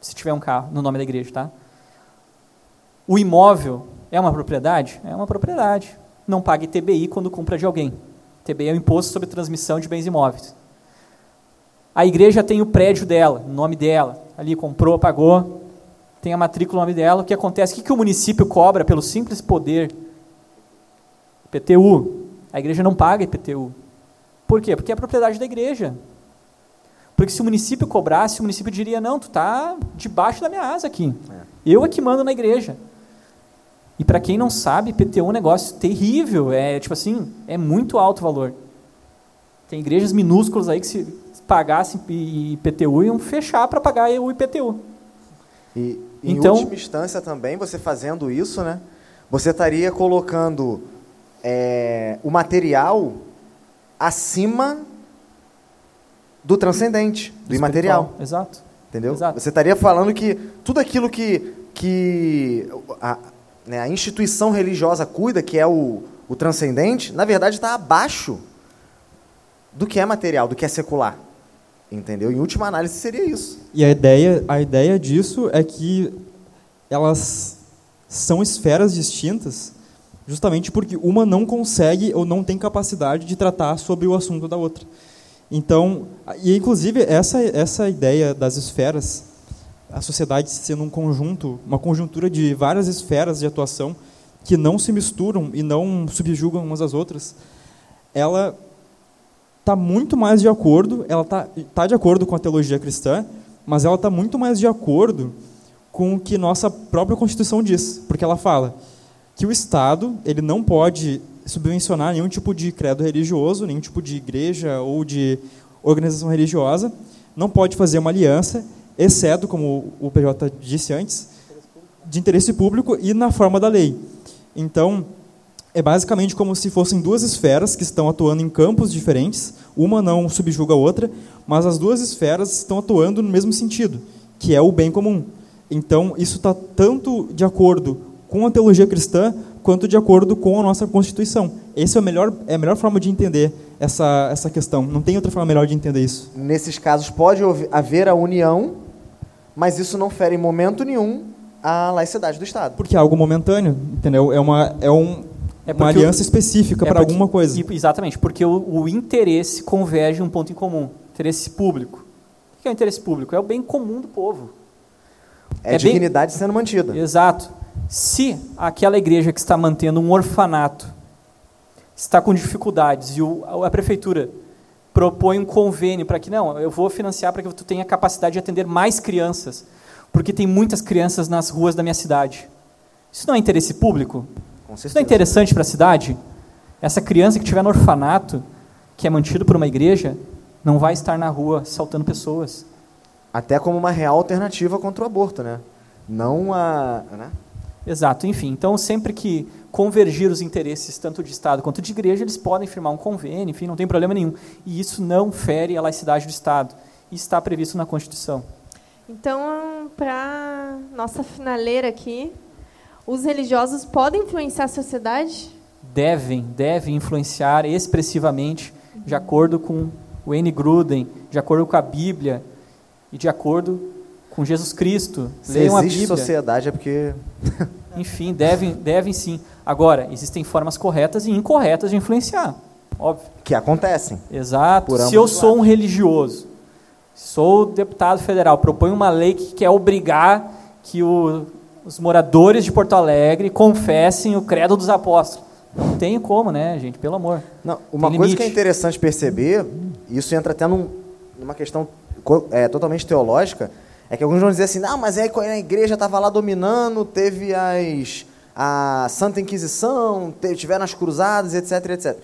Se tiver um carro no nome da igreja, tá? O imóvel é uma propriedade? É uma propriedade. Não paga ITBI quando compra de alguém. ITBI é o imposto sobre transmissão de bens imóveis. A igreja tem o prédio dela, o nome dela. Ali comprou, pagou, tem a matrícula no nome dela. O que acontece? O que, que o município cobra pelo simples poder? IPTU. A igreja não paga IPTU. Por quê? Porque é propriedade da igreja. Porque se o município cobrasse, o município diria: não, tu está debaixo da minha asa aqui. Eu é que mando na igreja. E para quem não sabe, IPTU é um negócio terrível. É tipo assim, é muito alto o valor. Tem igrejas minúsculas aí que se pagassem IPTU iam fechar para pagar o IPTU. E em Então- última instância também, você fazendo isso, né? Você estaria colocando é, o material acima do transcendente, do imaterial. Espiritual. Exato. Entendeu? Exato. Você estaria falando que tudo aquilo que, que a, né, a instituição religiosa cuida, que é o, o transcendente, na verdade está abaixo do que é material, do que é secular. Entendeu? Em última análise seria isso. E a ideia, a ideia disso é que elas são esferas distintas, justamente porque uma não consegue ou não tem capacidade de tratar sobre o assunto da outra. Então, e inclusive essa essa ideia das esferas, a sociedade sendo um conjunto, uma conjuntura de várias esferas de atuação que não se misturam e não subjugam umas às outras, ela está muito mais de acordo, ela está tá de acordo com a teologia cristã, mas ela está muito mais de acordo com o que nossa própria Constituição diz, porque ela fala que o Estado ele não pode subvencionar nenhum tipo de credo religioso, nenhum tipo de igreja ou de organização religiosa, não pode fazer uma aliança, exceto, como o PJ disse antes, de interesse público e na forma da lei. Então, é basicamente como se fossem duas esferas que estão atuando em campos diferentes, uma não subjuga a outra, mas as duas esferas estão atuando no mesmo sentido, que é o bem comum. Então, isso está tanto de acordo com a teologia cristã, quanto de acordo com a nossa Constituição. Essa é a melhor, é a melhor forma de entender essa, essa questão. Não tem outra forma melhor de entender isso. Nesses casos, pode haver a união, mas isso não fere em momento nenhum a laicidade do Estado. Porque é algo momentâneo, entendeu? É uma, é um, é uma aliança o, específica é para alguma coisa. Exatamente, porque o, o, interesse converge em um ponto em comum. Interesse público. O que é o interesse público? É o bem comum do povo. É, é dignidade bem... sendo mantida. Exato. Se aquela igreja que está mantendo um orfanato está com dificuldades e o, a prefeitura propõe um convênio para que, não, eu vou financiar para que tu tenha capacidade de atender mais crianças, porque tem muitas crianças nas ruas da minha cidade. Isso não é interesse público? Isso não é interessante para a cidade? Essa criança que estiver no orfanato, que é mantido por uma igreja, não vai estar na rua saltando pessoas. Até como uma real alternativa contra o aborto, né? Não a. Né? Exato, enfim. Então, sempre que convergir os interesses tanto de Estado quanto de igreja, eles podem firmar um convênio, enfim, não tem problema nenhum. E isso não fere a laicidade do Estado. E está previsto na Constituição. Então, para nossa finaleira aqui, os religiosos podem influenciar a sociedade? Devem, devem influenciar expressivamente, de acordo com o N. Gruden, de acordo com a Bíblia e de acordo com Jesus Cristo. Se Leiam existe sociedade é porque... Enfim, devem, devem sim. Agora, existem formas corretas e incorretas de influenciar, óbvio. Que acontecem. Exato. Se eu sou um religioso, sou deputado federal, proponho uma lei que quer obrigar que o, os moradores de Porto Alegre confessem o credo dos apóstolos. Não tem como, né, gente? Pelo amor. Não, uma coisa que é interessante perceber, isso entra até num, numa questão é, totalmente teológica, é que alguns vão dizer assim, não, mas é a igreja estava lá dominando, teve as, a Santa Inquisição, teve, tiveram as cruzadas, etc, etc.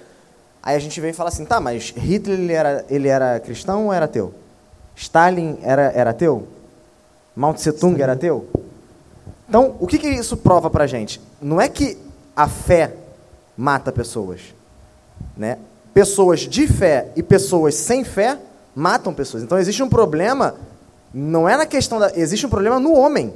Aí a gente vem e fala assim, tá, mas Hitler ele era, ele era cristão ou era ateu? Stalin era, era ateu? Mao Tse Tung era ateu? Então, o que, que isso prova para a gente? Não é que a fé mata pessoas. Né? Pessoas de fé e pessoas sem fé matam pessoas. Então, existe um problema não é na questão da. Existe um problema no homem.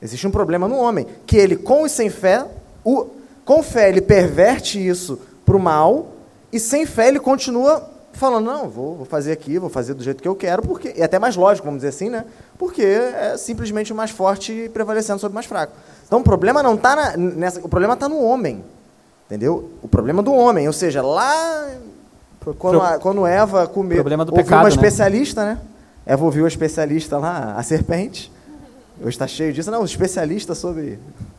Existe um problema no homem. Que ele, com e sem fé, o, com fé ele perverte isso para o mal, e sem fé ele continua falando, não, vou, vou, fazer aqui, vou fazer do jeito que eu quero, porque. E até mais lógico, vamos dizer assim, né? Porque é simplesmente o mais forte prevalecendo sobre o mais fraco. Então o problema não está nessa. O problema está no homem. Entendeu? O problema do homem. Ou seja, lá. Quando, a, quando Eva comeu. Problema do pecado, uma né? especialista, né? né? Eva ouviu a especialista lá, a serpente. Hoje está cheio disso. Não, especialista sobre.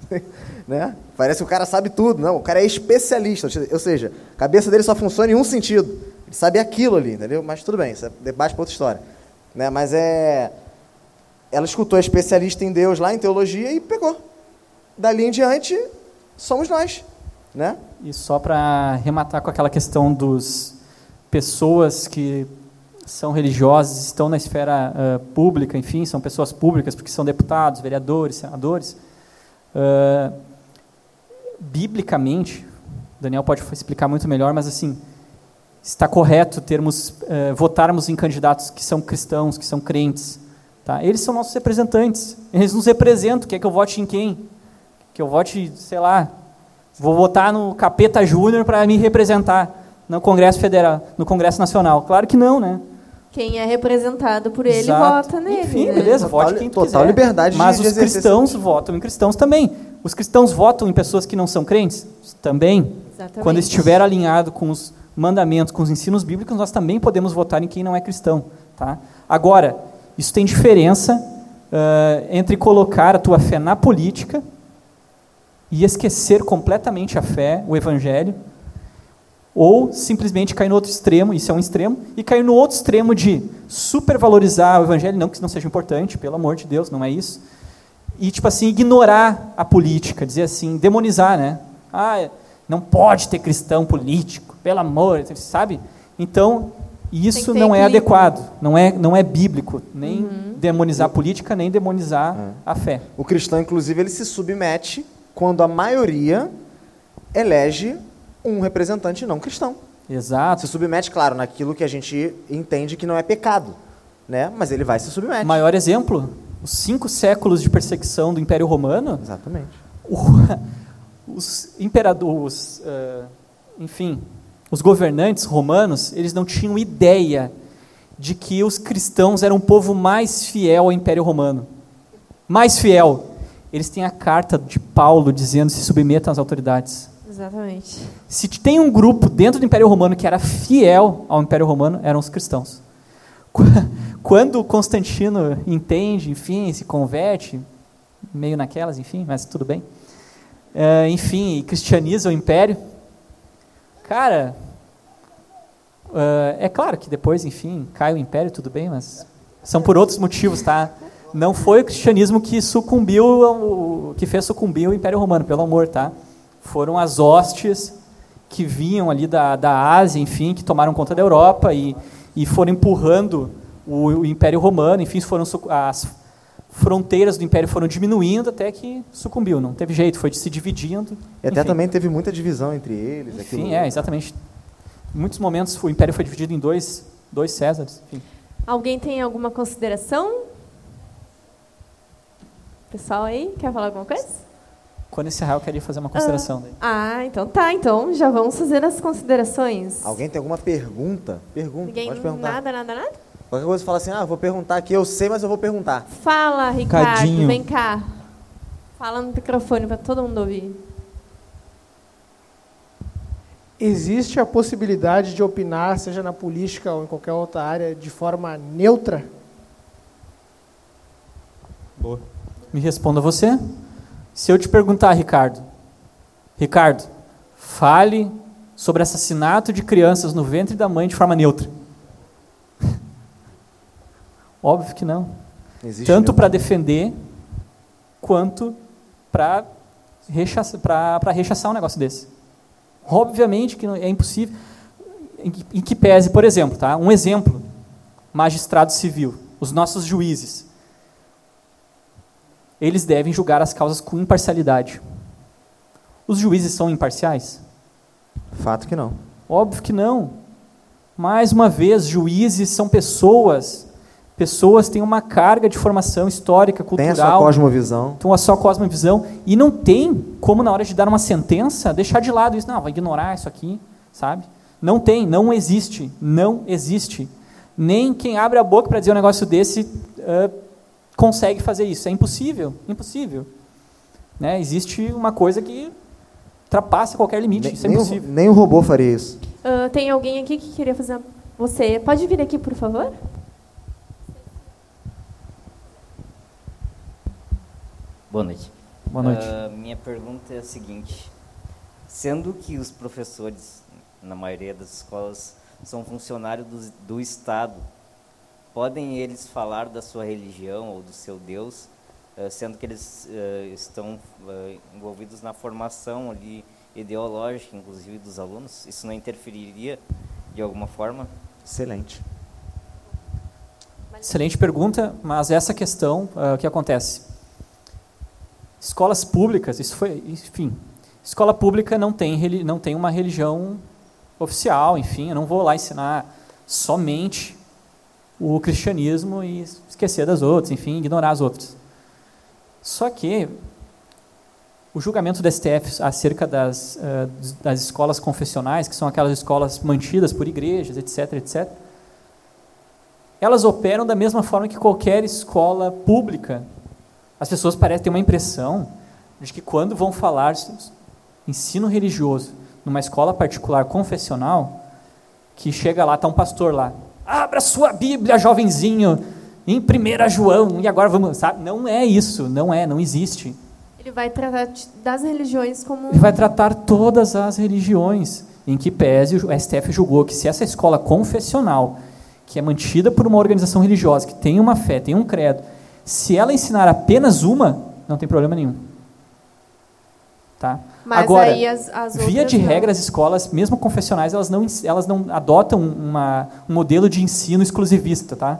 né? Parece que o cara sabe tudo. Não, o cara é especialista. Ou seja, a cabeça dele só funciona em um sentido. Ele sabe aquilo ali, entendeu? Mas tudo bem, isso é debate para outra história. Né? Mas é. Ela escutou a especialista em Deus lá, em teologia, e pegou. Dali em diante, somos nós. Né? E só para arrematar com aquela questão dos pessoas que são religiosos, estão na esfera uh, pública, enfim, são pessoas públicas, porque são deputados, vereadores, senadores. Uh, biblicamente, Daniel pode explicar muito melhor, mas assim, está correto termos, uh, votarmos em candidatos que são cristãos, que são crentes. Tá? Eles são nossos representantes, eles nos representam. Quer que eu vote em quem? Que eu vote, sei lá, vou votar no Capeta Júnior para me representar no Congresso Federal, no Congresso Nacional. Claro que não, né? Quem é representado por ele Exato. vota nele. Enfim, né? beleza, total, vote quem total quiser. liberdade Mas de os cristãos votam em cristãos também. Os cristãos votam em pessoas que não são crentes? Também. Exatamente. Quando estiver alinhado com os mandamentos, com os ensinos bíblicos, nós também podemos votar em quem não é cristão. Tá? Agora, isso tem diferença uh, entre colocar a tua fé na política e esquecer completamente a fé, o evangelho, ou simplesmente cair no outro extremo, isso é um extremo, e cair no outro extremo de supervalorizar o evangelho, não que isso não seja importante, pelo amor de Deus, não é isso, e tipo assim ignorar a política, dizer assim, demonizar, né? Ah, não pode ter cristão político, pelo amor, sabe? Então isso não é adequado, não é não é bíblico, nem uhum. demonizar a política, nem demonizar é. a fé. O cristão, inclusive, ele se submete quando a maioria elege um representante não cristão. Exato. Se submete, claro, naquilo que a gente entende que não é pecado, né? Mas ele vai se submeter. Maior exemplo, os cinco séculos de perseguição do Império Romano. Exatamente. O, os imperadores, uh, enfim, os governantes romanos, eles não tinham ideia de que os cristãos eram o povo mais fiel ao Império Romano. Mais fiel. Eles têm a carta de Paulo dizendo se submetam às autoridades. Exatamente. Se tem um grupo dentro do Império Romano que era fiel ao Império Romano, eram os cristãos. Quando Constantino entende, enfim, se converte, meio naquelas, enfim, mas tudo bem. É, enfim, cristianiza o Império. Cara, é, é claro que depois, enfim, cai o Império, tudo bem, mas são por outros motivos, tá? Não foi o cristianismo que sucumbiu, que fez sucumbir o Império Romano, pelo amor, tá? Foram as hostes que vinham ali da, da Ásia, enfim, que tomaram conta da Europa e, e foram empurrando o, o Império Romano, enfim, foram as fronteiras do Império foram diminuindo até que sucumbiu, não teve jeito, foi se dividindo. E até enfim. também teve muita divisão entre eles. Enfim, aquilo... é, exatamente. Em muitos momentos o Império foi dividido em dois, dois Césares. Enfim. Alguém tem alguma consideração? Pessoal aí, quer falar alguma coisa? Quando encerrar, eu queria fazer uma consideração. Ah, ah, então tá. Então já vamos fazer as considerações. Alguém tem alguma pergunta? Pergunta, Ninguém, pode perguntar. Nada, nada, nada? Qualquer coisa fala assim, ah, vou perguntar aqui, eu sei, mas eu vou perguntar. Fala, Ricardo, Cadinho. vem cá. Fala no microfone para todo mundo ouvir. Existe a possibilidade de opinar, seja na política ou em qualquer outra área, de forma neutra? Boa. Me responda você. Se eu te perguntar, Ricardo, Ricardo, fale sobre assassinato de crianças no ventre da mãe de forma neutra. Óbvio que não. Existe Tanto para defender quanto para rechaçar, rechaçar um negócio desse. Obviamente que é impossível. Em que, em que pese, por exemplo, tá? um exemplo, magistrado civil, os nossos juízes eles devem julgar as causas com imparcialidade. Os juízes são imparciais? Fato que não. Óbvio que não. Mais uma vez, juízes são pessoas. Pessoas têm uma carga de formação histórica, cultural. Tem a sua cosmovisão. Tem a sua cosmovisão. E não tem como, na hora de dar uma sentença, deixar de lado isso. Não, vai ignorar isso aqui, sabe? Não tem, não existe. Não existe. Nem quem abre a boca para dizer um negócio desse uh, consegue fazer isso. É impossível, impossível. Né? Existe uma coisa que ultrapassa qualquer limite. Nem, isso é impossível. Nem, nem o robô faria isso. Uh, tem alguém aqui que queria fazer. Você pode vir aqui, por favor? Boa noite. Boa noite. Uh, minha pergunta é a seguinte: sendo que os professores, na maioria das escolas, são funcionários do, do Estado, podem eles falar da sua religião ou do seu Deus, uh, sendo que eles uh, estão uh, envolvidos na formação ali ideológica, inclusive dos alunos? Isso não interferiria de alguma forma? Excelente. Excelente pergunta, mas essa questão, o que acontece? Escolas públicas, isso foi, enfim, escola pública não tem, não tem uma religião oficial, enfim, eu não vou lá ensinar somente o cristianismo e esquecer das outras, enfim, ignorar as outras. Só que o julgamento do STF acerca das, uh, das escolas confessionais, que são aquelas escolas mantidas por igrejas, etc., etc., elas operam da mesma forma que qualquer escola pública. As pessoas parecem ter uma impressão de que quando vão falar ensino religioso numa escola particular confessional, que chega lá, está um pastor lá, Abra sua Bíblia, jovenzinho, em 1 João, e agora vamos. Sabe? Não é isso, não é, não existe. Ele vai tratar das religiões como. Ele vai tratar todas as religiões, em que pese o STF julgou que se essa escola confessional, que é mantida por uma organização religiosa, que tem uma fé, tem um credo, se ela ensinar apenas uma, não tem problema nenhum. Tá? Mas Agora, aí as, as via de não. regra, as escolas, mesmo confessionais, elas não, elas não adotam uma, um modelo de ensino exclusivista, tá?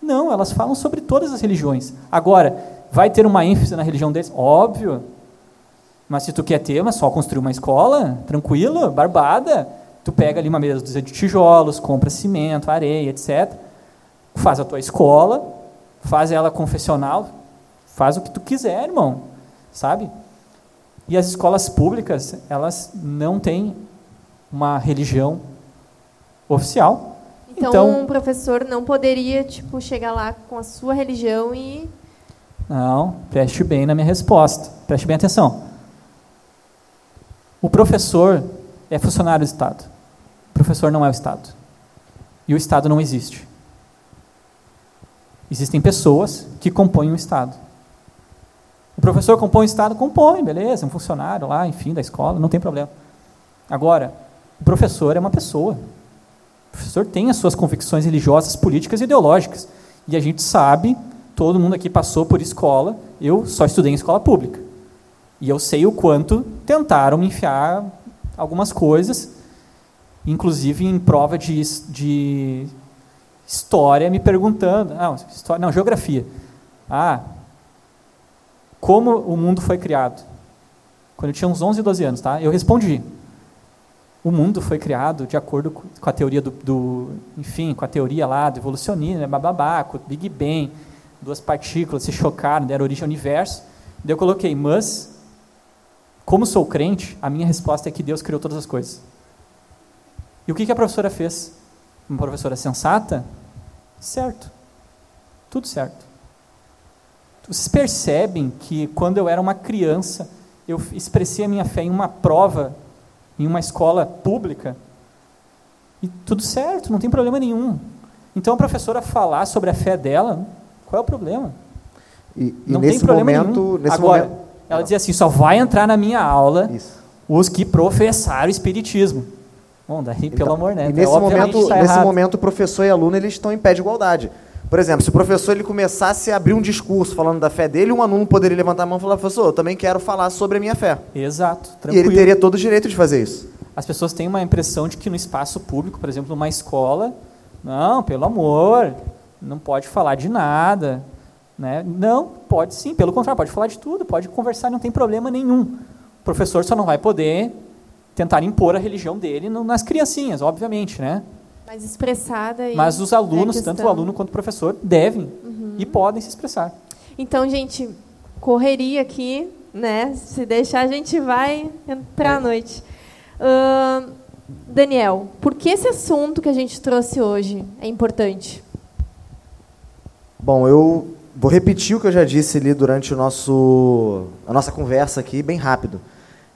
Não, elas falam sobre todas as religiões. Agora, vai ter uma ênfase na religião deles? Óbvio. Mas se tu quer ter, mas só construir uma escola, tranquilo, barbada, tu pega ali uma mesa de tijolos, compra cimento, areia, etc. Faz a tua escola, faz ela confessional, faz o que tu quiser, irmão, sabe? E as escolas públicas, elas não têm uma religião oficial. Então, Então- um professor não poderia tipo chegar lá com a sua religião e Não, preste bem na minha resposta. Preste bem atenção. O professor é funcionário do Estado. O professor não é o Estado. E o Estado não existe. Existem pessoas que compõem o Estado. O professor compõe o Estado? Compõe, beleza, é um funcionário lá, enfim, da escola, não tem problema. Agora, o professor é uma pessoa. O professor tem as suas convicções religiosas, políticas e ideológicas. E a gente sabe, todo mundo aqui passou por escola, eu só estudei em escola pública. E eu sei o quanto tentaram me enfiar algumas coisas, inclusive em prova de, de história, me perguntando. Não, história, não, geografia. Ah, como o mundo foi criado? Quando eu tinha uns 11, 12 anos, tá? Eu respondi. O mundo foi criado de acordo co- com a teoria do, do- enfim, com a teoria lá do evolucionismo, né, bababá, com o Big Bang, duas partículas se chocaram, deram origem ao universo. Daí eu coloquei, mas, como sou crente, a minha resposta é que Deus criou todas as coisas. E o que que a professora fez? Uma professora sensata? Certo. Tudo certo. Vocês percebem que quando eu era uma criança, eu expressei a minha fé em uma prova, em uma escola pública, e tudo certo, não tem problema nenhum. Então a professora falar sobre a fé dela, qual é o problema? E, e não nesse tem problema momento, nenhum. nesse Agora, momento, ela dizia assim, só vai entrar na minha aula isso. os que professaram o espiritismo. Bom, daí, pelo amor, né? E nesse momento, tá nesse errado. momento, o professor e aluno eles estão em pé de igualdade. Por exemplo, se o professor ele começasse a abrir um discurso falando da fé dele, um aluno poderia levantar a mão e falar, professor, eu também quero falar sobre a minha fé. Exato, E tranquilo. ele teria todo o direito de fazer isso. As pessoas têm uma impressão de que no espaço público, por exemplo, numa escola, não, pelo amor, não pode falar de nada. Né? Não, pode sim, pelo contrário, pode falar de tudo, pode conversar, não tem problema nenhum. O professor só não vai poder tentar impor a religião dele nas criancinhas, obviamente, né? Mais expressada. E Mas os é alunos, tanto o aluno quanto o professor, devem e podem se expressar. Então, gente, correria aqui, né? Se deixar, a gente vai entrar à noite. Ahn, Daniel, por que esse assunto que a gente trouxe hoje é importante? Bom, eu vou repetir o que eu já disse ali durante o nosso, a nossa conversa aqui, bem rápido.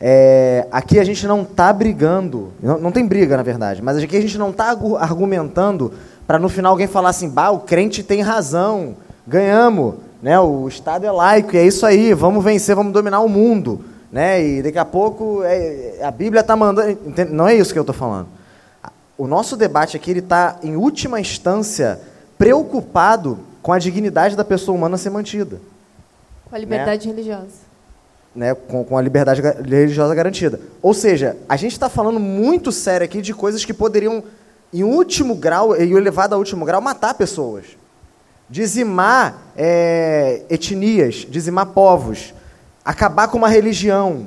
É, aqui a gente não está brigando, não, não tem briga na verdade, mas aqui a gente não está argumentando para no final alguém falar assim, bah, o crente tem razão, ganhamos, né? o Estado é laico, e é isso aí, vamos vencer, vamos dominar o mundo. Né? E daqui a pouco é, a Bíblia está mandando. Não é isso que eu estou falando. O nosso debate aqui está, em última instância, preocupado com a dignidade da pessoa humana ser mantida Com a liberdade religiosa. Né, com, com a liberdade religiosa garantida. Ou seja, a gente está falando muito sério aqui de coisas que poderiam, em último grau, e elevado a último grau, matar pessoas. Dizimar é, etnias, dizimar povos, acabar com uma religião,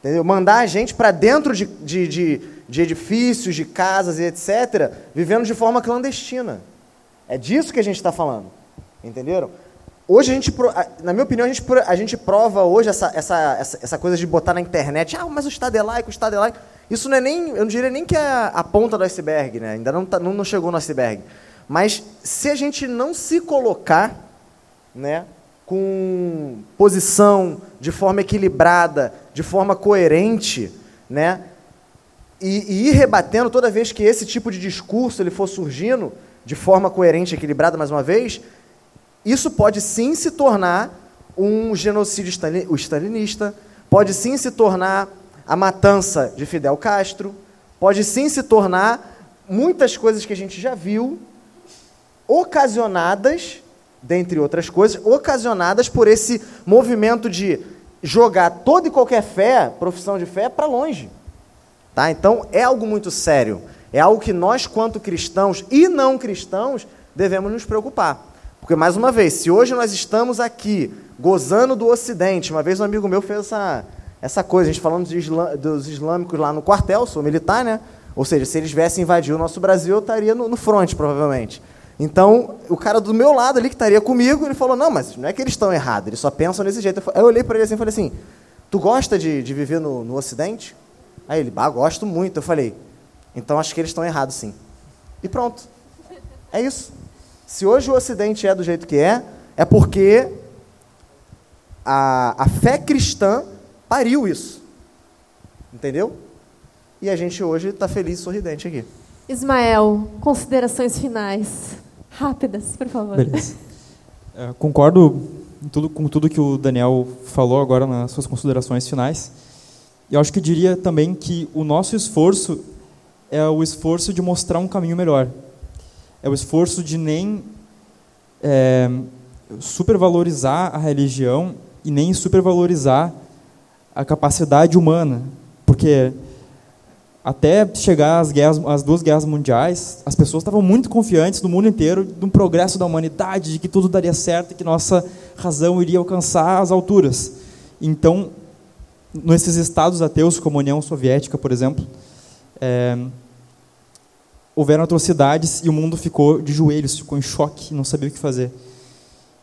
entendeu? mandar a gente para dentro de, de, de, de edifícios, de casas e etc., vivendo de forma clandestina. É disso que a gente está falando. Entenderam? Hoje a gente, na minha opinião, a gente, a gente prova hoje essa, essa, essa, essa coisa de botar na internet, ah, mas o Estado é laico, o Estado é laico. Isso não é nem, eu não diria nem que é a, a ponta do iceberg, né? Ainda não, tá, não, não chegou no iceberg. Mas se a gente não se colocar, né, com posição, de forma equilibrada, de forma coerente, né, e, e ir rebatendo toda vez que esse tipo de discurso ele for surgindo de forma coerente, equilibrada, mais uma vez, isso pode sim se tornar um genocídio stalinista, pode sim se tornar a matança de Fidel Castro, pode sim se tornar muitas coisas que a gente já viu, ocasionadas dentre outras coisas, ocasionadas por esse movimento de jogar toda e qualquer fé, profissão de fé, para longe. Tá? Então, é algo muito sério. É algo que nós, quanto cristãos e não cristãos, devemos nos preocupar. Porque, mais uma vez, se hoje nós estamos aqui gozando do Ocidente, uma vez um amigo meu fez essa, essa coisa, a gente falando dos islâmicos lá no quartel, sou militar, né? Ou seja, se eles viessem invadir o nosso Brasil, eu estaria no, no front, provavelmente. Então, o cara do meu lado ali, que estaria comigo, ele falou, não, mas não é que eles estão errados, eles só pensam desse jeito. Eu olhei para ele assim e falei assim, tu gosta de, de viver no, no Ocidente? Aí ele, bah, gosto muito. Eu falei, então acho que eles estão errados sim. E pronto. É isso. Se hoje o Ocidente é do jeito que é, é porque a, a fé cristã pariu isso. Entendeu? E a gente hoje está feliz e sorridente aqui. Ismael, considerações finais. Rápidas, por favor. Beleza. É, concordo tudo, com tudo que o Daniel falou agora nas suas considerações finais. Eu acho que diria também que o nosso esforço é o esforço de mostrar um caminho melhor. É o esforço de nem é, supervalorizar a religião e nem supervalorizar a capacidade humana, porque até chegar às, guerras, às duas guerras mundiais, as pessoas estavam muito confiantes no mundo inteiro um progresso da humanidade, de que tudo daria certo, que nossa razão iria alcançar as alturas. Então, nesses estados ateus, como a União Soviética, por exemplo, é, houveram atrocidades e o mundo ficou de joelhos, ficou em choque, não sabia o que fazer.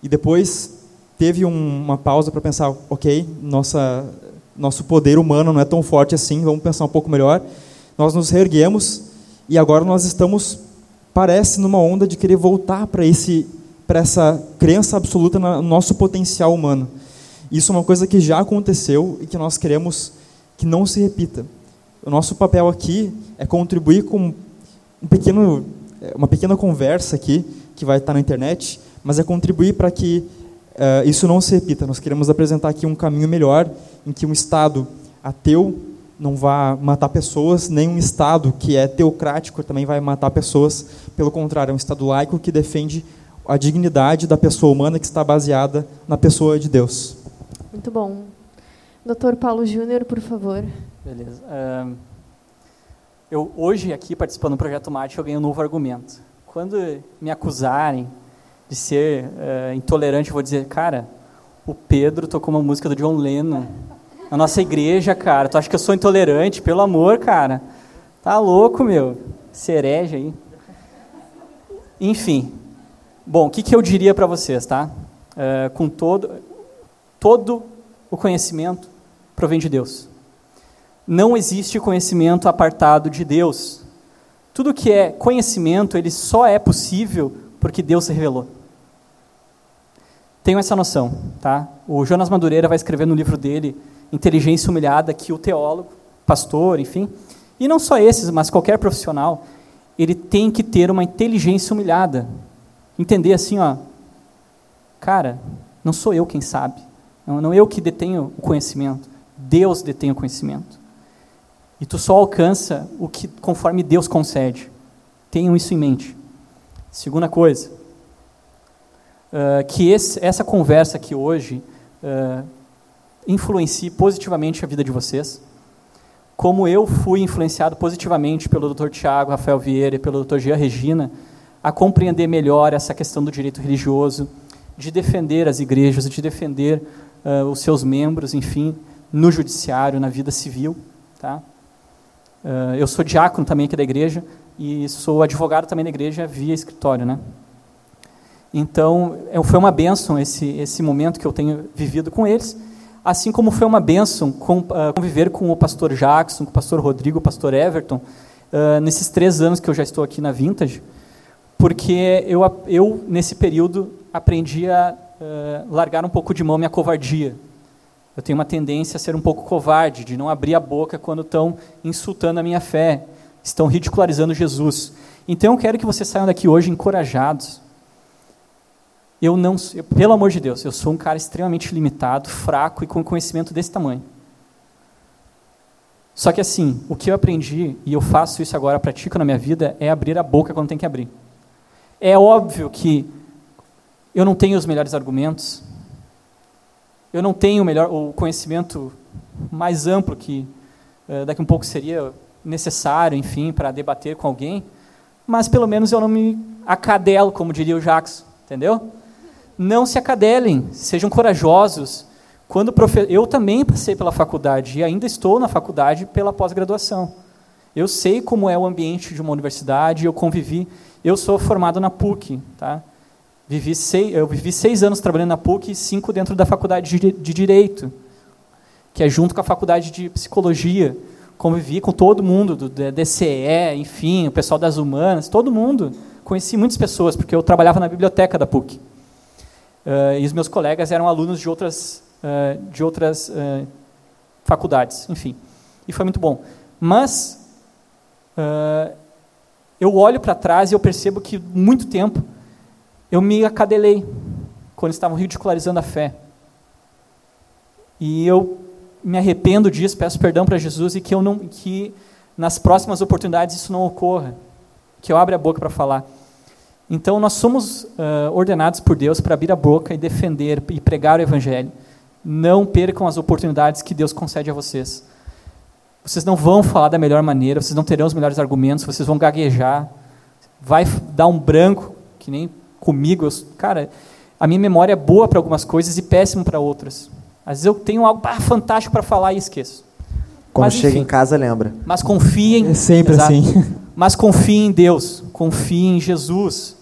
E depois teve um, uma pausa para pensar, ok, nossa, nosso poder humano não é tão forte assim, vamos pensar um pouco melhor. Nós nos reerguemos e agora nós estamos, parece, numa onda de querer voltar para esse para essa crença absoluta no nosso potencial humano. Isso é uma coisa que já aconteceu e que nós queremos que não se repita. O nosso papel aqui é contribuir com um pequeno, é, uma pequena conversa aqui, que vai estar na internet, mas é contribuir para que uh, isso não se repita. Nós queremos apresentar aqui um caminho melhor, em que um Estado ateu não vá matar pessoas, nem um Estado que é teocrático também vai matar pessoas. Pelo contrário, é um Estado laico que defende a dignidade da pessoa humana que está baseada na pessoa de Deus. Muito bom. Doutor Paulo Júnior, por favor. Beleza. Uh, eu hoje aqui participando do projeto Mate eu ganhei um novo argumento. Quando me acusarem de ser uh, intolerante, eu vou dizer, cara, o Pedro tocou uma música do John Lennon na nossa igreja, cara. Tu acha que eu sou intolerante? Pelo amor, cara. Tá louco, meu. Cereja aí. Enfim. Bom, o que, que eu diria para vocês, tá? Uh, com todo, todo o conhecimento provém de Deus não existe conhecimento apartado de Deus. Tudo que é conhecimento, ele só é possível porque Deus se revelou. Tenho essa noção, tá? O Jonas Madureira vai escrever no livro dele Inteligência Humilhada que o teólogo, pastor, enfim, e não só esses, mas qualquer profissional, ele tem que ter uma inteligência humilhada. Entender assim, ó, cara, não sou eu quem sabe, não, não eu que detenho o conhecimento, Deus detém o conhecimento. E tu só alcança o que conforme Deus concede. Tenham isso em mente. Segunda coisa, uh, que esse, essa conversa aqui hoje uh, influencie positivamente a vida de vocês, como eu fui influenciado positivamente pelo Dr. Tiago Rafael Vieira e pelo Dr. Gia Regina a compreender melhor essa questão do direito religioso, de defender as igrejas, de defender uh, os seus membros, enfim, no judiciário, na vida civil, tá? Uh, eu sou diácono também aqui da igreja e sou advogado também da igreja via escritório, né? Então, foi uma bênção esse, esse momento que eu tenho vivido com eles, assim como foi uma bênção uh, conviver com o pastor Jackson, com o pastor Rodrigo, o pastor Everton, uh, nesses três anos que eu já estou aqui na Vintage, porque eu, eu nesse período, aprendi a largar um pouco de mão minha covardia, eu tenho uma tendência a ser um pouco covarde, de não abrir a boca quando estão insultando a minha fé, estão ridicularizando Jesus. Então eu quero que vocês saiam daqui hoje encorajados. Eu não, eu, pelo amor de Deus, eu sou um cara extremamente limitado, fraco e com conhecimento desse tamanho. Só que assim, o que eu aprendi, e eu faço isso agora, pratico na minha vida, é abrir a boca quando tem que abrir. É óbvio que eu não tenho os melhores argumentos, eu não tenho o melhor o conhecimento mais amplo que uh, daqui um pouco seria necessário, enfim, para debater com alguém, mas pelo menos eu não me acadelo, como diria o Jackson, entendeu? Não se acadelem, sejam corajosos. Quando profe... eu também passei pela faculdade e ainda estou na faculdade pela pós-graduação. Eu sei como é o ambiente de uma universidade, eu convivi. Eu sou formado na PUC, tá? Vivi seis, eu vivi seis anos trabalhando na PUC e cinco dentro da faculdade de, Direito, que é junto com a faculdade de Psicologia. Convivi com todo mundo, do DCE, enfim, o pessoal das humanas, todo mundo. Conheci muitas pessoas, porque eu trabalhava na biblioteca da PUC. Uh, e os meus colegas eram alunos de outras, uh, de outras uh, faculdades, enfim. E foi muito bom. Mas eu olho para trás e eu percebo que muito tempo eu me acadelei quando estavam ridicularizando a fé. E eu me arrependo disso, peço perdão para Jesus e que eu não que nas próximas oportunidades isso não ocorra, que eu abra a boca para falar. Então nós somos uh, ordenados por Deus para abrir a boca e defender e pregar o evangelho. Não percam as oportunidades que Deus concede a vocês. Vocês não vão falar da melhor maneira, vocês não terão os melhores argumentos, vocês vão gaguejar, vai dar um branco, que nem comigo. Eu, cara, a minha memória é boa para algumas coisas e péssima para outras. Às vezes eu tenho algo ah, fantástico para falar e esqueço. Quando mas, chega enfim, em casa, lembra. Mas confiem. É sempre exato, assim. Mas confiem em Deus, confiem em Jesus.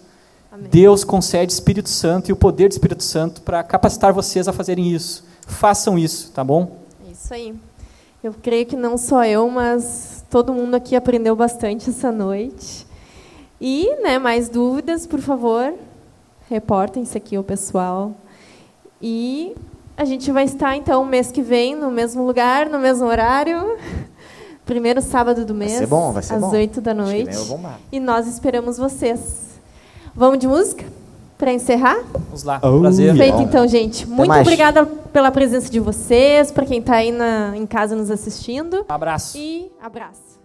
Amém. Deus concede Espírito Santo e o poder do Espírito Santo para capacitar vocês a fazerem isso. Façam isso, tá bom? Isso aí. Eu creio que não só eu, mas todo mundo aqui aprendeu bastante essa noite. E, né, mais dúvidas, por favor, reportem-se aqui o pessoal. E a gente vai estar, então, mês que vem, no mesmo lugar, no mesmo horário. Primeiro sábado do mês. Vai ser bom, vai ser às bom. 8 da noite. E nós esperamos vocês. Vamos de música? Para encerrar? Vamos lá, oh, prazer. Feito então, gente. Muito obrigada pela presença de vocês, para quem está aí na, em casa nos assistindo. abraço. E abraço.